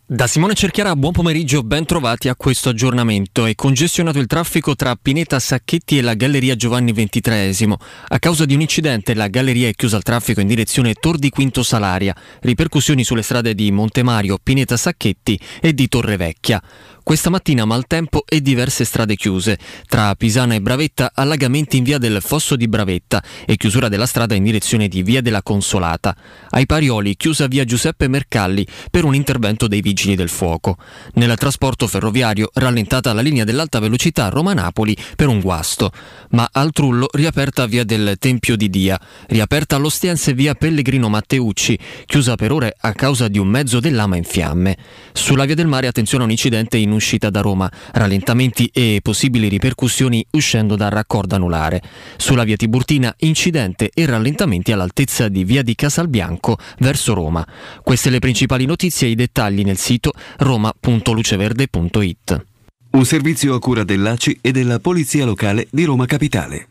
Da Simone Cerchiara, buon pomeriggio, ben trovati a questo aggiornamento. È congestionato il traffico tra Pineta Sacchetti e la Galleria Giovanni XXIII. A causa di un incidente la galleria è chiusa al traffico in direzione Tor di Quinto Salaria. Ripercussioni sulle strade di Montemario, Pineta Sacchetti e di Torre Vecchia. Questa mattina maltempo e diverse strade chiuse. Tra Pisana e Bravetta allagamenti in via del Fosso di Bravetta e chiusura della strada in direzione di via della Consolata. Ai Parioli chiusa via Giuseppe Mercalli per un intervento dei vigili del fuoco. Nel trasporto ferroviario rallentata la linea dell'alta velocità Roma-Napoli per un guasto. Ma al Trullo riaperta via del Tempio di Dia. Riaperta all'Ostiense via Pellegrino Matteucci, chiusa per ore a causa di un mezzo dell'ama in fiamme. Sulla via del mare attenzione a un incidente in uscita da Roma, rallentamenti e possibili ripercussioni uscendo dal raccordo anulare. Sulla via Tiburtina incidente e rallentamenti all'altezza di via di Casalbianco verso Roma. Queste le principali notizie e i dettagli nel sito roma.luceverde.it. Un servizio a cura dell'ACI e della Polizia Locale di Roma Capitale.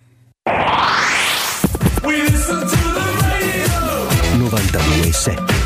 92.7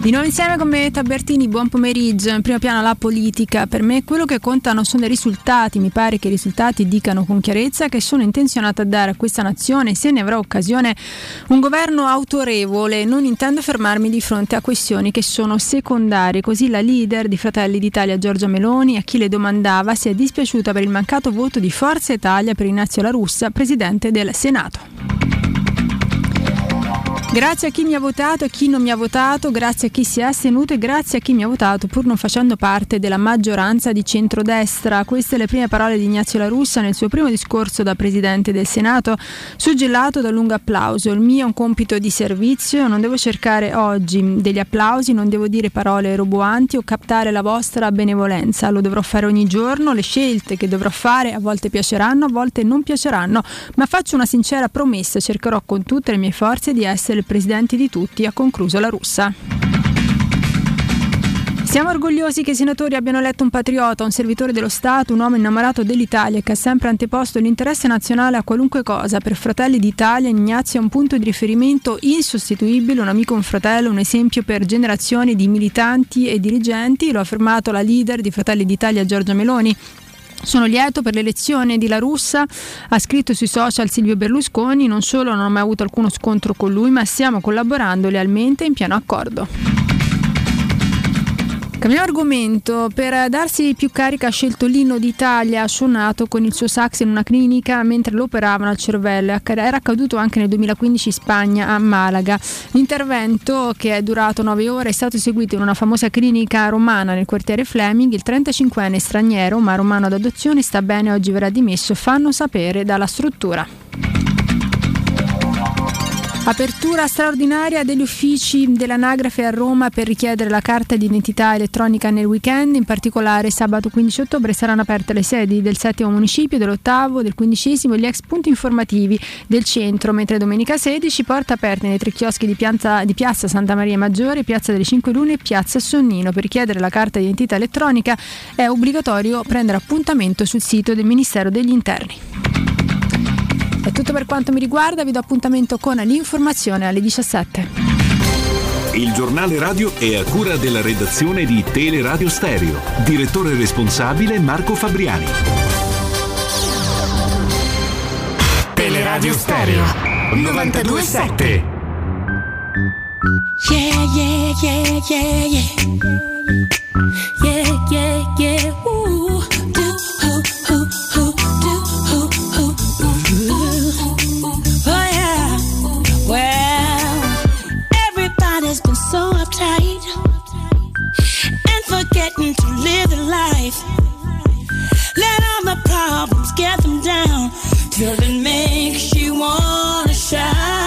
Di nuovo insieme con me Tabertini, buon pomeriggio. In primo piano la politica. Per me quello che conta non sono i risultati, mi pare che i risultati dicano con chiarezza che sono intenzionata a dare a questa nazione, se ne avrà occasione, un governo autorevole. Non intendo fermarmi di fronte a questioni che sono secondarie. Così la leader di Fratelli d'Italia Giorgia Meloni, a chi le domandava, si è dispiaciuta per il mancato voto di Forza Italia per Ignazio La Russa, presidente del Senato. Grazie a chi mi ha votato e chi non mi ha votato, grazie a chi si è astenuto e grazie a chi mi ha votato pur non facendo parte della maggioranza di centrodestra. Queste le prime parole di Ignazio La Russa nel suo primo discorso da Presidente del Senato, suggellato da un lungo applauso. Il mio è un compito di servizio, non devo cercare oggi degli applausi, non devo dire parole roboanti o captare la vostra benevolenza, lo dovrò fare ogni giorno, le scelte che dovrò fare a volte piaceranno, a volte non piaceranno, ma faccio una sincera promessa, cercherò con tutte le mie forze di essere il presidente di tutti, ha concluso la russa. Siamo orgogliosi che i senatori abbiano eletto un patriota, un servitore dello Stato, un uomo innamorato dell'Italia che ha sempre anteposto l'interesse nazionale a qualunque cosa. Per Fratelli d'Italia Ignazio è un punto di riferimento insostituibile, un amico, un fratello, un esempio per generazioni di militanti e dirigenti, lo ha affermato la leader di Fratelli d'Italia Giorgia Meloni. Sono lieto per l'elezione di La Russa, ha scritto sui social Silvio Berlusconi, non solo non ho mai avuto alcuno scontro con lui, ma stiamo collaborando lealmente in pieno accordo. Cambiamo argomento, per darsi più carica ha scelto l'inno d'Italia, suonato con il suo sax in una clinica mentre lo operavano al cervello, era accaduto anche nel 2015 in Spagna a Malaga. L'intervento che è durato 9 ore è stato eseguito in una famosa clinica romana nel quartiere Fleming, il 35enne straniero ma romano ad adozione sta bene, oggi verrà dimesso, fanno sapere dalla struttura. Apertura straordinaria degli uffici dell'anagrafe a Roma per richiedere la carta di identità elettronica nel weekend, in particolare sabato 15 ottobre saranno aperte le sedi del settimo municipio, dell'ottavo, del quindicesimo e gli ex punti informativi del centro, mentre domenica 16 porta aperte nei tre chioschi di, piazza, di piazza Santa Maria Maggiore, piazza delle Cinque Lune e piazza Sonnino. Per richiedere la carta di identità elettronica è obbligatorio prendere appuntamento sul sito del Ministero degli Interni. È tutto per quanto mi riguarda, vi do appuntamento con l'informazione alle 17. Il giornale radio è a cura della redazione di Teleradio Stereo. Direttore responsabile Marco Fabriani. Teleradio Stereo 927 Yeah, yeah, yeah, yeah, yeah. Yeah, yeah, yeah. Ooh. So uptight and forgetting to live their life. Let all the problems get them down till it makes you wanna shout.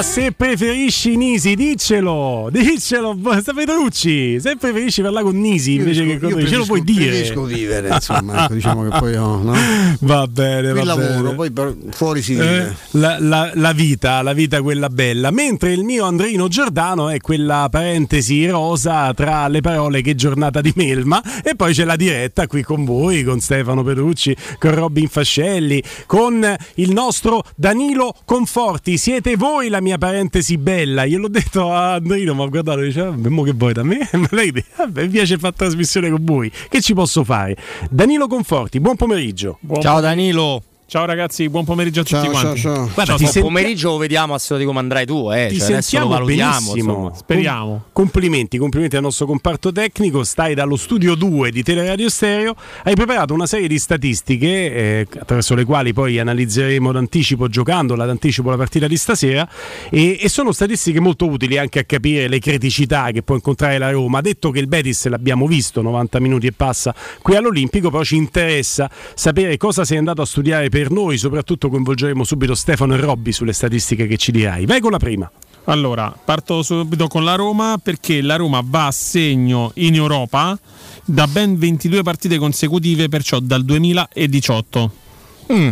Ma se preferisci Nisi, diccelo, diccelo, Petrucci. Se preferisci parlare con Nisi invece che con io ce lo puoi dire. Preferisco vivere, insomma, ecco, diciamo che poi ho, no? *laughs* Va bene, va lavoro, bene. poi fuori si Eh, vive. la, la- la vita, la vita quella bella. Mentre il mio Andrino Giordano è quella parentesi rosa tra le parole che giornata di melma e poi c'è la diretta qui con voi, con Stefano Petrucci, con Robin Fascelli, con il nostro Danilo Conforti. Siete voi la mia parentesi bella. Gliel'ho detto a Andrino, ma guardate, dice, "Vabbè, mo che vuoi da me? *laughs* Lei dice, "Vabbè, mi piace fare trasmissione con voi. Che ci posso fare? Danilo Conforti, buon pomeriggio. Ciao Danilo. Ciao ragazzi, buon pomeriggio a tutti quanti. Guarda, ti ti senti- pomeriggio lo vediamo a seconda di come andrai tu, eh. Ti cioè, lo sentiamo valutiamo. benissimo. Speriamo. Com- complimenti, complimenti al nostro comparto tecnico. Stai dallo studio 2 di Teleradio Stereo. Hai preparato una serie di statistiche eh, attraverso le quali poi analizzeremo d'anticipo, giocandola d'anticipo la partita di stasera. E, e sono statistiche molto utili anche a capire le criticità che può incontrare la Roma. Detto che il Betis l'abbiamo visto 90 minuti e passa qui all'Olimpico, però ci interessa sapere cosa sei andato a studiare per noi, soprattutto coinvolgeremo subito Stefano e Robby sulle statistiche che ci dirai. Vai con la prima. Allora, parto subito con la Roma perché la Roma va a segno in Europa da ben 22 partite consecutive, perciò dal 2018.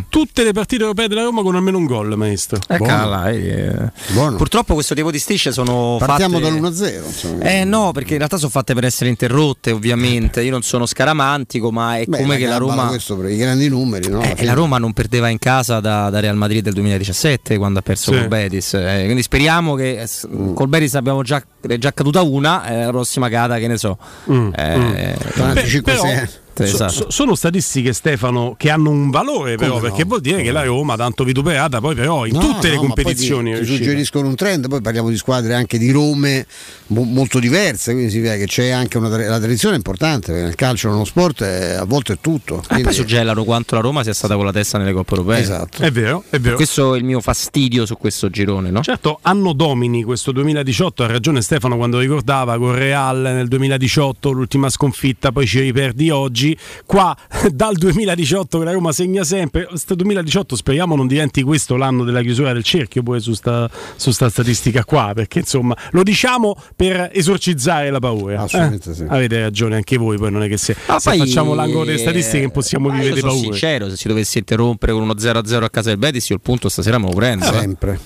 Tutte le partite europee della Roma con almeno un gol, maestro. Eh, cala, eh. Purtroppo questo tipo di strisce sono Partiamo fatte... dall'1-0. insomma. Eh no, perché in realtà sono fatte per essere interrotte, ovviamente. Io non sono scaramantico, ma è Beh, come che la Roma. questo per i grandi numeri, no? Eh, la Roma non perdeva in casa da, da Real Madrid del 2017 quando ha perso Sì. col Betis. Eh, quindi speriamo che eh, Mm. col Betis abbiamo già, è già caduta una, eh, la prossima cata, che ne so. Mm, Eh, Beh, però, so- esatto. so- sono statistiche, Stefano, che hanno un valore, però, Come no? perché vuol dire che la Roma, tanto vituperata, poi però in No, tutte le no, poi competizioni. Ti, ti suggeriscono un trend, poi parliamo di squadre anche di Rome mo- molto diverse, quindi significa che c'è anche una la tradizione è importante, perché nel calcio, nello sport è- a volte è tutto. E quindi- poi suggellano quanto la Roma sia stata con la testa nelle coppe europee. Esatto. È vero, è vero. Questo è il mio fastidio su questo girone, no? Certo, anno domini questo 2018, ha ragione Stefano quando ricordava con Real nel 2018 l'ultima sconfitta, poi ci riperdi oggi. Qua *laughs* dal 2018 che la Roma segna sempre, questo 2018 speriamo non diventi questo l'anno della chiusura del cerchio pure su sta, su sta statistica qua, perché insomma lo diciamo per esorcizzare la paura. Assolutamente Eh? sì. Avete ragione anche voi, poi non è che se, se poi, facciamo l'angolo delle statistiche non possiamo ma vivere io di sono paura. sincero, se si dovesse interrompere con uno 0-0 a casa del Betis, io il punto stasera me lo prendo. eh. Sempre.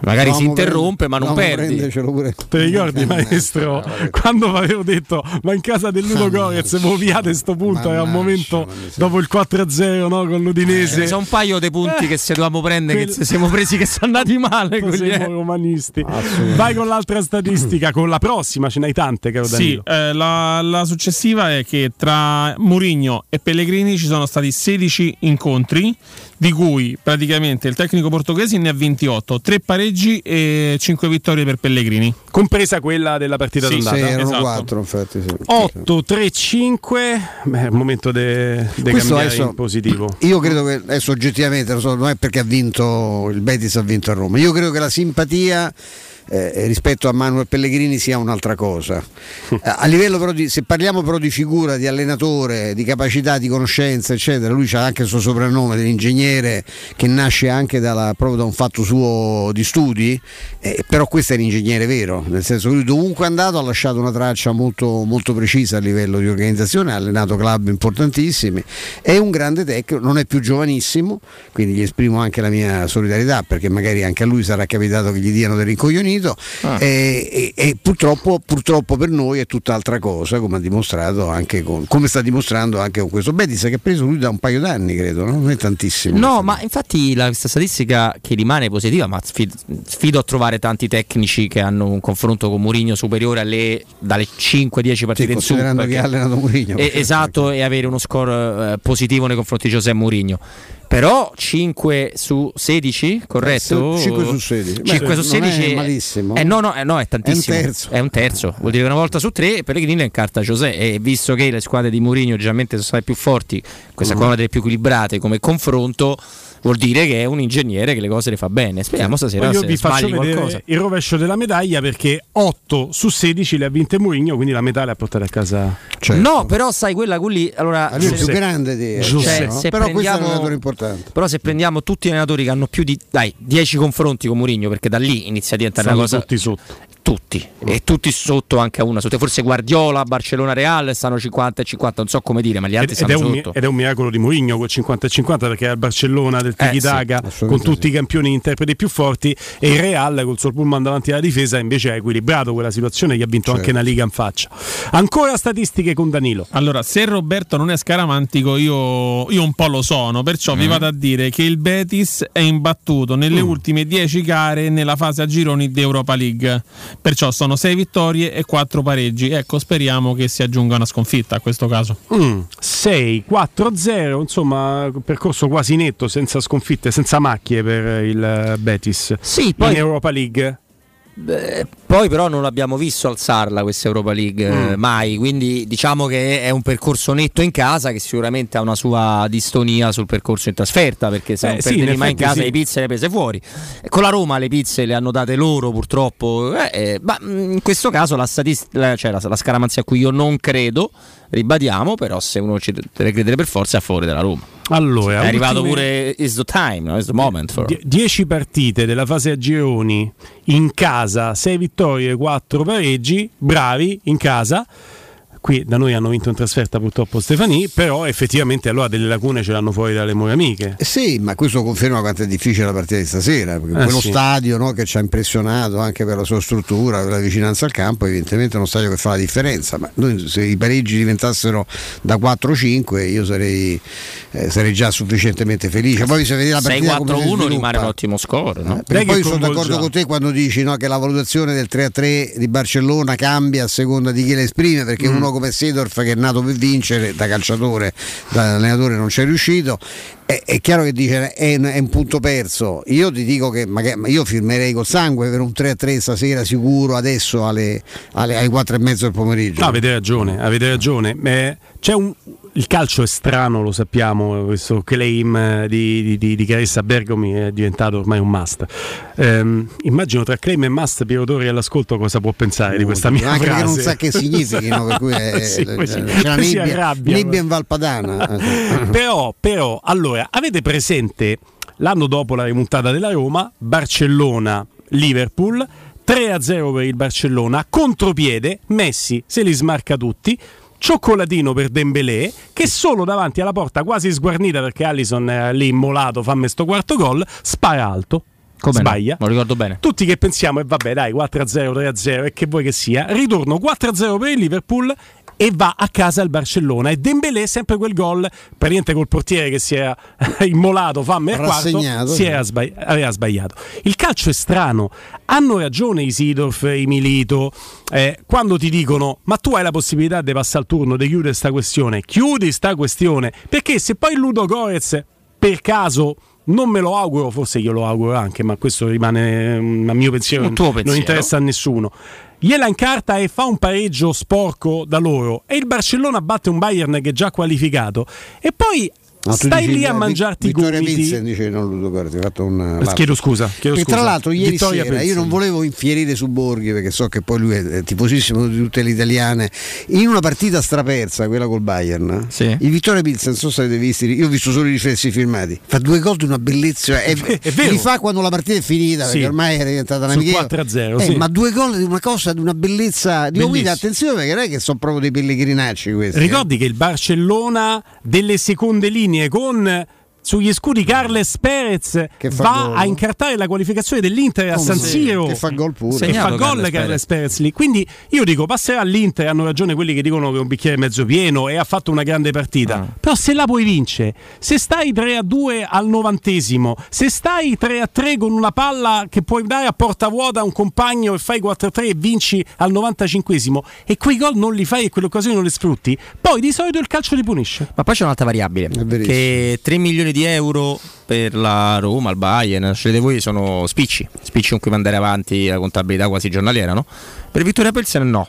Magari si interrompe, ma non perdi. pure. Ti ricordi, maestro, quando avevo detto ma in casa del Ludo Gorez moviate sto punto? Era un momento dopo il 4-0 no, con l'Udinese. Eh, sono un paio dei punti che se dovevamo prendere, quel- che siamo presi che sono andati male. quelli, Siamo eh. romanisti. Vai con l'altra statistica, con la prossima, ce n'hai tante, caro Sì, Danilo. eh, la, la successiva è che tra Mourinho e Pellegrini ci sono stati 16 incontri, di cui praticamente il tecnico portoghese ne ha 28, 3 pareggi e 5 vittorie per Pellegrini. Compresa quella della partita Sì, d'andata. Sì, erano Esatto. quattro, infatti. Sì. 8, 3, 5. Beh, è il momento di Questo cambiare adesso- in positivo. Io credo che adesso oggettivamente lo so, non è perché ha vinto il Betis ha vinto a Roma. Io credo che la simpatia eh, rispetto a Manuel Pellegrini sia un'altra cosa. *laughs* A livello però di, se parliamo però di figura, di allenatore, di capacità, di conoscenza, eccetera, lui ha anche il suo soprannome dell'ingegnere che nasce anche dalla- proprio da un fatto suo di studi, eh, però questo è l'ingegnere vero, nel senso che lui dovunque è andato ha lasciato una traccia molto, molto precisa a livello di organizzazione, ha allenato club importantissimi, è un grande tecnico, non è più giovanissimo, quindi gli esprimo anche la mia solidarietà perché magari anche a lui sarà capitato che gli diano del rincoglionito Ah. e, e- e purtroppo, purtroppo per noi è tutt'altra cosa come ha dimostrato anche con, come sta dimostrando anche con questo Betis che ha preso lui da un paio d'anni credo, no? non è tantissimo. No, ma infatti la, questa statistica che rimane positiva, ma sfid- sfido a trovare tanti tecnici che hanno un confronto con Mourinho superiore alle dalle 5-10 partite in su. considerando perché- che ha allenato Mourinho. Esatto, e avere uno score eh, positivo nei confronti di Giuseppe Mourinho. Però 5 su 16, corretto? Eh, 5 su 16. 5 Beh, su non è 16 malissimo. Eh, no, no, eh, no, è tantissimo. È un terzo. È un terzo. Vuol dire che una volta su tre Pellegrini incarta José e visto che le squadre di Mourinho generalmente sono state più forti, questa qua è una delle più equilibrate come confronto, vuol dire che è un ingegnere che le cose le fa bene. Speriamo stasera io se vi faccio vedere qualcosa. il rovescio della medaglia perché 8 su 16 le ha vinte Mourinho, quindi la metà le ha portate a casa. No, però sai quella quelli allora lui è più grande di cioè, no? se però questo è un allenatore importante. Però se prendiamo tutti gli allenatori che hanno più di dai, 10 confronti con Mourinho, perché da lì inizia a diventare Stanno una cosa tutti sotto. tutti e tutti sotto anche a una sotto. Forse Guardiola, Barcellona Real stanno 50 e 50, non so come dire, ma gli altri Ed, ed stanno è un, mi- sotto. ed è un miracolo di Mourinho quel 50 e 50 perché è il Barcellona del Tiki Eh, sì, con tutti i campioni interpreti più forti e il Real col suo pullman davanti alla difesa invece ha equilibrato quella situazione gli ha vinto anche una Liga in faccia. Ancora statistiche con Danilo. Allora, se Roberto non è scaramantico, io, io un po' lo sono, perciò vi Mm. vado a dire che il Betis è imbattuto nelle Mm. ultime 10 gare nella fase a gironi di Europa League. Perciò sono 6 vittorie e 4 pareggi. Ecco, speriamo che si aggiunga una sconfitta a questo caso. Mm, 6, 4, 0, insomma, percorso quasi netto, senza sconfitte, senza macchie per il eh, Betis. Sì, poi- in Europa League. Beh, poi però non l'abbiamo visto alzarla questa Europa League eh, Mm. mai, quindi diciamo che è un percorso netto in casa che sicuramente ha una sua distonia sul percorso in trasferta, perché se Eh, non sì, perdevi mai in casa sì. le pizze le prese fuori. Con la Roma le pizze le hanno date loro purtroppo, eh, eh, ma mm, in questo caso la, statist- la- cioè la, la scaramanzia a cui io non credo, ribadiamo, però se uno ci deve credere per forza è a favore della Roma. Allora, è arrivato ultime- pure is the time, no? is the moment for. 10 partite della fase a gironi in casa, 6 vittorie, 4 pareggi, bravi in casa. Qui da noi hanno vinto in trasferta purtroppo Stefani, però effettivamente allora delle lacune ce l'hanno fuori dalle mura amiche. Eh sì, ma questo conferma quanto è difficile la partita di stasera, perché Eh quello sì. stadio no, che ci ha impressionato anche per la sua struttura, per la vicinanza al campo, evidentemente è uno stadio che fa la differenza, ma noi se i pareggi diventassero da 4-5 io sarei, eh, sarei già sufficientemente felice. Poi se vedi la partita come si 6-4-1 sviluppa. rimane un ottimo score, no? Perché poi sono d'accordo con te quando dici no, che la valutazione del 3-3 di Barcellona cambia a seconda di chi la esprime, perché Mm. uno come Sedorf che è nato per vincere, da calciatore, da allenatore non c'è riuscito, è, è chiaro che dice è, un- è un punto perso. Io ti dico che magari, ma io firmerei col sangue per un 3-3 stasera sicuro adesso alle, alle, alle 4 e mezzo del pomeriggio. No, avete ragione, avete ragione. Eh, c'è un- il calcio è strano, lo sappiamo, questo claim eh, di, di, di, di Caressa Bergomi è diventato ormai un must. Ehm, immagino tra claim e must Piero Torri all'ascolto cosa può pensare di questa mia anche frase. perché non sa che significhino, per cui è, *laughs* Sì, si- c'è poi si nebbia, arrabbia. nebbia in Valpadana. *laughs* però, però, allora, avete presente l'anno dopo la rimontata della Roma, Barcellona, Liverpool, 3-0 per il Barcellona, contropiede, Messi se li smarca tutti. Cioccolatino per Dembélé che solo davanti alla porta quasi sguarnita perché Allison è lì immolato fammi sto quarto gol spara alto Come no? sbaglia Me lo ricordo bene. tutti che pensiamo e vabbè dai 4-0 3-0 e che vuoi che sia ritorno 4-0 per il Liverpool e va a casa il Barcellona. E Dembélé sempre quel gol praticamente col portiere che si era *laughs* immolato famme al quarto si era sbagli- aveva sbagliato. Il calcio è strano. Hanno ragione i Sidorf i Milito eh, quando ti dicono ma tu hai la possibilità di passare il turno di chiudere sta questione? Chiudi sta questione perché se poi Ludo Gorez per caso non me lo auguro, forse io lo auguro anche, ma questo rimane mm, a mio pensiero, Un tuo non pensiero. interessa a nessuno. Gliela incarta e fa un pareggio sporco da loro e il Barcellona batte un Bayern che è già qualificato e poi No, stai dici lì a mangiarti i Vittoria gomiti. Pilsen dice non Ludo Corti, hai fatto un lapsus. Chiedo scusa, chiedo E scusa. tra l'altro ieri Vittoria sera io Pilsen. non volevo infierire su Borghi perché so che poi lui è tifosissimo di tutte le italiane. In una partita strapersa, quella col Bayern, il Vittoria Pilsen, non so se avete visto, io ho visto solo i riflessi filmati, fa due gol di una bellezza, è, *laughs* è vero. li fa quando la partita è finita Sì. perché ormai era diventata una amichevole. 4-0, Eh, sì. Ma due gol di una cosa, di una bellezza, dico Bellissimo. attenzione perché non è che sono proprio dei pellegrinacci questi. eh. Ricordi che il Barcellona delle seconde linee con sugli scudi Carles Perez fa va gol. a incartare la qualificazione dell'Inter a Come San sì, Siro che fa gol pure. che fa gol Carles Carles Perez lì quindi io dico passerà all'Inter hanno ragione quelli che dicono che è un bicchiere mezzo pieno e ha fatto una grande partita Ah. però se la puoi vincere se stai 3 a 2 al novantesimo se stai 3 a 3 con una palla che puoi dare a porta vuota a un compagno e fai 4 a 3 e vinci al 95esimo e quei gol non li fai e quelle occasioni non le sfrutti poi di solito il calcio ti punisce Ma poi c'è un'altra variabile, che 3 milioni di euro per la Roma, il Bayern, scegliete voi, sono spicci, spicci con cui mandare avanti la contabilità quasi giornaliera, no? Per Vittoria Pelsen no.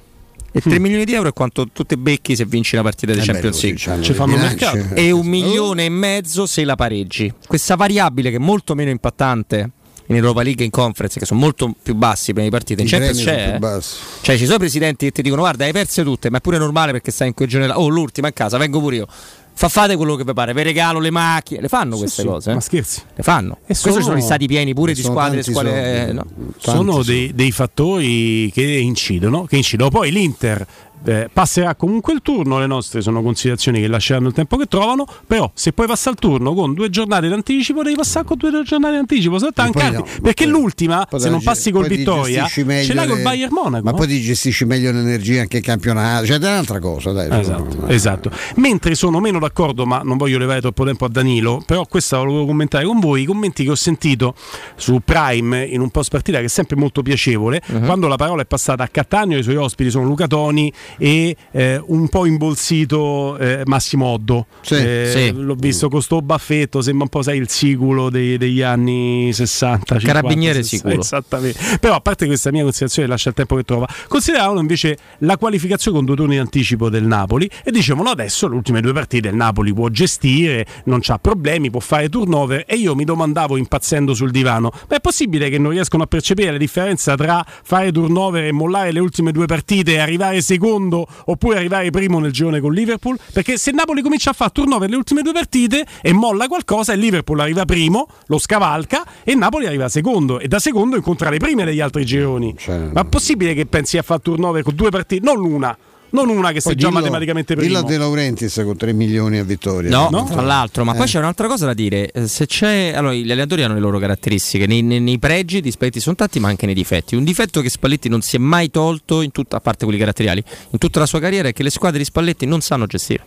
E 3 milioni di euro è quanto tu te becchi se vinci la partita di Eh Champions League. c'hanno Ci fanno dei bilanci. mercato. E un milione e mezzo se la pareggi. Questa variabile che è molto meno impattante in Europa League e in Conference, che sono molto più bassi per le partite, in I Champions c'è. più bassi. Cioè, ci sono presidenti che ti dicono: Guarda, hai perse tutte, ma è pure normale perché stai in quel giorno. Oh, l'ultima in casa, vengo pure io. Fa fate quello che vi pare, vi regalo le macchine, le fanno queste sì, cose. eh? ma scherzi. Le fanno. E Questi sono- sono gli stati pieni pure di sono squadre. squadre soldi. eh, no. sono dei, dei fattori che incidono, che incidono. Poi l'Inter eh, passerà comunque il turno, le nostre sono considerazioni che lasceranno il tempo che trovano, però se poi passa il turno con due giornate d'anticipo devi passare con due giornate d'anticipo, sono E poi tanti, no, perché l'ultima, Poi se non passi col poi Vittoria, ce l'hai col Bayern Monaco. Ma no? poi ti gestisci meglio l'energia anche in campionato, cioè è un'altra cosa, dai. Esatto, esatto. Mentre sono meno d'accordo, ma non voglio levare troppo tempo a Danilo, però questa la volevo commentare con voi, i commenti che ho sentito su Prime in un post partita che è sempre molto piacevole, Mhm. quando la parola è passata a Cattaneo, i suoi ospiti sono Luca Toni e eh, un po' imbolsito eh, Massimo Oddo. Eh, Sì. L'ho visto con sto baffetto, sembra un po' sai, il siculo dei- degli anni 60. 50, Carabiniere 60, siculo. Esattamente. Però a parte questa mia considerazione, lascia il tempo che trova. Consideravano invece la qualificazione con due turni di anticipo del Napoli e dicevano adesso le ultime due partite il Napoli può gestire, non ha problemi, può fare turnover e io mi domandavo impazzendo sul divano, ma è possibile che non riescono a percepire la differenza tra fare turnover e mollare le ultime due partite e arrivare secondo oppure arrivare primo nel girone con Liverpool? Perché se Napoli comincia a fare turnover le ultime due partite e molla qualcosa, il Liverpool arriva primo, lo scavalca e Napoli arriva secondo e da secondo incontra le prime degli altri gironi. Ma è possibile che pensi a fare turnover con due partite, non una, non una che sei già matematicamente primo? Dillo De Laurentiis con 3 milioni a vittoria. No, tra l'altro, ma Eh. poi c'è un'altra cosa da dire. Eh, Se c'è, allora, gli allenatori hanno le loro caratteristiche, nei, nei- nei pregi di Spalletti sono tanti, ma anche nei difetti. Un difetto che Spalletti non si è mai tolto, in tutta, a parte quelli caratteriali, in tutta la sua carriera è che le squadre di Spalletti non sanno gestire.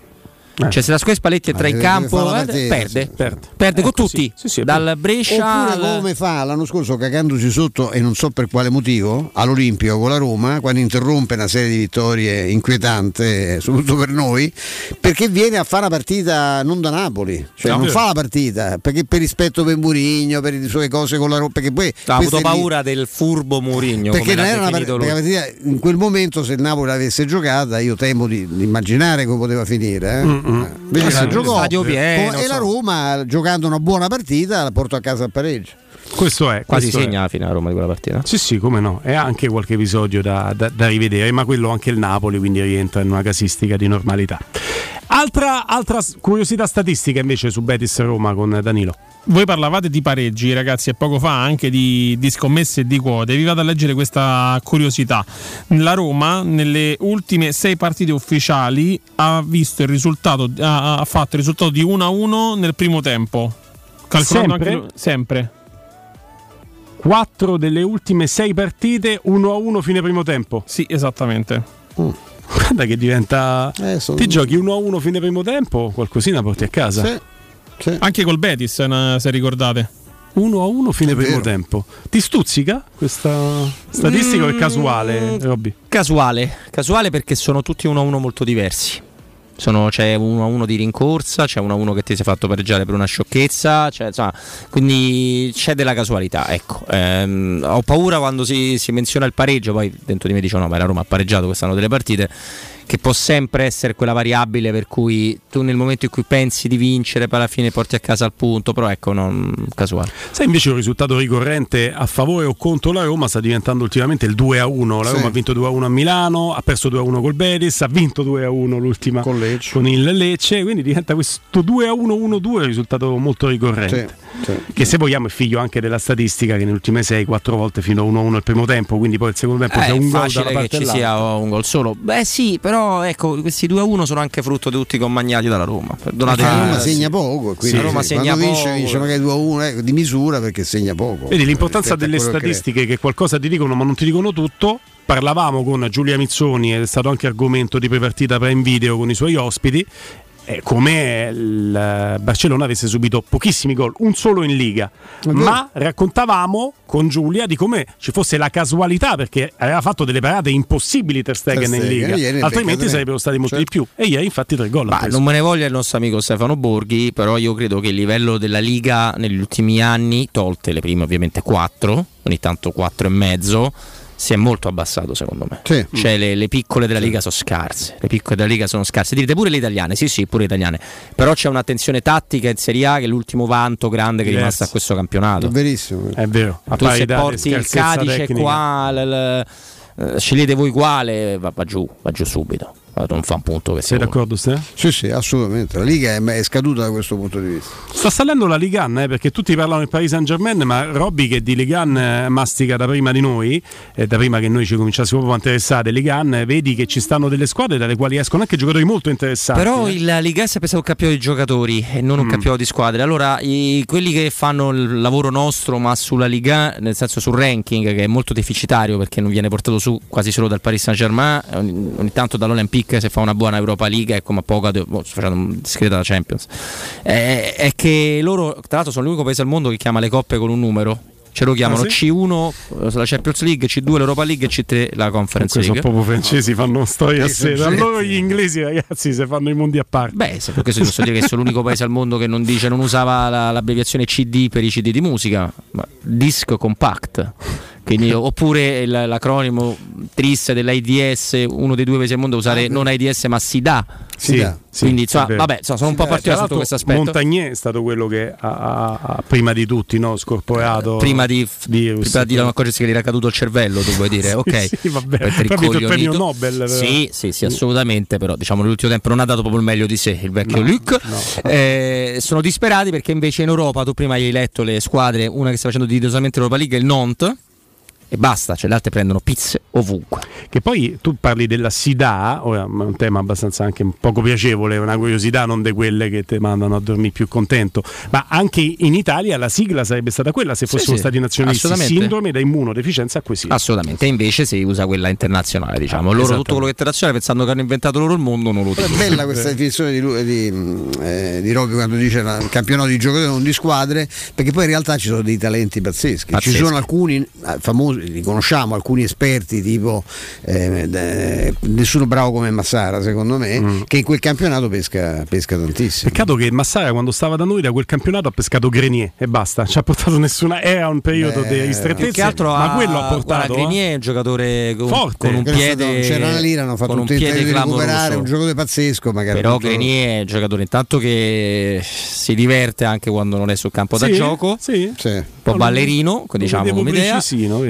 Cioè, se la squadra Spalletti entra in campo, la eh, partita, perde. sì. Perde, Perde con tutti, dal Brescia Oppure al- come fa l'anno scorso cagandosi sotto e non so per quale motivo all'Olimpico con la Roma quando interrompe una serie di vittorie inquietante soprattutto per noi perché viene a fare la partita non da Napoli cioè No. non fa la partita perché per rispetto per Murigno per le sue cose con la Roma perché poi ha avuto queste lì- paura del furbo Mourinho. perché come non era una partita, lui. perché la partita in quel momento se il Napoli l'avesse giocata io temo di, di immaginare come poteva finire eh. Mm, Eh, Eh la sì, giocò stadio pieno, e la. Roma giocando una buona partita la portò a casa al pareggio Questo è. Quasi questo è. segna la fine la Roma di quella partita. Sì, sì, come no. E anche qualche episodio da, da- da rivedere, ma quello anche il Napoli, quindi rientra in una casistica di normalità. Altra, altra curiosità statistica invece su Betis Roma con Danilo. Voi parlavate di pareggi, ragazzi, e poco fa anche di, di scommesse e di quote. Vi vado a leggere questa curiosità. La Roma, nelle ultime sei partite ufficiali, ha visto il risultato, ha, ha fatto il risultato di 1-1 nel primo tempo. Calcolando Sempre? anche. Sempre. 4 delle ultime 6 partite 1-1 fine primo tempo. Sì, esattamente. Guarda che diventa... Ti giochi 1-1 fine primo tempo, qualcosina porti a casa. Anche col Betis, eh, se ricordate. 1-1 fine primo tempo. Ti stuzzica questa statistica o è casuale, Robby? Casuale, casuale perché sono tutti 1-1 molto diversi. Sono- c'è 1-1 di rincorsa, c'è 1-1 che ti sei fatto pareggiare per una sciocchezza, c'è, insomma, quindi c'è della casualità. Ecco. Ehm, ho paura quando si, si menziona il pareggio, poi dentro di me dicono no, ma la Roma ha pareggiato quest'anno delle partite, che può sempre essere quella variabile per cui tu nel momento in cui pensi di vincere poi alla fine porti a casa il punto, però ecco, non casuale. Sai invece un risultato ricorrente a favore o contro la Roma sta diventando ultimamente il 2-1. La Sì. Roma ha vinto 2-1 a Milano, ha perso 2-1 col Betis, ha vinto 2-1 l'ultima con, il Lecce, quindi diventa questo 2-1-1-2 un risultato molto ricorrente. Che se vogliamo è figlio anche della statistica che nelle ultime 6-4 volte fino a 1-1 il primo tempo, quindi poi il secondo tempo Eh, c'è un gol facile dalla che parte ci sia un gol solo. Beh, sì, però ecco, questi 2-1 sono anche frutto di tutti commagnati dalla Roma. Perdonate. la Roma eh, segna sì. poco quindi la Roma sì, segna quando vince poco. vince magari 2-1 ecco, di misura perché segna poco Vedi l'importanza a delle quello che- statistiche che qualcosa ti dicono ma non ti dicono tutto. Parlavamo con Giulia Mizzoni, ed è stato anche argomento di prepartita Prime Video con i suoi ospiti, eh, come il Barcellona avesse subito pochissimi gol, un solo in Liga. Ma raccontavamo con Giulia di come ci fosse la casualità perché aveva fatto delle parate impossibili Ter Stegen Ter in Stegen, Liga, ieri ne altrimenti sarebbero stati molti Certo. di più. E ieri infatti tre gol. preso. non me ne voglia il nostro amico Stefano Borghi, però io credo che il livello della Liga negli ultimi anni, tolte le prime ovviamente 4, ogni tanto 4 e mezzo, si è molto abbassato secondo me. Cioè le, le piccole della Liga sono scarse, le piccole della Liga sono scarse. Direte pure le italiane, sì sì, pure le italiane. Però c'è un'attenzione tattica in Serie A che è l'ultimo vanto grande che è rimasto a questo campionato. È verissimo. È vero. A tu se porti il Cadice tecnica. qua, l- l- eh, scegliete voi quale, va, va giù, va giù subito. Non fa un punto che Sei sia d'accordo, Ste? Sì, sì, assolutamente. La Liga è, è scaduta da questo punto di vista. Sta salendo la Ligan, eh, perché tutti parlano del Paris Saint Germain, ma Robby che di Ligan eh, mastica da prima di noi, e da prima che noi ci cominciassimo proprio a interessare Ligan, eh, vedi che ci stanno delle squadre dalle quali escono anche giocatori molto interessanti. Però eh. il Liga è sempre stato un campionato di giocatori e non un Mm. campionato di squadre. Allora, i- quelli che fanno il lavoro nostro, ma sulla Liga, nel senso sul ranking, che è molto deficitario perché non viene portato su quasi solo dal Paris Saint Germain, ogni, ogni tanto dall'Olympique se fa una buona Europa League, ecco, ma poca, oh, sto facendo discreta da Champions. Eh, è che loro, tra l'altro, sono l'unico paese al mondo che chiama le coppe con un numero. Ce lo chiamano Ah, sì? C1 eh, la Champions League, C2 l'Europa League e C3 la Conference Comunque sono League. proprio francesi, fanno storia a Sì, sé. sono Da loro gli inglesi, ragazzi, se fanno i mondi a parte. Beh, per questo ti posso dire che sono l'unico paese al mondo che non dice, non usava la- l'abbreviazione CD per i CD di musica, ma disc compact. Quindi, oppure l'acronimo triste dell'AIDS, uno dei due paesi al mondo a usare non AIDS ma SIDA. Sì, sì, Quindi, insomma, vabbè, insomma, sono un po' Eh, partito tra sotto questo aspetto. Montagnier è stato quello che ha, ha- ha prima di tutti no, scorporato prima di, virus. prima di non accorgersi che gli era caduto il cervello, tu vuoi dire, *laughs* Sì, ok. sì, vabbè. Vinto il premio. Nobel, però. Sì, sì, sì, assolutamente, però diciamo nell'ultimo tempo non ha dato proprio il meglio di sé il vecchio No, Luc. Eh, sono disperati perché invece in Europa, tu prima hai letto le squadre, una che sta facendo dignitosamente l'Europa League è il Nantes. E basta, cioè le altre prendono pizze ovunque. Che poi tu parli della SIDA, un tema abbastanza anche poco piacevole, una curiosità non di quelle che ti mandano a dormire più contento, ma anche in Italia la sigla sarebbe stata quella se fossimo sì, stati nazionalisti, assolutamente. sindrome da immunodeficienza acquisita. Assolutamente, e invece si usa quella internazionale, diciamo. Loro Esattamente. tutto quello che è internazionale pensando che hanno inventato loro il mondo non lo Però è utilizzano. bella questa definizione di, di, eh, di Robby quando dice il campionato di giocatori non di squadre, perché poi in realtà ci sono dei talenti pazzeschi. Pazzeschi. Ci sono alcuni eh, famosi, li conosciamo, alcuni esperti tipo eh, eh, nessuno bravo come Massara secondo me, che in quel campionato pesca, pesca tantissimo. Peccato che Massara quando stava da noi da quel campionato ha pescato Grenier e basta, ci ha portato nessuna, era un periodo Beh, di Più ristrettezza, che altro ma ha- quello ha portato... guarda, Grenier è un giocatore con, Forte. con un piede c'era una lira, hanno fatto con un un piede tentativo di recuperare clamoroso. un giocatore pazzesco, magari Però Grenier è un giocatore intanto che si diverte anche quando non è sul campo da Sì, gioco, sì. un po' ballerino, diciamo come idea.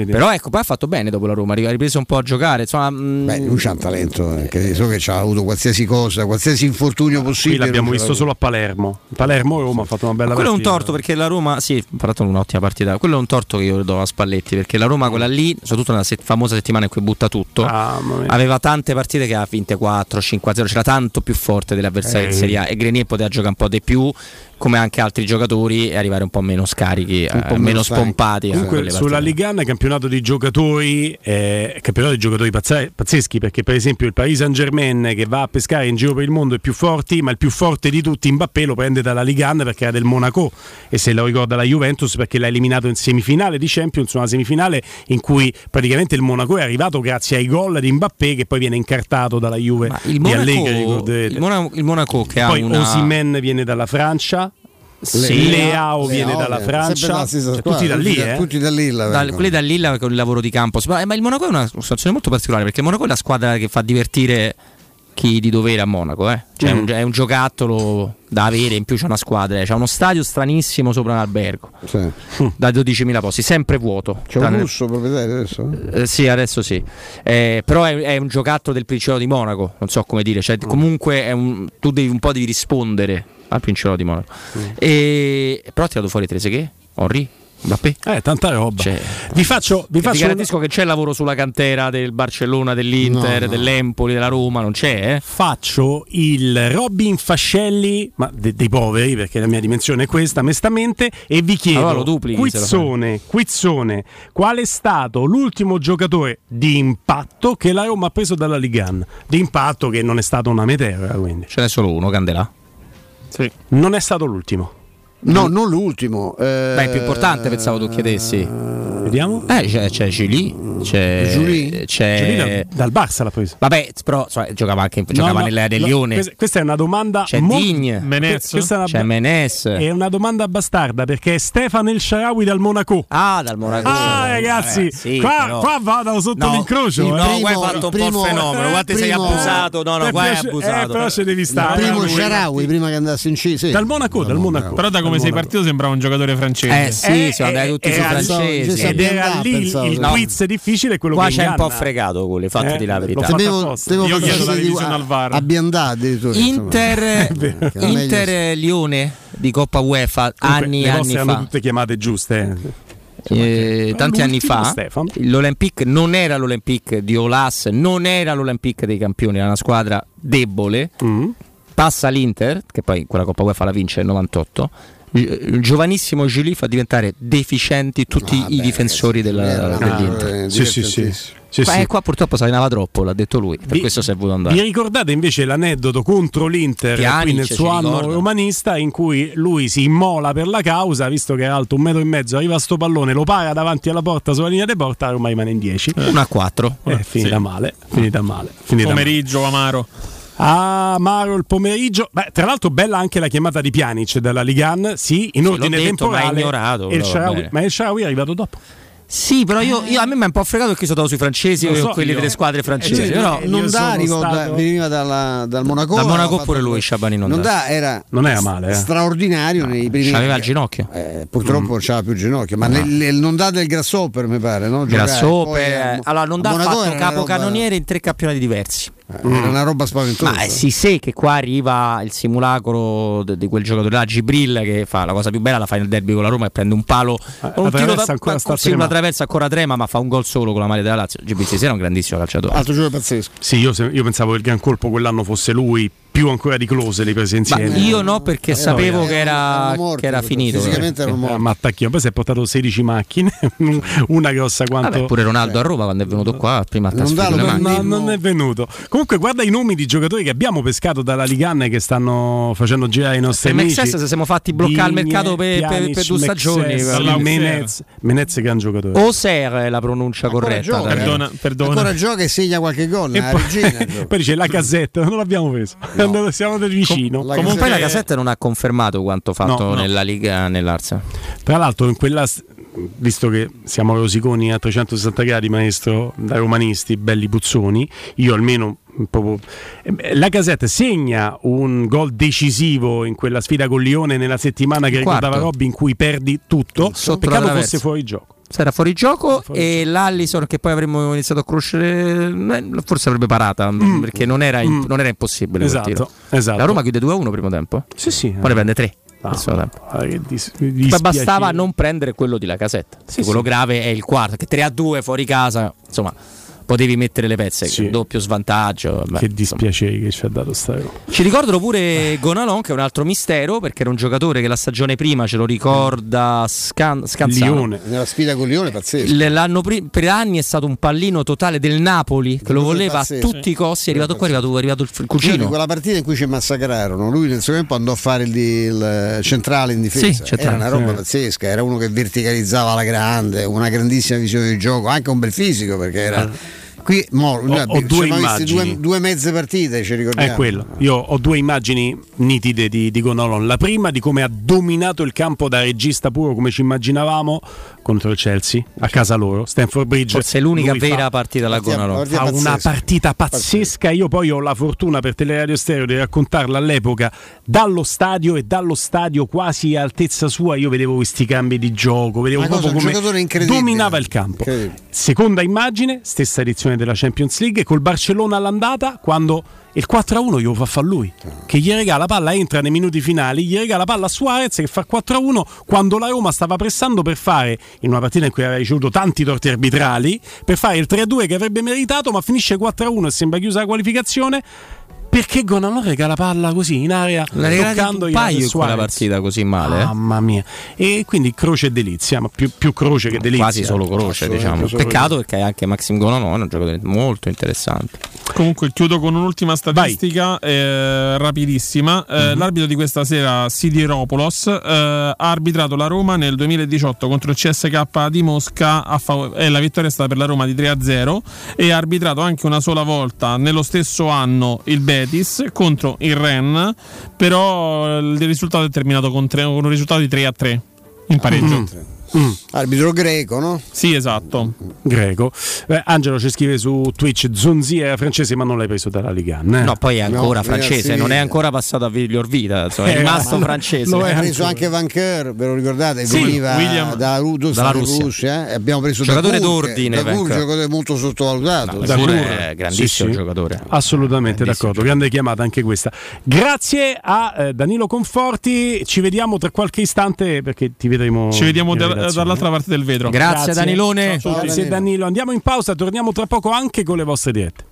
Però ecco, poi ha fatto bene dopo la Roma, ha ripreso un po' a giocare. Insomma, mm, Beh, lui c'ha un talento, eh, che so che ha avuto qualsiasi cosa, qualsiasi infortunio Qui possibile. l'abbiamo non ce visto solo a Palermo. Palermo Roma ha fatto una bella quello è un partita. torto perché la Roma, sì, ha fatto un'ottima partita. Quello è un torto che io do a Spalletti perché la Roma, quella lì, soprattutto nella set- famosa settimana in cui butta tutto, Ah, aveva tante partite che ha vinte 4, 5-0, c'era tanto più forte delle avversarie Eh. in Serie A e Grenier poteva giocare un po' di più, come anche altri giocatori, e arrivare un po' meno scarichi, Un po' eh, meno spompati. a Comunque sulla. Ligan campionato di giocatori, eh, campionato di giocatori pazze- pazzeschi perché per esempio il Paris Saint Germain che va a pescare in giro per il mondo è più forti, ma il più forte di tutti Mbappé lo prende dalla Ligan perché era del Monaco e se lo ricorda la Juventus perché l'ha eliminato in semifinale di Champions, una semifinale in cui praticamente il Monaco è arrivato grazie ai gol di Mbappé che poi viene incartato dalla Juve Il di Allegri, Monaco, ricorderete. il, Mona- il Monaco che Poi ha una... Osimen viene dalla Francia. Sì. Leao viene Leao, dalla eh, Francia, Cioè, tutti da lì, tutti da- eh. tutti da quelli da lì con il lavoro di campo. Ma ma il Monaco è una situazione molto particolare perché il Monaco è la squadra che fa divertire chi di dovere a Monaco. Eh? Cioè, è, un, è un giocattolo da avere, in più c'è una squadra. eh. C'è uno stadio stranissimo sopra un albergo da 12.000 posti, sempre vuoto. C'è un russo proprietario adesso? eh, sì, adesso sì. Eh, però è, è un giocattolo del Principato di Monaco, non so come dire. Cioè, comunque è un- tu devi un po' devi rispondere al Principato di Monaco. E, però ha tirato fuori Trezeguet, Henry, Mbappé. Eh, tanta roba. Cioè, vi faccio, vi ti faccio garantisco che c'è lavoro sulla cantera del Barcellona, dell'Inter, No, no. dell'Empoli, della Roma, non c'è, eh? faccio il Robin Fascelli, ma de- dei poveri, perché la mia dimensione è questa, mestamente, e vi chiedo, Allora lo duplichi, se lo Quizzone, Quizzone, qual è stato l'ultimo giocatore di impatto che la Roma ha preso dalla Ligan? Di impatto che non è stato una meteora, quindi. Ce n'è solo uno, Candelà. Non è stato l'ultimo. No, non l'ultimo. eh, Beh, il più importante pensavo tu chiedessi. Vediamo. Eh, c'è, c'è Giuly, c'è, Giuly? c'è Giuly dal, dal Barça l'ha preso. Vabbè, però insomma, giocava anche giocava No, no, nella del no, Lione. questa, questa è una domanda C'è molto- Digne, Menez. questa è una, c'è Menes. è una domanda bastarda perché è Stefano El Sharawi dal Monaco. Ah, dal Monaco. Ah, ragazzi, Vabbè, sì, qua, però- qua vado sotto No, l'incrocio. il eh. no, qua hai fatto un po' il fenomeno, qua ti sei primo- abusato. No, no, Eh, qua hai abusato. eh, però ci devi Il stare. primo. Sharawi prima che andasse in C. Dal Monaco, dal Monaco. Però da come Dal sei partito sembrava un giocatore francese. Eh sì, sono andati tutti su era- francesi. Ed era lì il, pensavo, il no. quiz difficile, quello Qua che c'è un po' fregato con le fatte Eh, di la verità. fatto apposta. temevo Io chiedo la di- revisione al VAR. Abbiandà. Inter, *laughs* Inter Lione di Coppa UEFA Comunque, anni e anni fa. tutte chiamate giuste. Eh, tanti anni fa Stefano. l'Olympique non era l'Olympique di Olas, non era l'Olympique dei campioni, era una squadra debole. Mm. Passa l'Inter, che poi quella Coppa UEFA la vince nel 98. Il giovanissimo Giuly fa diventare deficienti tutti Ah, i beh, difensori sì, della- una- dell'Inter. eh, Sì, sì, sì. Sì, Qua, sì. eh, qua purtroppo salinava troppo, l'ha detto lui, per Vi- questo si è voluto andare. Vi ricordate invece l'aneddoto contro l'Inter Pjanic, qui nel suo anno ricorda. romanista in cui lui si immola per la causa, visto che è alto un metro e mezzo, arriva a sto pallone, lo para davanti alla porta sulla linea di porta, ormai rimane in 10. 1 a 4. È finita male, finita male. Finita male. Pomeriggio amaro. Ah, Amaro il pomeriggio. Beh, tra l'altro, bella anche la chiamata di Pjanic dalla Ligan. Sì, in ordine detto, ma temporale. ignorato, E il bene. ma il Sharawi è arrivato dopo. Sì, però io, io- a me mi è un po' fregato perché sono andato sui francesi o so, quelli io- delle squadre eh, francesi. sì, però non ricorda, stato- veniva dalla- dal Monaco. Da Monaco aveva pure lui, Sciabani non non dà, era Non era male, eh. straordinario nei primi C'aveva il ginocchio. Eh, purtroppo non c'aveva più il ginocchio, ma nel, nel non dà del Grasshopper mi pare, no? Grasshopper. Eh, allora, non a dà Monaco fatto capocannoniere in tre campionati diversi. Roba- Era una roba spaventosa. Ma si sa che qua arriva il simulacro di quel giocatore là, Gibril, che fa la cosa più bella, la fa nel derby con la Roma e prende un palo. la un tiro da, ancora ma- sì, una traversa ancora trema, ma fa un gol solo con la maglia della Lazio. Gibril stasera è un grandissimo calciatore. Altro giocatore pazzesco. Sì, io, io pensavo che il gran colpo quell'anno fosse lui, più ancora di Close li prese Ma insieme. io no, perché sapevo erano- che era, morti, che era finito. fisicamente erano Eh, morti. ma attacchino. Poi si è portato 16 macchine, *laughs* una grossa quanto. Vabbè, pure Ronaldo a Roma quando è venuto qua, prima ha Non le. No, non è venuto. Comunque, guarda i nomi di giocatori che abbiamo pescato dalla Ligan e che stanno facendo girare i nostri Per amici. Mexes se siamo fatti bloccare il mercato per, per- Pjanic, per due stagioni. Menez, Menez gran giocatore. Oser è la pronuncia Ancora corretta. gioca. Perdona, perdona. Ancora gioca e segna qualche gol. E la poi, regina *laughs* poi dice la casetta, non l'abbiamo preso. *laughs* È andato- Siamo andati vicino. La Comunque poi la Gazzetta- casetta non ha confermato quanto fatto No, no. nella Liga nell'Arsenal. Tra l'altro, in quella. Visto che siamo rosiconi a 360 gradi, maestro, da romanisti, belli puzzoni, io almeno eh, La Casetta segna un gol decisivo in quella sfida con Lione nella settimana che quarto. ricordava Robby, in cui perdi tutto. Sotto Peccato fosse fuori gioco. Era fuori gioco e l'Allison che poi avremmo iniziato a conoscere eh, forse avrebbe parata perché non era, in- non era impossibile Mm. Esatto, esatto. La Roma chiude 2-1 primo tempo Sì, sì. poi ne prende 3 Ah, che dis- poi dispiacere. bastava non prendere quello di la casetta Sì, quello sì. grave è il quarto che 3-2 fuori casa insomma potevi mettere le pezze Sì. doppio svantaggio vabbè, Che insomma. dispiacere che ci ha dato sta Roma. Ci ricordano pure Gonalon, che è un altro mistero, perché era un giocatore che la stagione prima ce lo ricorda Scan- Scanzano. Lione. Nella sfida con Lione pazzesco. L'anno pri- per anni è stato un pallino totale del Napoli che lo voleva a tutti i costi. È arrivato qua, è arrivato, è arrivato il, cugino. quella partita in cui ci massacrarono, lui nel suo tempo andò a fare il, il centrale in difesa. Sì, centrale, era una roba sì. pazzesca, era uno che verticalizzava alla grande, una grandissima visione di gioco, anche un bel fisico perché era. Qui mo, ho abbiamo- due due, due mezze partite, ci ricordiamo. È quello. Io ho due immagini nitide di, di Gonolon. La prima di come ha dominato il campo da regista puro, come ci immaginavamo, contro il Chelsea, a casa loro, Stanford Bridge. Forse è l'unica vera fa- partita Gonalon. partita fa una partita pazzesca. Io poi ho la fortuna per Teleradio Stereo di raccontarla all'epoca dallo stadio e dallo stadio quasi a altezza sua. Io vedevo questi cambi di gioco, vedevo cosa, proprio come dominava il campo. Seconda immagine, stessa edizione della Champions League, col Barcellona all'andata, quando il 4-1 glielo fa fare lui, che gli regala palla, entra nei minuti finali, gli regala palla a Suarez che fa il 4-1 quando la Roma stava pressando per fare, in una partita in cui aveva ricevuto tanti torti arbitrali, per fare il 3-2 che avrebbe meritato, ma finisce 4-1 e sembra chiusa la qualificazione. Perché Gonalon regala palla così in area, La toccando un paio quella partita così male. eh? Mamma mia. E quindi croce e delizia, ma più, più croce che delizia. Quasi solo croce, diciamo. Peccato perché anche Maxim Gonalon è un giocatore molto interessante. Comunque chiudo con un'ultima statistica eh, rapidissima. Eh, L'arbitro di questa sera, Sidiropoulos, eh, ha arbitrato la Roma nel 2018 contro il CSK di Mosca a fav- e la vittoria è stata per la Roma di 3-0 e ha arbitrato anche una sola volta nello stesso anno il Betis contro il Ren, però il risultato è terminato con, tre- con un risultato di 3-3 in pareggio. Mm. Arbitro greco, no? Sì, esatto. Greco. Eh, Angelo ci scrive su Twitch: Zonzi era francese, ma non l'hai preso dalla Ligan. eh? No, poi è ancora No, francese, ragazzi, non è ancora passato a Viglior Vita, insomma, è Eh, rimasto *laughs* lo- francese. lo è Ha preso anche Van Keur, ve lo ricordate? Sì, Veniva William- da, Ru- dove dalla in Russia. eh? Abbiamo preso Giocatore da d'ordine, Da un giocatore molto sottovalutato. Da Kur è grandissimo giocatore. Assolutamente d'accordo, grande chiamata anche questa. Grazie a eh, Danilo Conforti, ci vediamo tra qualche istante perché ti vedremo. Ci vediamo da-. Dall'altra parte del vetro. Grazie, Danilone. Ciao, Grazie Danilo. Andiamo in pausa, torniamo tra poco anche con le vostre dirette.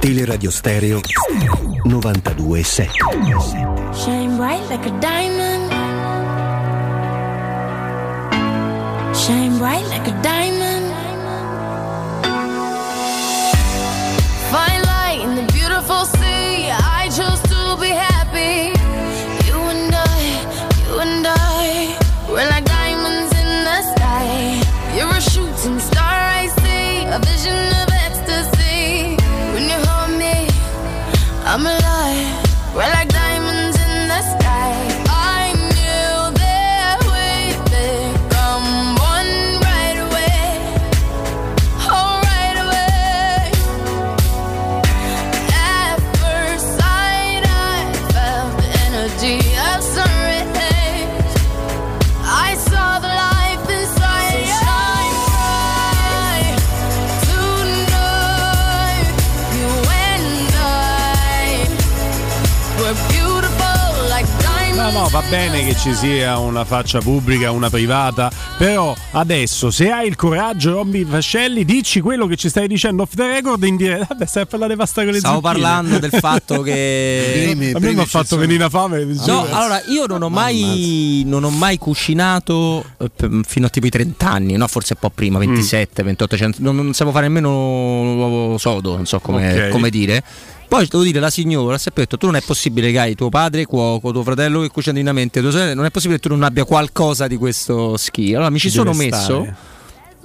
Teleradio Stereo 927. Shine bright like a diamond. Shine bright like a diamond. Va bene che ci sia una faccia pubblica, una privata, però adesso se hai il coraggio, Robby Fascelli, dici quello che ci stai dicendo off the record in diretta. Vabbè, stai a parlare di pasta con le Stavo zucchine. parlando del fatto che. a me mi ha fatto venire fame. No, allora io non ho mai, non ho mai cucinato eh, p- fino a tipo i 30 anni, no? forse un po' prima, 27, 28, cento- non, non sapevo fare nemmeno l'uovo sodo, non so come, Ok. come dire. Poi devo dire, la signora ha sempre detto: Tu non è possibile che hai tuo padre cuoco, tuo fratello che cucina divinamente, tua sorella, non è possibile che tu non abbia qualcosa di questo skill. Allora mi ci sono Deve messo stare.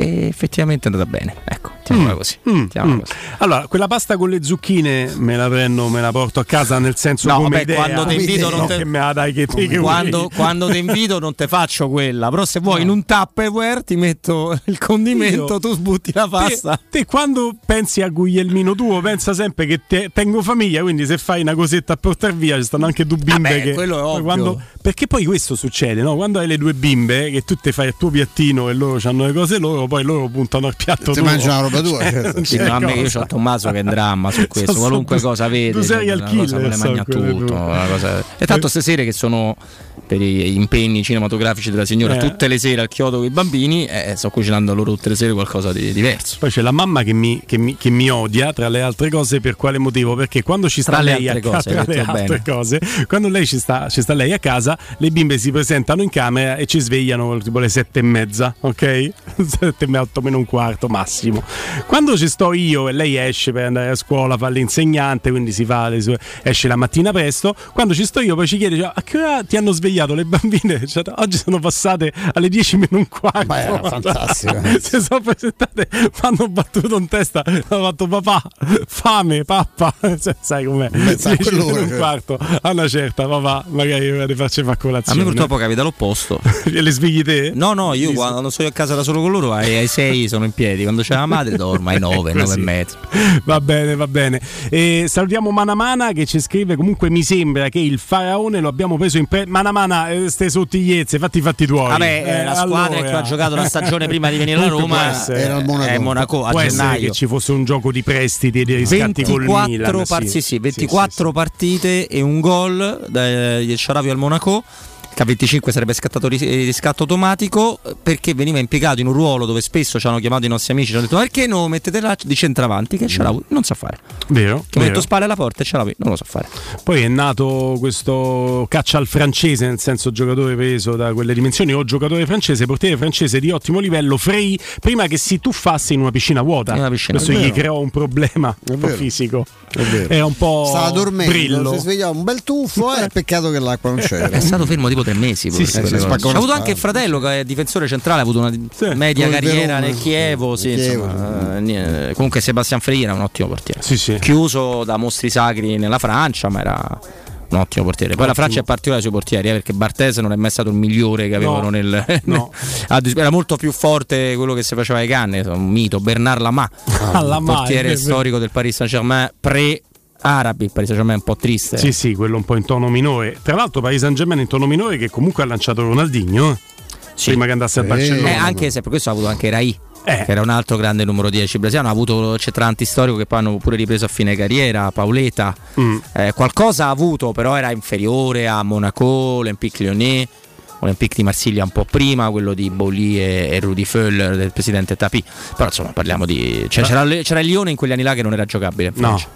E effettivamente è andata bene. Ecco, mettiamola così. mettiamola Mm. così. Allora, quella pasta con le zucchine me la prendo, me la porto a casa nel senso No, come vabbè, idea. quando ti invito non No, te- che me la dai che te che quando, quando ti invito non te faccio quella, però se vuoi in un Tupperware ti metto il condimento, Io- tu sbutti la pasta. Te, te quando pensi a Guglielmino tuo pensa sempre che te- tengo famiglia, quindi se fai una cosetta a portare via ci stanno anche due bimbe Vabbè, che poi quando- perché poi questo succede, no? Quando hai le due bimbe che tu ti fai il tuo piattino e loro hanno le cose loro, poi loro puntano al piatto tuo. mangiano la roba tua, Cioè, *laughs* certo. Sì, no, a me io cosa. ho Tommaso che è in dramma su questo, So- qualunque so- cosa vede, tu sei al cosa me killer, ne so quelle tutto. cosa- E tanto stasera che sono per gli impegni cinematografici della signora Eh. tutte le sere al chiodo con i bambini, eh, sto cucinando loro tutte le sere qualcosa di diverso. Poi c'è la mamma che mi, che mi- che mi odia, tra le altre cose, per quale motivo? Perché quando ci sta Tra le lei a casa, cose, hai tra le detto altre bene. cose, quando lei ci sta, ci sta lei a casa, le bimbe si presentano in camera e ci svegliano tipo le sette e mezza, ok? *laughs* Sette e mezza, otto meno un quarto massimo. Quando ci sto io e lei esce per andare a scuola, fa l'insegnante, quindi si fa le sue- esce la mattina presto. Quando ci sto io, poi ci chiede: cioè, a che ora ti hanno svegliato le bambine? *laughs* Cioè, oggi sono passate alle 10 meno un quarto. Ma era *laughs* fantastico. si sono presentate, fanno battuto in testa. Hanno fatto papà, fame, pappa. *laughs* Cioè, sai com'è? Mezza a 10 meno un cioè. quarto. A una certa, papà, magari ora ti faccio fare A colazione. me purtroppo capita l'opposto. E le svegli te? No, no, io quando sono a casa da solo con loro ai, ai 6 sono in piedi, quando c'è la madre dormo ai *laughs* 9, 9 e Così. mezzo. Va bene, va bene. E salutiamo Manamana che ci scrive: Comunque mi sembra che il faraone lo abbiamo preso in pre. Manamana, eh, ste sottigliezze, fatti i fatti tuoi. Vabbè, Eh, la squadra allora. che ha giocato la stagione prima di venire Comunque *laughs* Roma essere- Era il Monaco. è Monaco a Può essere gennaio. che ci fosse un gioco di prestiti e di riscatti col 24, Milan. par- sì. sì, sì, 24 partite e un gol del Sharawi al Monaco che a 25 sarebbe scattato ris- eh, riscatto automatico perché veniva impiegato in un ruolo dove spesso ci hanno chiamato i nostri amici ci hanno detto "Ma perché non mettete là di centravanti che Sharawi non sa fare Vero? che vero. metto spalle alla porta e Sharawi non lo sa fare Poi è nato questo caccia al francese, nel senso giocatore preso da quelle dimensioni o giocatore francese, portiere francese di ottimo livello, Frey, prima che si tuffasse in una piscina vuota. Una piscina. Questo È gli creò un problema un po' vero. fisico. È vero. Era un po' Stava dormendo, brillo. si svegliava un bel tuffo, eh, peccato che l'acqua non c'era. è stato fermo tipo tre mesi Sì, sì, una ha avuto spalla. anche il fratello che è difensore centrale ha avuto una media carriera Verona. nel Chievo sì, Chievo, insomma, eh, niente. comunque Sebastian Freire è un ottimo portiere Sì, sì. chiuso da mostri sacri nella Francia, ma era un ottimo portiere. Poi la Ottimo. Francia è particolare sui portieri, eh, perché Bartese non è mai stato il migliore che avevano No, nel. no. *laughs* era molto più forte quello che si faceva ai canne, un mito. Bernard Lama, Ah, portiere storico del Paris Saint Germain, pre-arabi. Il Paris Saint Germain è un po' triste. Sì, sì, quello un po' in tono minore. Tra l'altro Paris Saint Germain in tono minore che comunque ha lanciato Ronaldinho, eh, Sì. prima che andasse al Eh, Barcellona. Eh, anche se per questo ha avuto anche Rai. Eh. Che era un altro grande numero 10 brasiliano, ha avuto centravanti storico che poi hanno pure ripreso a fine carriera, Paoletta, Mm. Eh, qualcosa ha avuto, però era inferiore a Monaco, Olympique Lyonnais, Olympique di Marsiglia un po' prima, quello di Boli e, e Rudy Föller del presidente Tapi. Però insomma parliamo di. cioè, c'era, c'era il Lione in quegli anni là che non era giocabile. in No, Francia.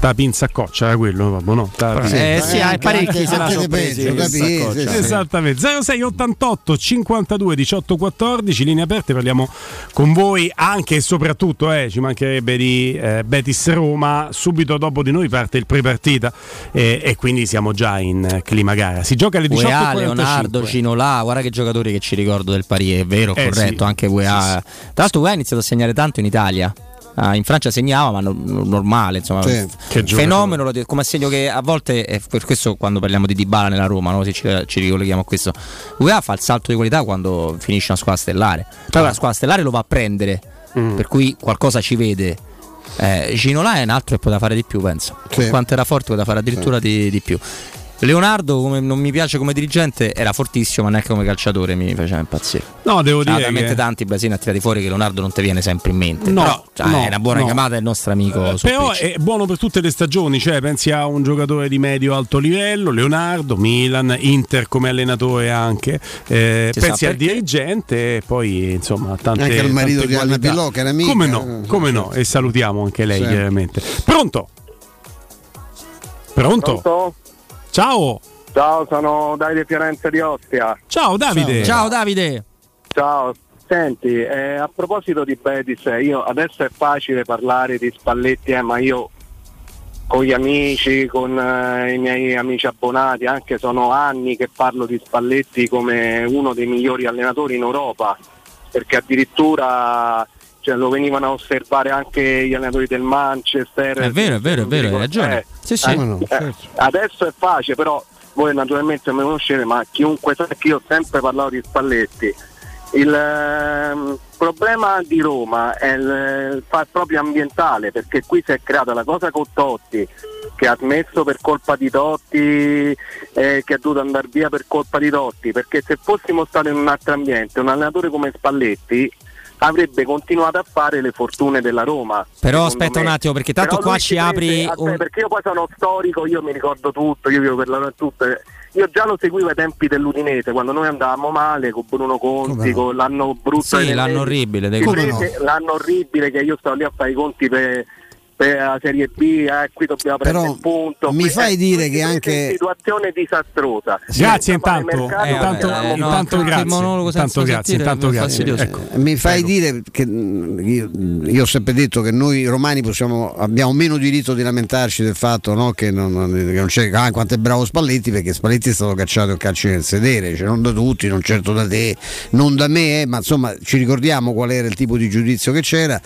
da pinza a coccia era quello, vabbè, no? Da- Eh, sì, anche- parecchi anche- se la sono presi. Sì, sì. Esattamente 06 88 52 18 14 linee aperte parliamo con voi anche e soprattutto eh, ci mancherebbe di eh, Betis Roma subito dopo di noi parte il pre-partita eh, e quindi siamo già in eh, clima gara si gioca alle 18 UEA, Leonardo, Cinola, guarda che giocatori che ci ricordo del Pari, è vero, Eh, corretto, sì. anche UEA. Sì, sì. Tra l'altro UEA ha iniziato a segnare tanto in Italia. Ah, in Francia segnava, ma no- normale, insomma, Sì. Fenomeno. lo Come segno che a volte, è per questo quando parliamo di Dybala nella Roma, no? se ci, ci ricolleghiamo a questo, UEA fa il salto di qualità quando finisce una squadra stellare. Poi la squadra stellare lo va a prendere, Mm. per cui qualcosa ci vede. Eh, Ginola è un altro che poteva fare di più, penso. Sì. Quanto era forte, poteva fare addirittura di, di più. Leonardo, come non mi piace come dirigente, era fortissimo, ma neanche come calciatore mi faceva impazzire. no devo Cioè, dire talmente che... tanti Brasile ha tirati fuori che Leonardo non ti viene sempre in mente. No, Però cioè, no, è una buona no. chiamata del nostro amico. Eh, però pitch. è buono per tutte le stagioni, cioè pensi a un giocatore di medio-alto livello, Leonardo, Milan, Inter come allenatore anche, eh, pensi al dirigente e poi insomma tante Anche il marito di Anna. Pillò, che era amica. Come no, come no, e salutiamo anche lei Sì. chiaramente. Pronto? Pronto? Pronto? Ciao, Ciao, sono Davide Fiorenza di Ostia. ciao Davide. Ciao Davide. Ciao. Senti, eh, a proposito di Betis, io adesso è facile parlare di Spalletti, eh, ma io con gli amici, con eh, i miei amici abbonati, anche sono anni che parlo di Spalletti come uno dei migliori allenatori in Europa, perché addirittura cioè, lo venivano a osservare anche gli allenatori del Manchester. È vero, è vero, è vero, hai ragione. Eh, Sì, sì. eh, Come no, eh, certo. adesso è facile, però voi naturalmente non mi conoscete, ma chiunque sa che io ho sempre parlato di Spalletti. Il ehm, problema di Roma è il, il fa- proprio ambientale, perché qui si è creata la cosa con Totti, che ha smesso per colpa di Totti, eh, che è dovuto andare via per colpa di Totti, perché se fossimo stati in un altro ambiente, un allenatore come Spalletti avrebbe continuato a fare le fortune della Roma. Però aspetta me. un attimo, perché tanto Però qua ci prese- apri aspetta, un- perché io poi sono storico, io mi ricordo tutto, io vivo per la tutto. Io già lo seguivo ai tempi dell'Udinese, quando noi andavamo male con Bruno Conti, Come no? con l'anno brutto Sì, l'anno orribile dei Come prese l'anno orribile che io stavo lì a fare i conti per, per la Serie B, eh, qui dobbiamo prendere il punto. mi Qui- fai eh, dire che è anche- una situazione disastrosa. Grazie intanto, intanto, intanto grazie, intanto grazie. Ecco. Mi fai dire che io, io ho sempre detto che noi romani possiamo, abbiamo meno diritto di lamentarci del fatto no, che, non, che non c'è ah, quanto è bravo Spalletti perché Spalletti è stato cacciato a calci nel sedere, cioè non da tutti, non certo da te, non da me, eh, ma insomma ci ricordiamo qual era il tipo di giudizio che c'era.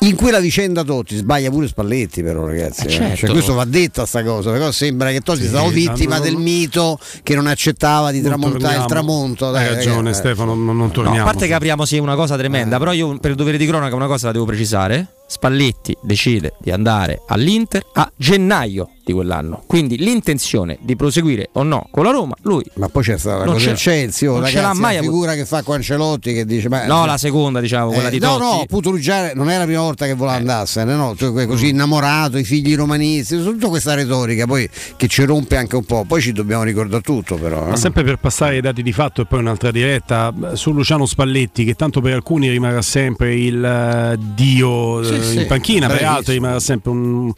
In quella vicenda Totti sbaglia pure Spalletti però ragazzi, eh. certo. Cioè, questo va detta sta cosa, però sembra che Totti Sì, sia stato vittima non- del mito che non accettava di Non tramontare il torniamo. tramonto. dai, Hai ragione ragazzi. Stefano, non, non No, torniamo. a parte che apriamo sì una cosa Eh. tremenda, però io per dovere di cronaca una cosa la devo precisare. Spalletti decide di andare all'Inter a gennaio di quell'anno. Quindi l'intenzione di proseguire o no con la Roma, lui Ma poi c'è stata la Non cosa del Chelsea, oh, non ce ragazzi, l'ha mai la avuto. figura che fa con Ancelotti che dice ma No, la seconda, diciamo, quella di no, Totti. no, appunto lui già non è la prima volta che Eh. voleva andarsene, no? Così innamorato, i figli romanisti, tutta questa retorica poi che ci rompe anche un po', poi ci dobbiamo ricordare tutto però. Ma eh. sempre per passare ai dati di fatto e poi un'altra diretta eh, su Luciano Spalletti, che tanto per alcuni rimarrà sempre il eh, dio Sì, eh, sì, in panchina, per altri rimarrà sempre un-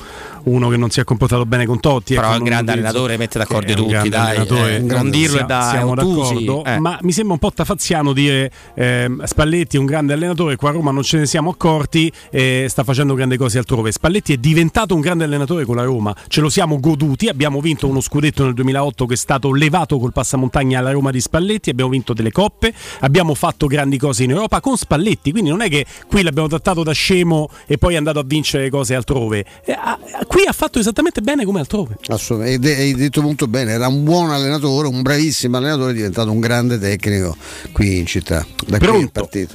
uno che non si è comportato bene con Totti. Però ecco, è un grande allenatore, mette d'accordo un tutti, dai, eh, non dirlo è da siamo d'accordo, eh. ma mi sembra un po' tafaziano dire ehm, Spalletti è un grande allenatore, qua a Roma non ce ne siamo accorti e sta facendo grandi cose altrove. Spalletti è diventato un grande allenatore con la Roma, ce lo siamo goduti, abbiamo vinto uno scudetto nel 2008 che è stato levato col passamontagna alla Roma di Spalletti, abbiamo vinto delle coppe, abbiamo fatto grandi cose in Europa con Spalletti, quindi non è che qui l'abbiamo trattato da scemo e poi è andato a vincere cose altrove. Eh, ah, qui ha fatto esattamente bene come altrove. Assolutamente, hai detto molto bene, era un buon allenatore, un bravissimo allenatore, è diventato un grande tecnico qui in città. Da qui è Pronto? partito.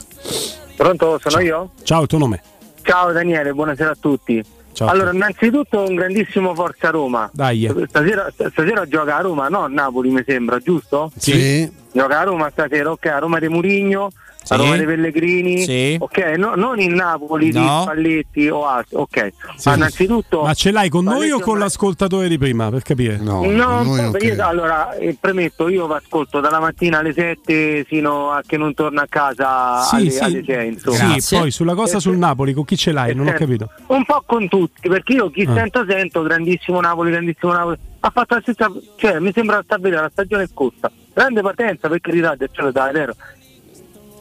Pronto, sono io? Ciao, il tuo nome? Ciao Daniele, buonasera a tutti. Ciao. Allora, innanzitutto un grandissimo Forza Roma. Dai. Stasera, stasera gioca a Roma, no? a Napoli mi sembra, giusto? Sì. Gioca a Roma stasera, ok, a Roma di Murigno, Sì. a Roma dei Pellegrini, Sì. ok, no- non in Napoli di No. Spalletti o altri, ok. Sì. Ma innanzitutto... Ma ce l'hai con noi Spalletti o è con l'ascoltatore di prima, per capire? No, No, noi un non po' perché- credo. allora eh, premetto, io vi ascolto dalla mattina alle 7 fino a che non torno a casa Sì, alle, sì. alle 6, insomma. Sì, poi sulla cosa sul Napoli, con chi ce l'hai? Non ho Eh, capito. Un po' con tutti, perché io chi Ah. sento sento, grandissimo Napoli, grandissimo Napoli. Ha fatto la stessa, cioè mi sembra sta vedere la stagione scorsa. Grande partenza per carità del cielo da vero.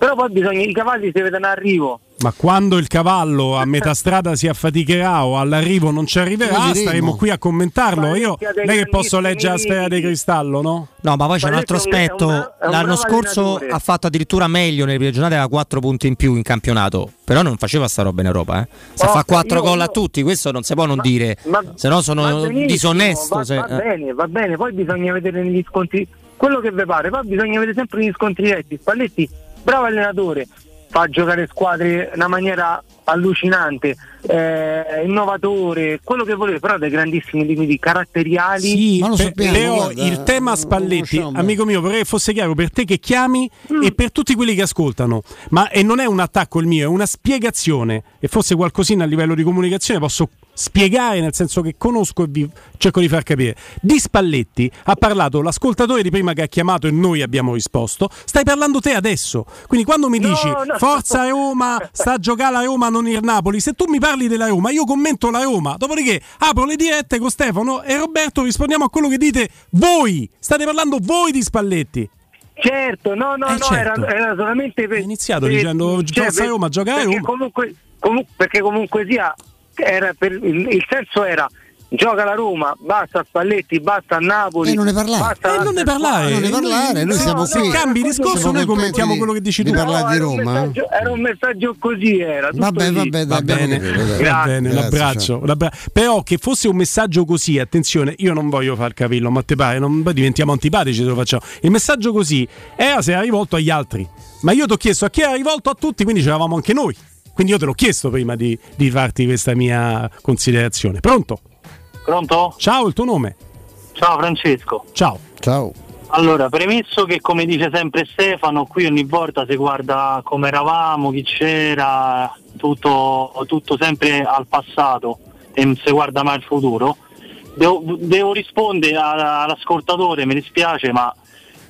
Però poi bisogna, i cavalli si vedono arrivo. Ma quando il cavallo a metà strada si affaticherà o all'arrivo non ci arriverà, staremo qui a commentarlo. Io non è che posso leggere la sfera di cristallo, no? No, ma poi c'è un altro aspetto. L'anno scorso ha fatto addirittura meglio nelle prime giornate, aveva 4 punti in più in campionato. Però non faceva sta roba in Europa, eh. Se Oh, fa 4 io- gol a tutti, questo non si può non Ma- dire. ma- Se no sono disonesto. Va, se- va eh. bene, va bene, poi bisogna vedere negli scontri quello che vi pare, poi bisogna vedere sempre negli scontri diretti. Spalletti, bravo allenatore, fa giocare squadre in una maniera allucinante, eh, innovatore, quello che volete, però ha dei grandissimi limiti caratteriali. Sì, Ma lo per- sappiamo, Leo, guarda, il tema Spalletti, amico mio, vorrei che fosse chiaro per te che chiami e per tutti quelli che ascoltano. Ma e non è un attacco il mio, è una spiegazione. E fosse qualcosina a livello di comunicazione posso spiegare, nel senso che conosco e vi cerco di far capire. Di Spalletti ha parlato l'ascoltatore di prima che ha chiamato e noi abbiamo risposto. Stai parlando te adesso. Quindi quando mi No, dici no. Forza Roma, *laughs* sta a giocare la Roma, non il Napoli, se tu mi parli della Roma, io commento la Roma. Dopodiché apro le dirette con Stefano e Roberto rispondiamo a quello che dite voi. State parlando voi di Spalletti. Certo, no, no, Eh, no, certo. Era, era solamente per. Hai iniziato per- dicendo, Forza Roma, gioca a Roma. Comunque, comu- perché comunque sia, per- il, il senso era gioca la Roma, basta Spalletti, basta Napoli. E non ne parlare. basta Eh, non ne parlare. Non ne parlare, noi Se- siamo se qui. cambi discorso, noi commentiamo di- quello che dici di tu. parlare di era un Roma. eh. messaggio- Era un messaggio così, era. tutto Vabbè, lì. vabbè, Va bene, va bene, Grazie, l'abbraccio, Però che fosse un messaggio così, attenzione, io non voglio far capirlo, ma te pare, non poi diventiamo antipatici se lo facciamo. Il messaggio così era se era rivolto agli altri. Ma io ti ho chiesto a chi era rivolto a tutti, quindi c'eravamo anche noi. Quindi io te l'ho chiesto prima di, di farti questa mia considerazione. Pronto? Pronto? Ciao, il tuo nome? Ciao Francesco. Ciao. Ciao. Allora, premesso che come dice sempre Stefano, qui ogni volta si guarda come eravamo, chi c'era, tutto, tutto sempre al passato e non si guarda mai al futuro. Devo, devo rispondere all'ascoltatore, mi dispiace, ma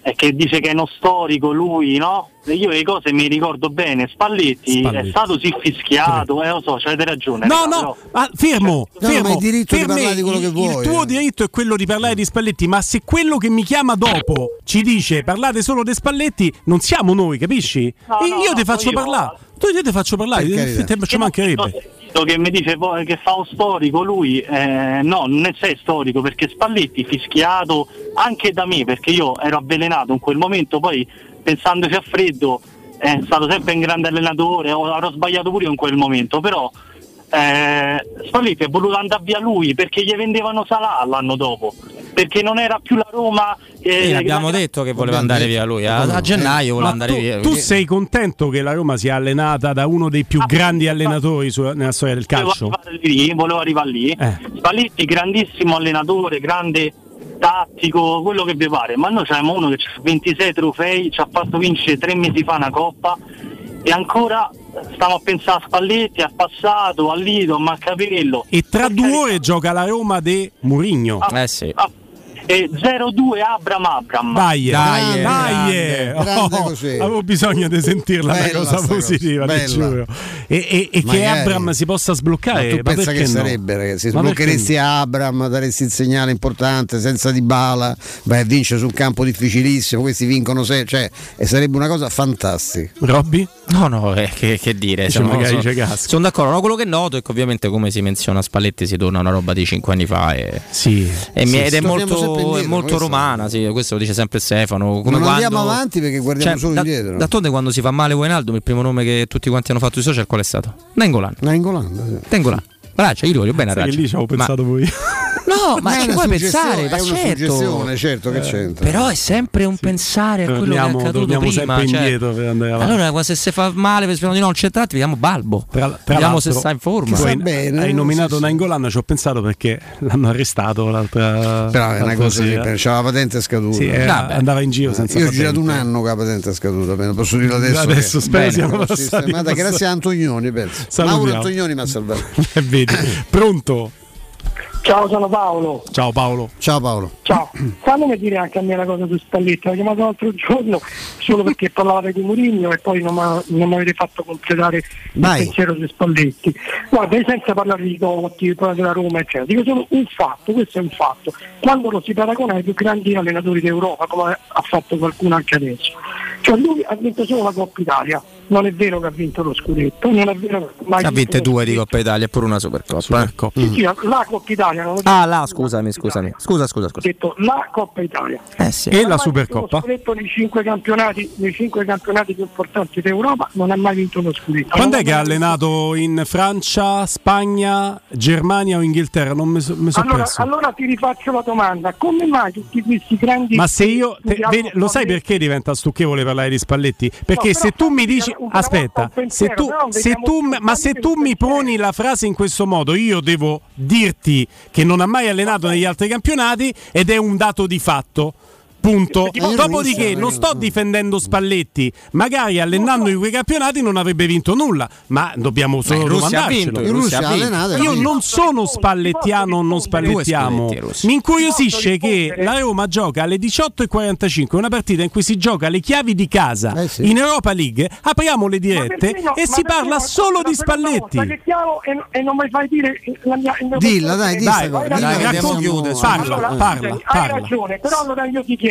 è che dice che è uno storico lui, no? E Io le cose mi ricordo bene, Spalletti, Spalletti. è stato sì fischiato, eh, lo so, avete ragione. No, raga, no, però- ma fermo, No, fermo. ma hai diritto di Per parlare me di quello il- che vuoi, Il tuo diritto è quello di parlare di Spalletti, ma se quello che mi chiama dopo ci dice parlate solo di Spalletti, non siamo noi, capisci? No, E no, io ti no, faccio io- parlare. Tu io ti faccio parlare, ti- carità. ti- mancherebbe. che mi dice che fa un storico lui, eh, no, non è storico perché Spalletti fischiato anche da me perché io ero avvelenato in quel momento, poi pensandoci a freddo è stato sempre un grande allenatore, avrò sbagliato pure io in quel momento, però eh, Spalletti è voluto andare via lui perché gli vendevano Salah l'anno dopo, perché non era più la Roma. eh, Sì, l'abbiamo la- detto che voleva andare via lui. A, a gennaio voleva andare tu, via. tu perché- sei contento che la Roma sia allenata da uno dei più grandi allenatori su- nella storia del volevo calcio? arrivare lì, volevo arrivare lì. Eh. Spalletti, grandissimo allenatore, grande tattico, quello che vi pare, ma noi abbiamo uno che ha 26 trofei, ci ha fatto vincere tre mesi fa una coppa e ancora stiamo a pensare a Spalletti, al passato, al Lido, a Maccapello. E tra due ore gioca la Roma di Murigno. Eh sì. Ah, e 0-2 Abram Abram. Vai, Dai, dai, Oh, così. *laughs* avevo bisogno di sentirla una Bella cosa sta positiva, cosa, ti giuro. E, e- e che. Abram si possa Ma sbloccare. tu ma pensa che no? sarebbe, ragazzi? Ma Sbloccheresti Abram, daresti il segnale importante senza di bala, vai a vincere su un campo difficilissimo, questi vincono se, cioè, e sarebbe una cosa fantastica. Robby? No, no, eh, che, che dire. Dice Sono, magari sono- c'è Gasco. sono d'accordo. No, quello che noto è che ovviamente come si menziona Spalletti si torna a una roba di 5 anni fa. E, sì, e mi- sì, ed è molto, indietro, è molto romana, sì, questo lo dice sempre Stefano. Come non quando, andiamo avanti perché guardiamo Cioè, solo da- indietro. D'altronde quando si fa male Wijnaldum il primo nome che tutti quanti hanno fatto sui social qual è stato? Nangolan. Nangolan, Nangolan. Braccia, io lo voglio bene a Raccia. lì ci avevo Ma- pensato voi. *laughs* No, *laughs* ma è ci puoi pensare, ma è una certo. suggestione, certo che c'entra. Però è sempre un pensare a quello che è Torniamo, accaduto torniamo prima. sempre cioè- indietro per andare avanti. Allora, se si fa male, speriamo di non centrarti, vediamo Balbo. Tra vediamo l'altro, se sta in forma. tu hai, hai nominato Nainggolan, ci ho pensato perché l'hanno arrestato l'altra Però è una cosa sì, c'era la patente scaduta. Sì, era- andava in giro senza Io ho patente. girato un anno con la patente scaduta, bene, posso dirlo adesso. Adesso che- spero Bene, passati grazie a Antonioni, penso. Salutiamo. Mauro Antonioni mi ha salvato. *laughs* Eh, Vedi, pronto? Ciao, sono Paolo. Ciao Paolo. Ciao Paolo. Ciao, fammi dire anche a me una cosa su Spalletti, ho chiamato l'altro giorno solo perché parlavate di Murigno e poi non mi avete fatto completare Vai. il pensiero su Spalletti. Guarda, senza parlare di Totti, di parlare della Roma, eccetera, dico solo un fatto, questo è un fatto. Quando lo si paragona ai più grandi allenatori d'Europa, come ha fatto qualcuno anche adesso, cioè lui ha vinto solo la Coppa Italia, non è vero che ha vinto lo scudetto, non è vero che mai Ha vinte due di Coppa Italia pure una Supercoppa. eh. Sì, sì, la Coppa Italia, non ho Ah, là, scusami, scusami. Scusa, scusa, scusa. detto la Coppa Italia. Eh sì. E la Supercoppa? vinto lo scudetto nei cinque campionati, nei cinque campionati più importanti d'Europa, non ha mai vinto lo scudetto. Quando Non è che ha vinto- allenato in Francia, Spagna, Germania o Inghilterra? Non mi, so- mi sono Allora, perso. allora ti rifaccio la domanda, come mai tutti questi grandi Ma se io te- vedi, lo sai perché diventa stucchevole parlare di Spalletti? Perché No, se tu mi dici aspetta, se tu, se tu ma se tu mi poni la frase in questo modo, io devo dirti che non ha mai allenato negli altri campionati ed è un dato di fatto. Punto. Dopodiché non non sto difendendo Spalletti, magari allenando in quei campionati non avrebbe vinto nulla, ma dobbiamo solo domandarcelo. Io non sono spallettiano o non spallettiamo. Mi incuriosisce che la Roma gioca alle 18.45, una partita in cui si gioca le chiavi di casa Eh sì. in Europa League. Apriamo le dirette e si parla no- solo di Spalletti. e, non mi fai dire la mia, Dilla, dai, Dai, Dilla parla, Allora, parla, hai parla. ragione, però allora io ti chiedo,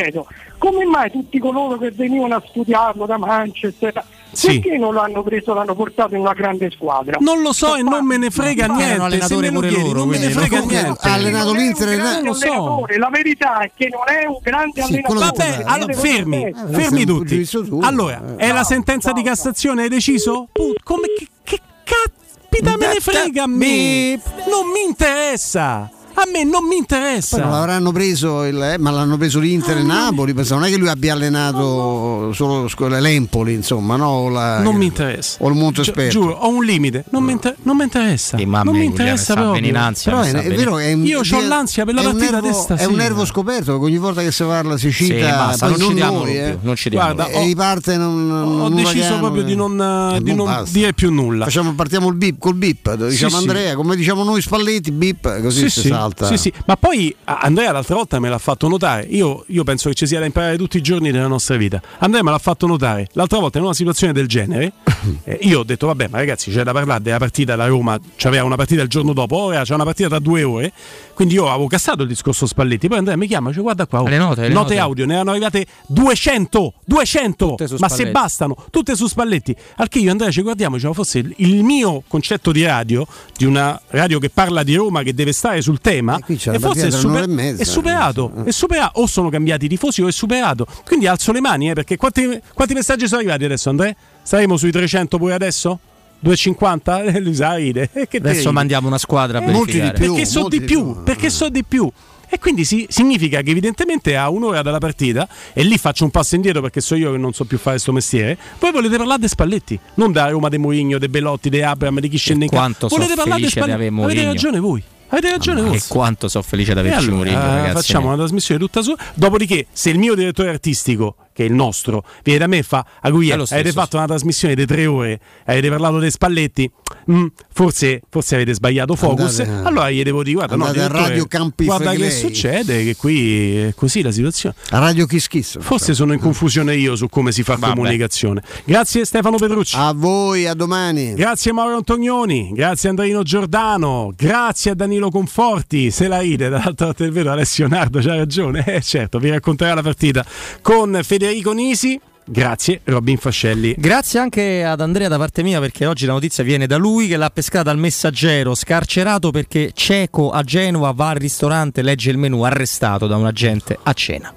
come mai tutti coloro che venivano a studiarlo da Manchester, Sì. perché non l'hanno preso l'hanno portato in una grande squadra? Non lo so e non me ne frega erano niente. Se allenatori me lo pure chiedi, loro, non me ne frega non- niente. Ha allenato Non l'Inter e grande lo so. allenatore, La verità è che non è un grande Sì, allenatore. Vabbè, Eh, allora, fermi, questo è fermi tutti. Allora, Eh. è la sentenza di Cassazione, hai deciso? Put- come che, che caspita me ne frega a me? Non mi interessa. A me non mi interessa. Poi non l'avranno preso, il- eh, ma l'hanno preso l'Inter e Napoli. penso, Non è che lui abbia allenato solo scu- l'Empoli, insomma, no? O la- Non mi interessa. O il Monte Gi- Esperto. Giuro, ho un limite. Non mi, inter- non mi interessa. Sì, non mi interessa avvelenanzia, Però mi è, è vero che è un, Io c'ho l'ansia per la partita di stasera. È un nervo scoperto perché ogni volta che si parla si Sì, cita basta, poi non ci diamo noi, più, eh. non ci diamo Guarda, e riparte non, Ho deciso proprio eh. di non, Eh, di boh, non dire più nulla. Facciamo, partiamo il bip, col bip, diciamo sì. Andrea, come diciamo noi Spalletti, bip, così Sì, si sì. salva. Alta. Sì, sì, ma poi Andrea l'altra volta me l'ha fatto notare. Io, io penso che ci sia da imparare tutti i giorni della nostra vita. Andrea me l'ha fatto notare l'altra volta in una situazione del genere. *coughs* eh, io ho detto, vabbè, ma ragazzi, c'è da parlare della partita. La Roma c'aveva una partita il giorno dopo, ora c'è una partita tra due ore. Quindi io avevo cassato il discorso Spalletti. Poi Andrea mi chiama, dice, guarda qua, oh, Le note, le note. audio, ne erano arrivate 200, 200, Tutte su ma se bastano, tutte su Spalletti. Al che io e Andrea ci guardiamo, diciamo, forse il, il mio concetto di radio, di una radio che parla di Roma, che deve stare sul tema, c'è e la forse è, super- e mezza, è superato, è superato, o sono cambiati i tifosi o è superato. Quindi alzo le mani, eh, perché quanti, quanti messaggi sono arrivati adesso, Andrea? Saremo sui 300 pure adesso? 250? *laughs* Eh, lui sa ride. Eh, che Adesso mandiamo una squadra a Eh, verificare. perché so di più, perché so di più. E quindi si- significa che evidentemente a un'ora dalla partita, e lì faccio un passo indietro perché so io che non so più fare questo mestiere, voi volete parlare dei Spalletti, non da Roma, dei Mourinho, dei Bellotti, dei Abram, di chi scende in campo. Volete parlare di Spalletti? avere Avete Mourinho. ragione voi. Avete ragione voi. E quanto sono felice di averci allora, Mourinho, ragazzi. facciamo una trasmissione tutta sua. Dopodiché, se il mio direttore artistico, che è il nostro, viene da me e fa a È lo stesso, avete fatto una trasmissione di tre ore, avete parlato dei Spalletti, mm, forse, forse avete sbagliato focus. Andate- allora gli devo dire, guarda, no, a Radio Campi guarda che succede, che qui è così la situazione. A Radio Kiss Kiss. Forse sono in confusione io su come si fa Vabbè. comunicazione. Grazie Stefano Petrucci. A voi, a domani. Grazie Mauro Antonioni, grazie Andreino Giordano, grazie a Danilo Conforti, se la ride dall'altra parte del vetro Alessio Nardo, c'ha ragione, eh certo, vi racconterà la partita con Federico Nisi, grazie Robin Fascelli. Grazie anche ad Andrea da parte mia perché oggi la notizia viene da lui che l'ha pescata al messaggero, scarcerato perché cieco a Genova va al ristorante, legge il menù, arrestato da un agente a cena.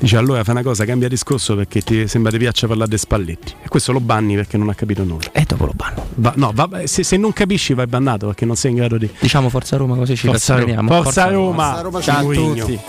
Dice allora fa una cosa, cambia discorso perché ti sembra ti piaccia parlare dei Spalletti. E questo lo banni perché non ha capito nulla. E dopo lo banno. Va- no, va- se, se non capisci vai bannato perché non sei in grado di... Diciamo Forza Roma così ci Forza, rassegniamo. Forza Roma, Forza Roma, Ciao a tutti.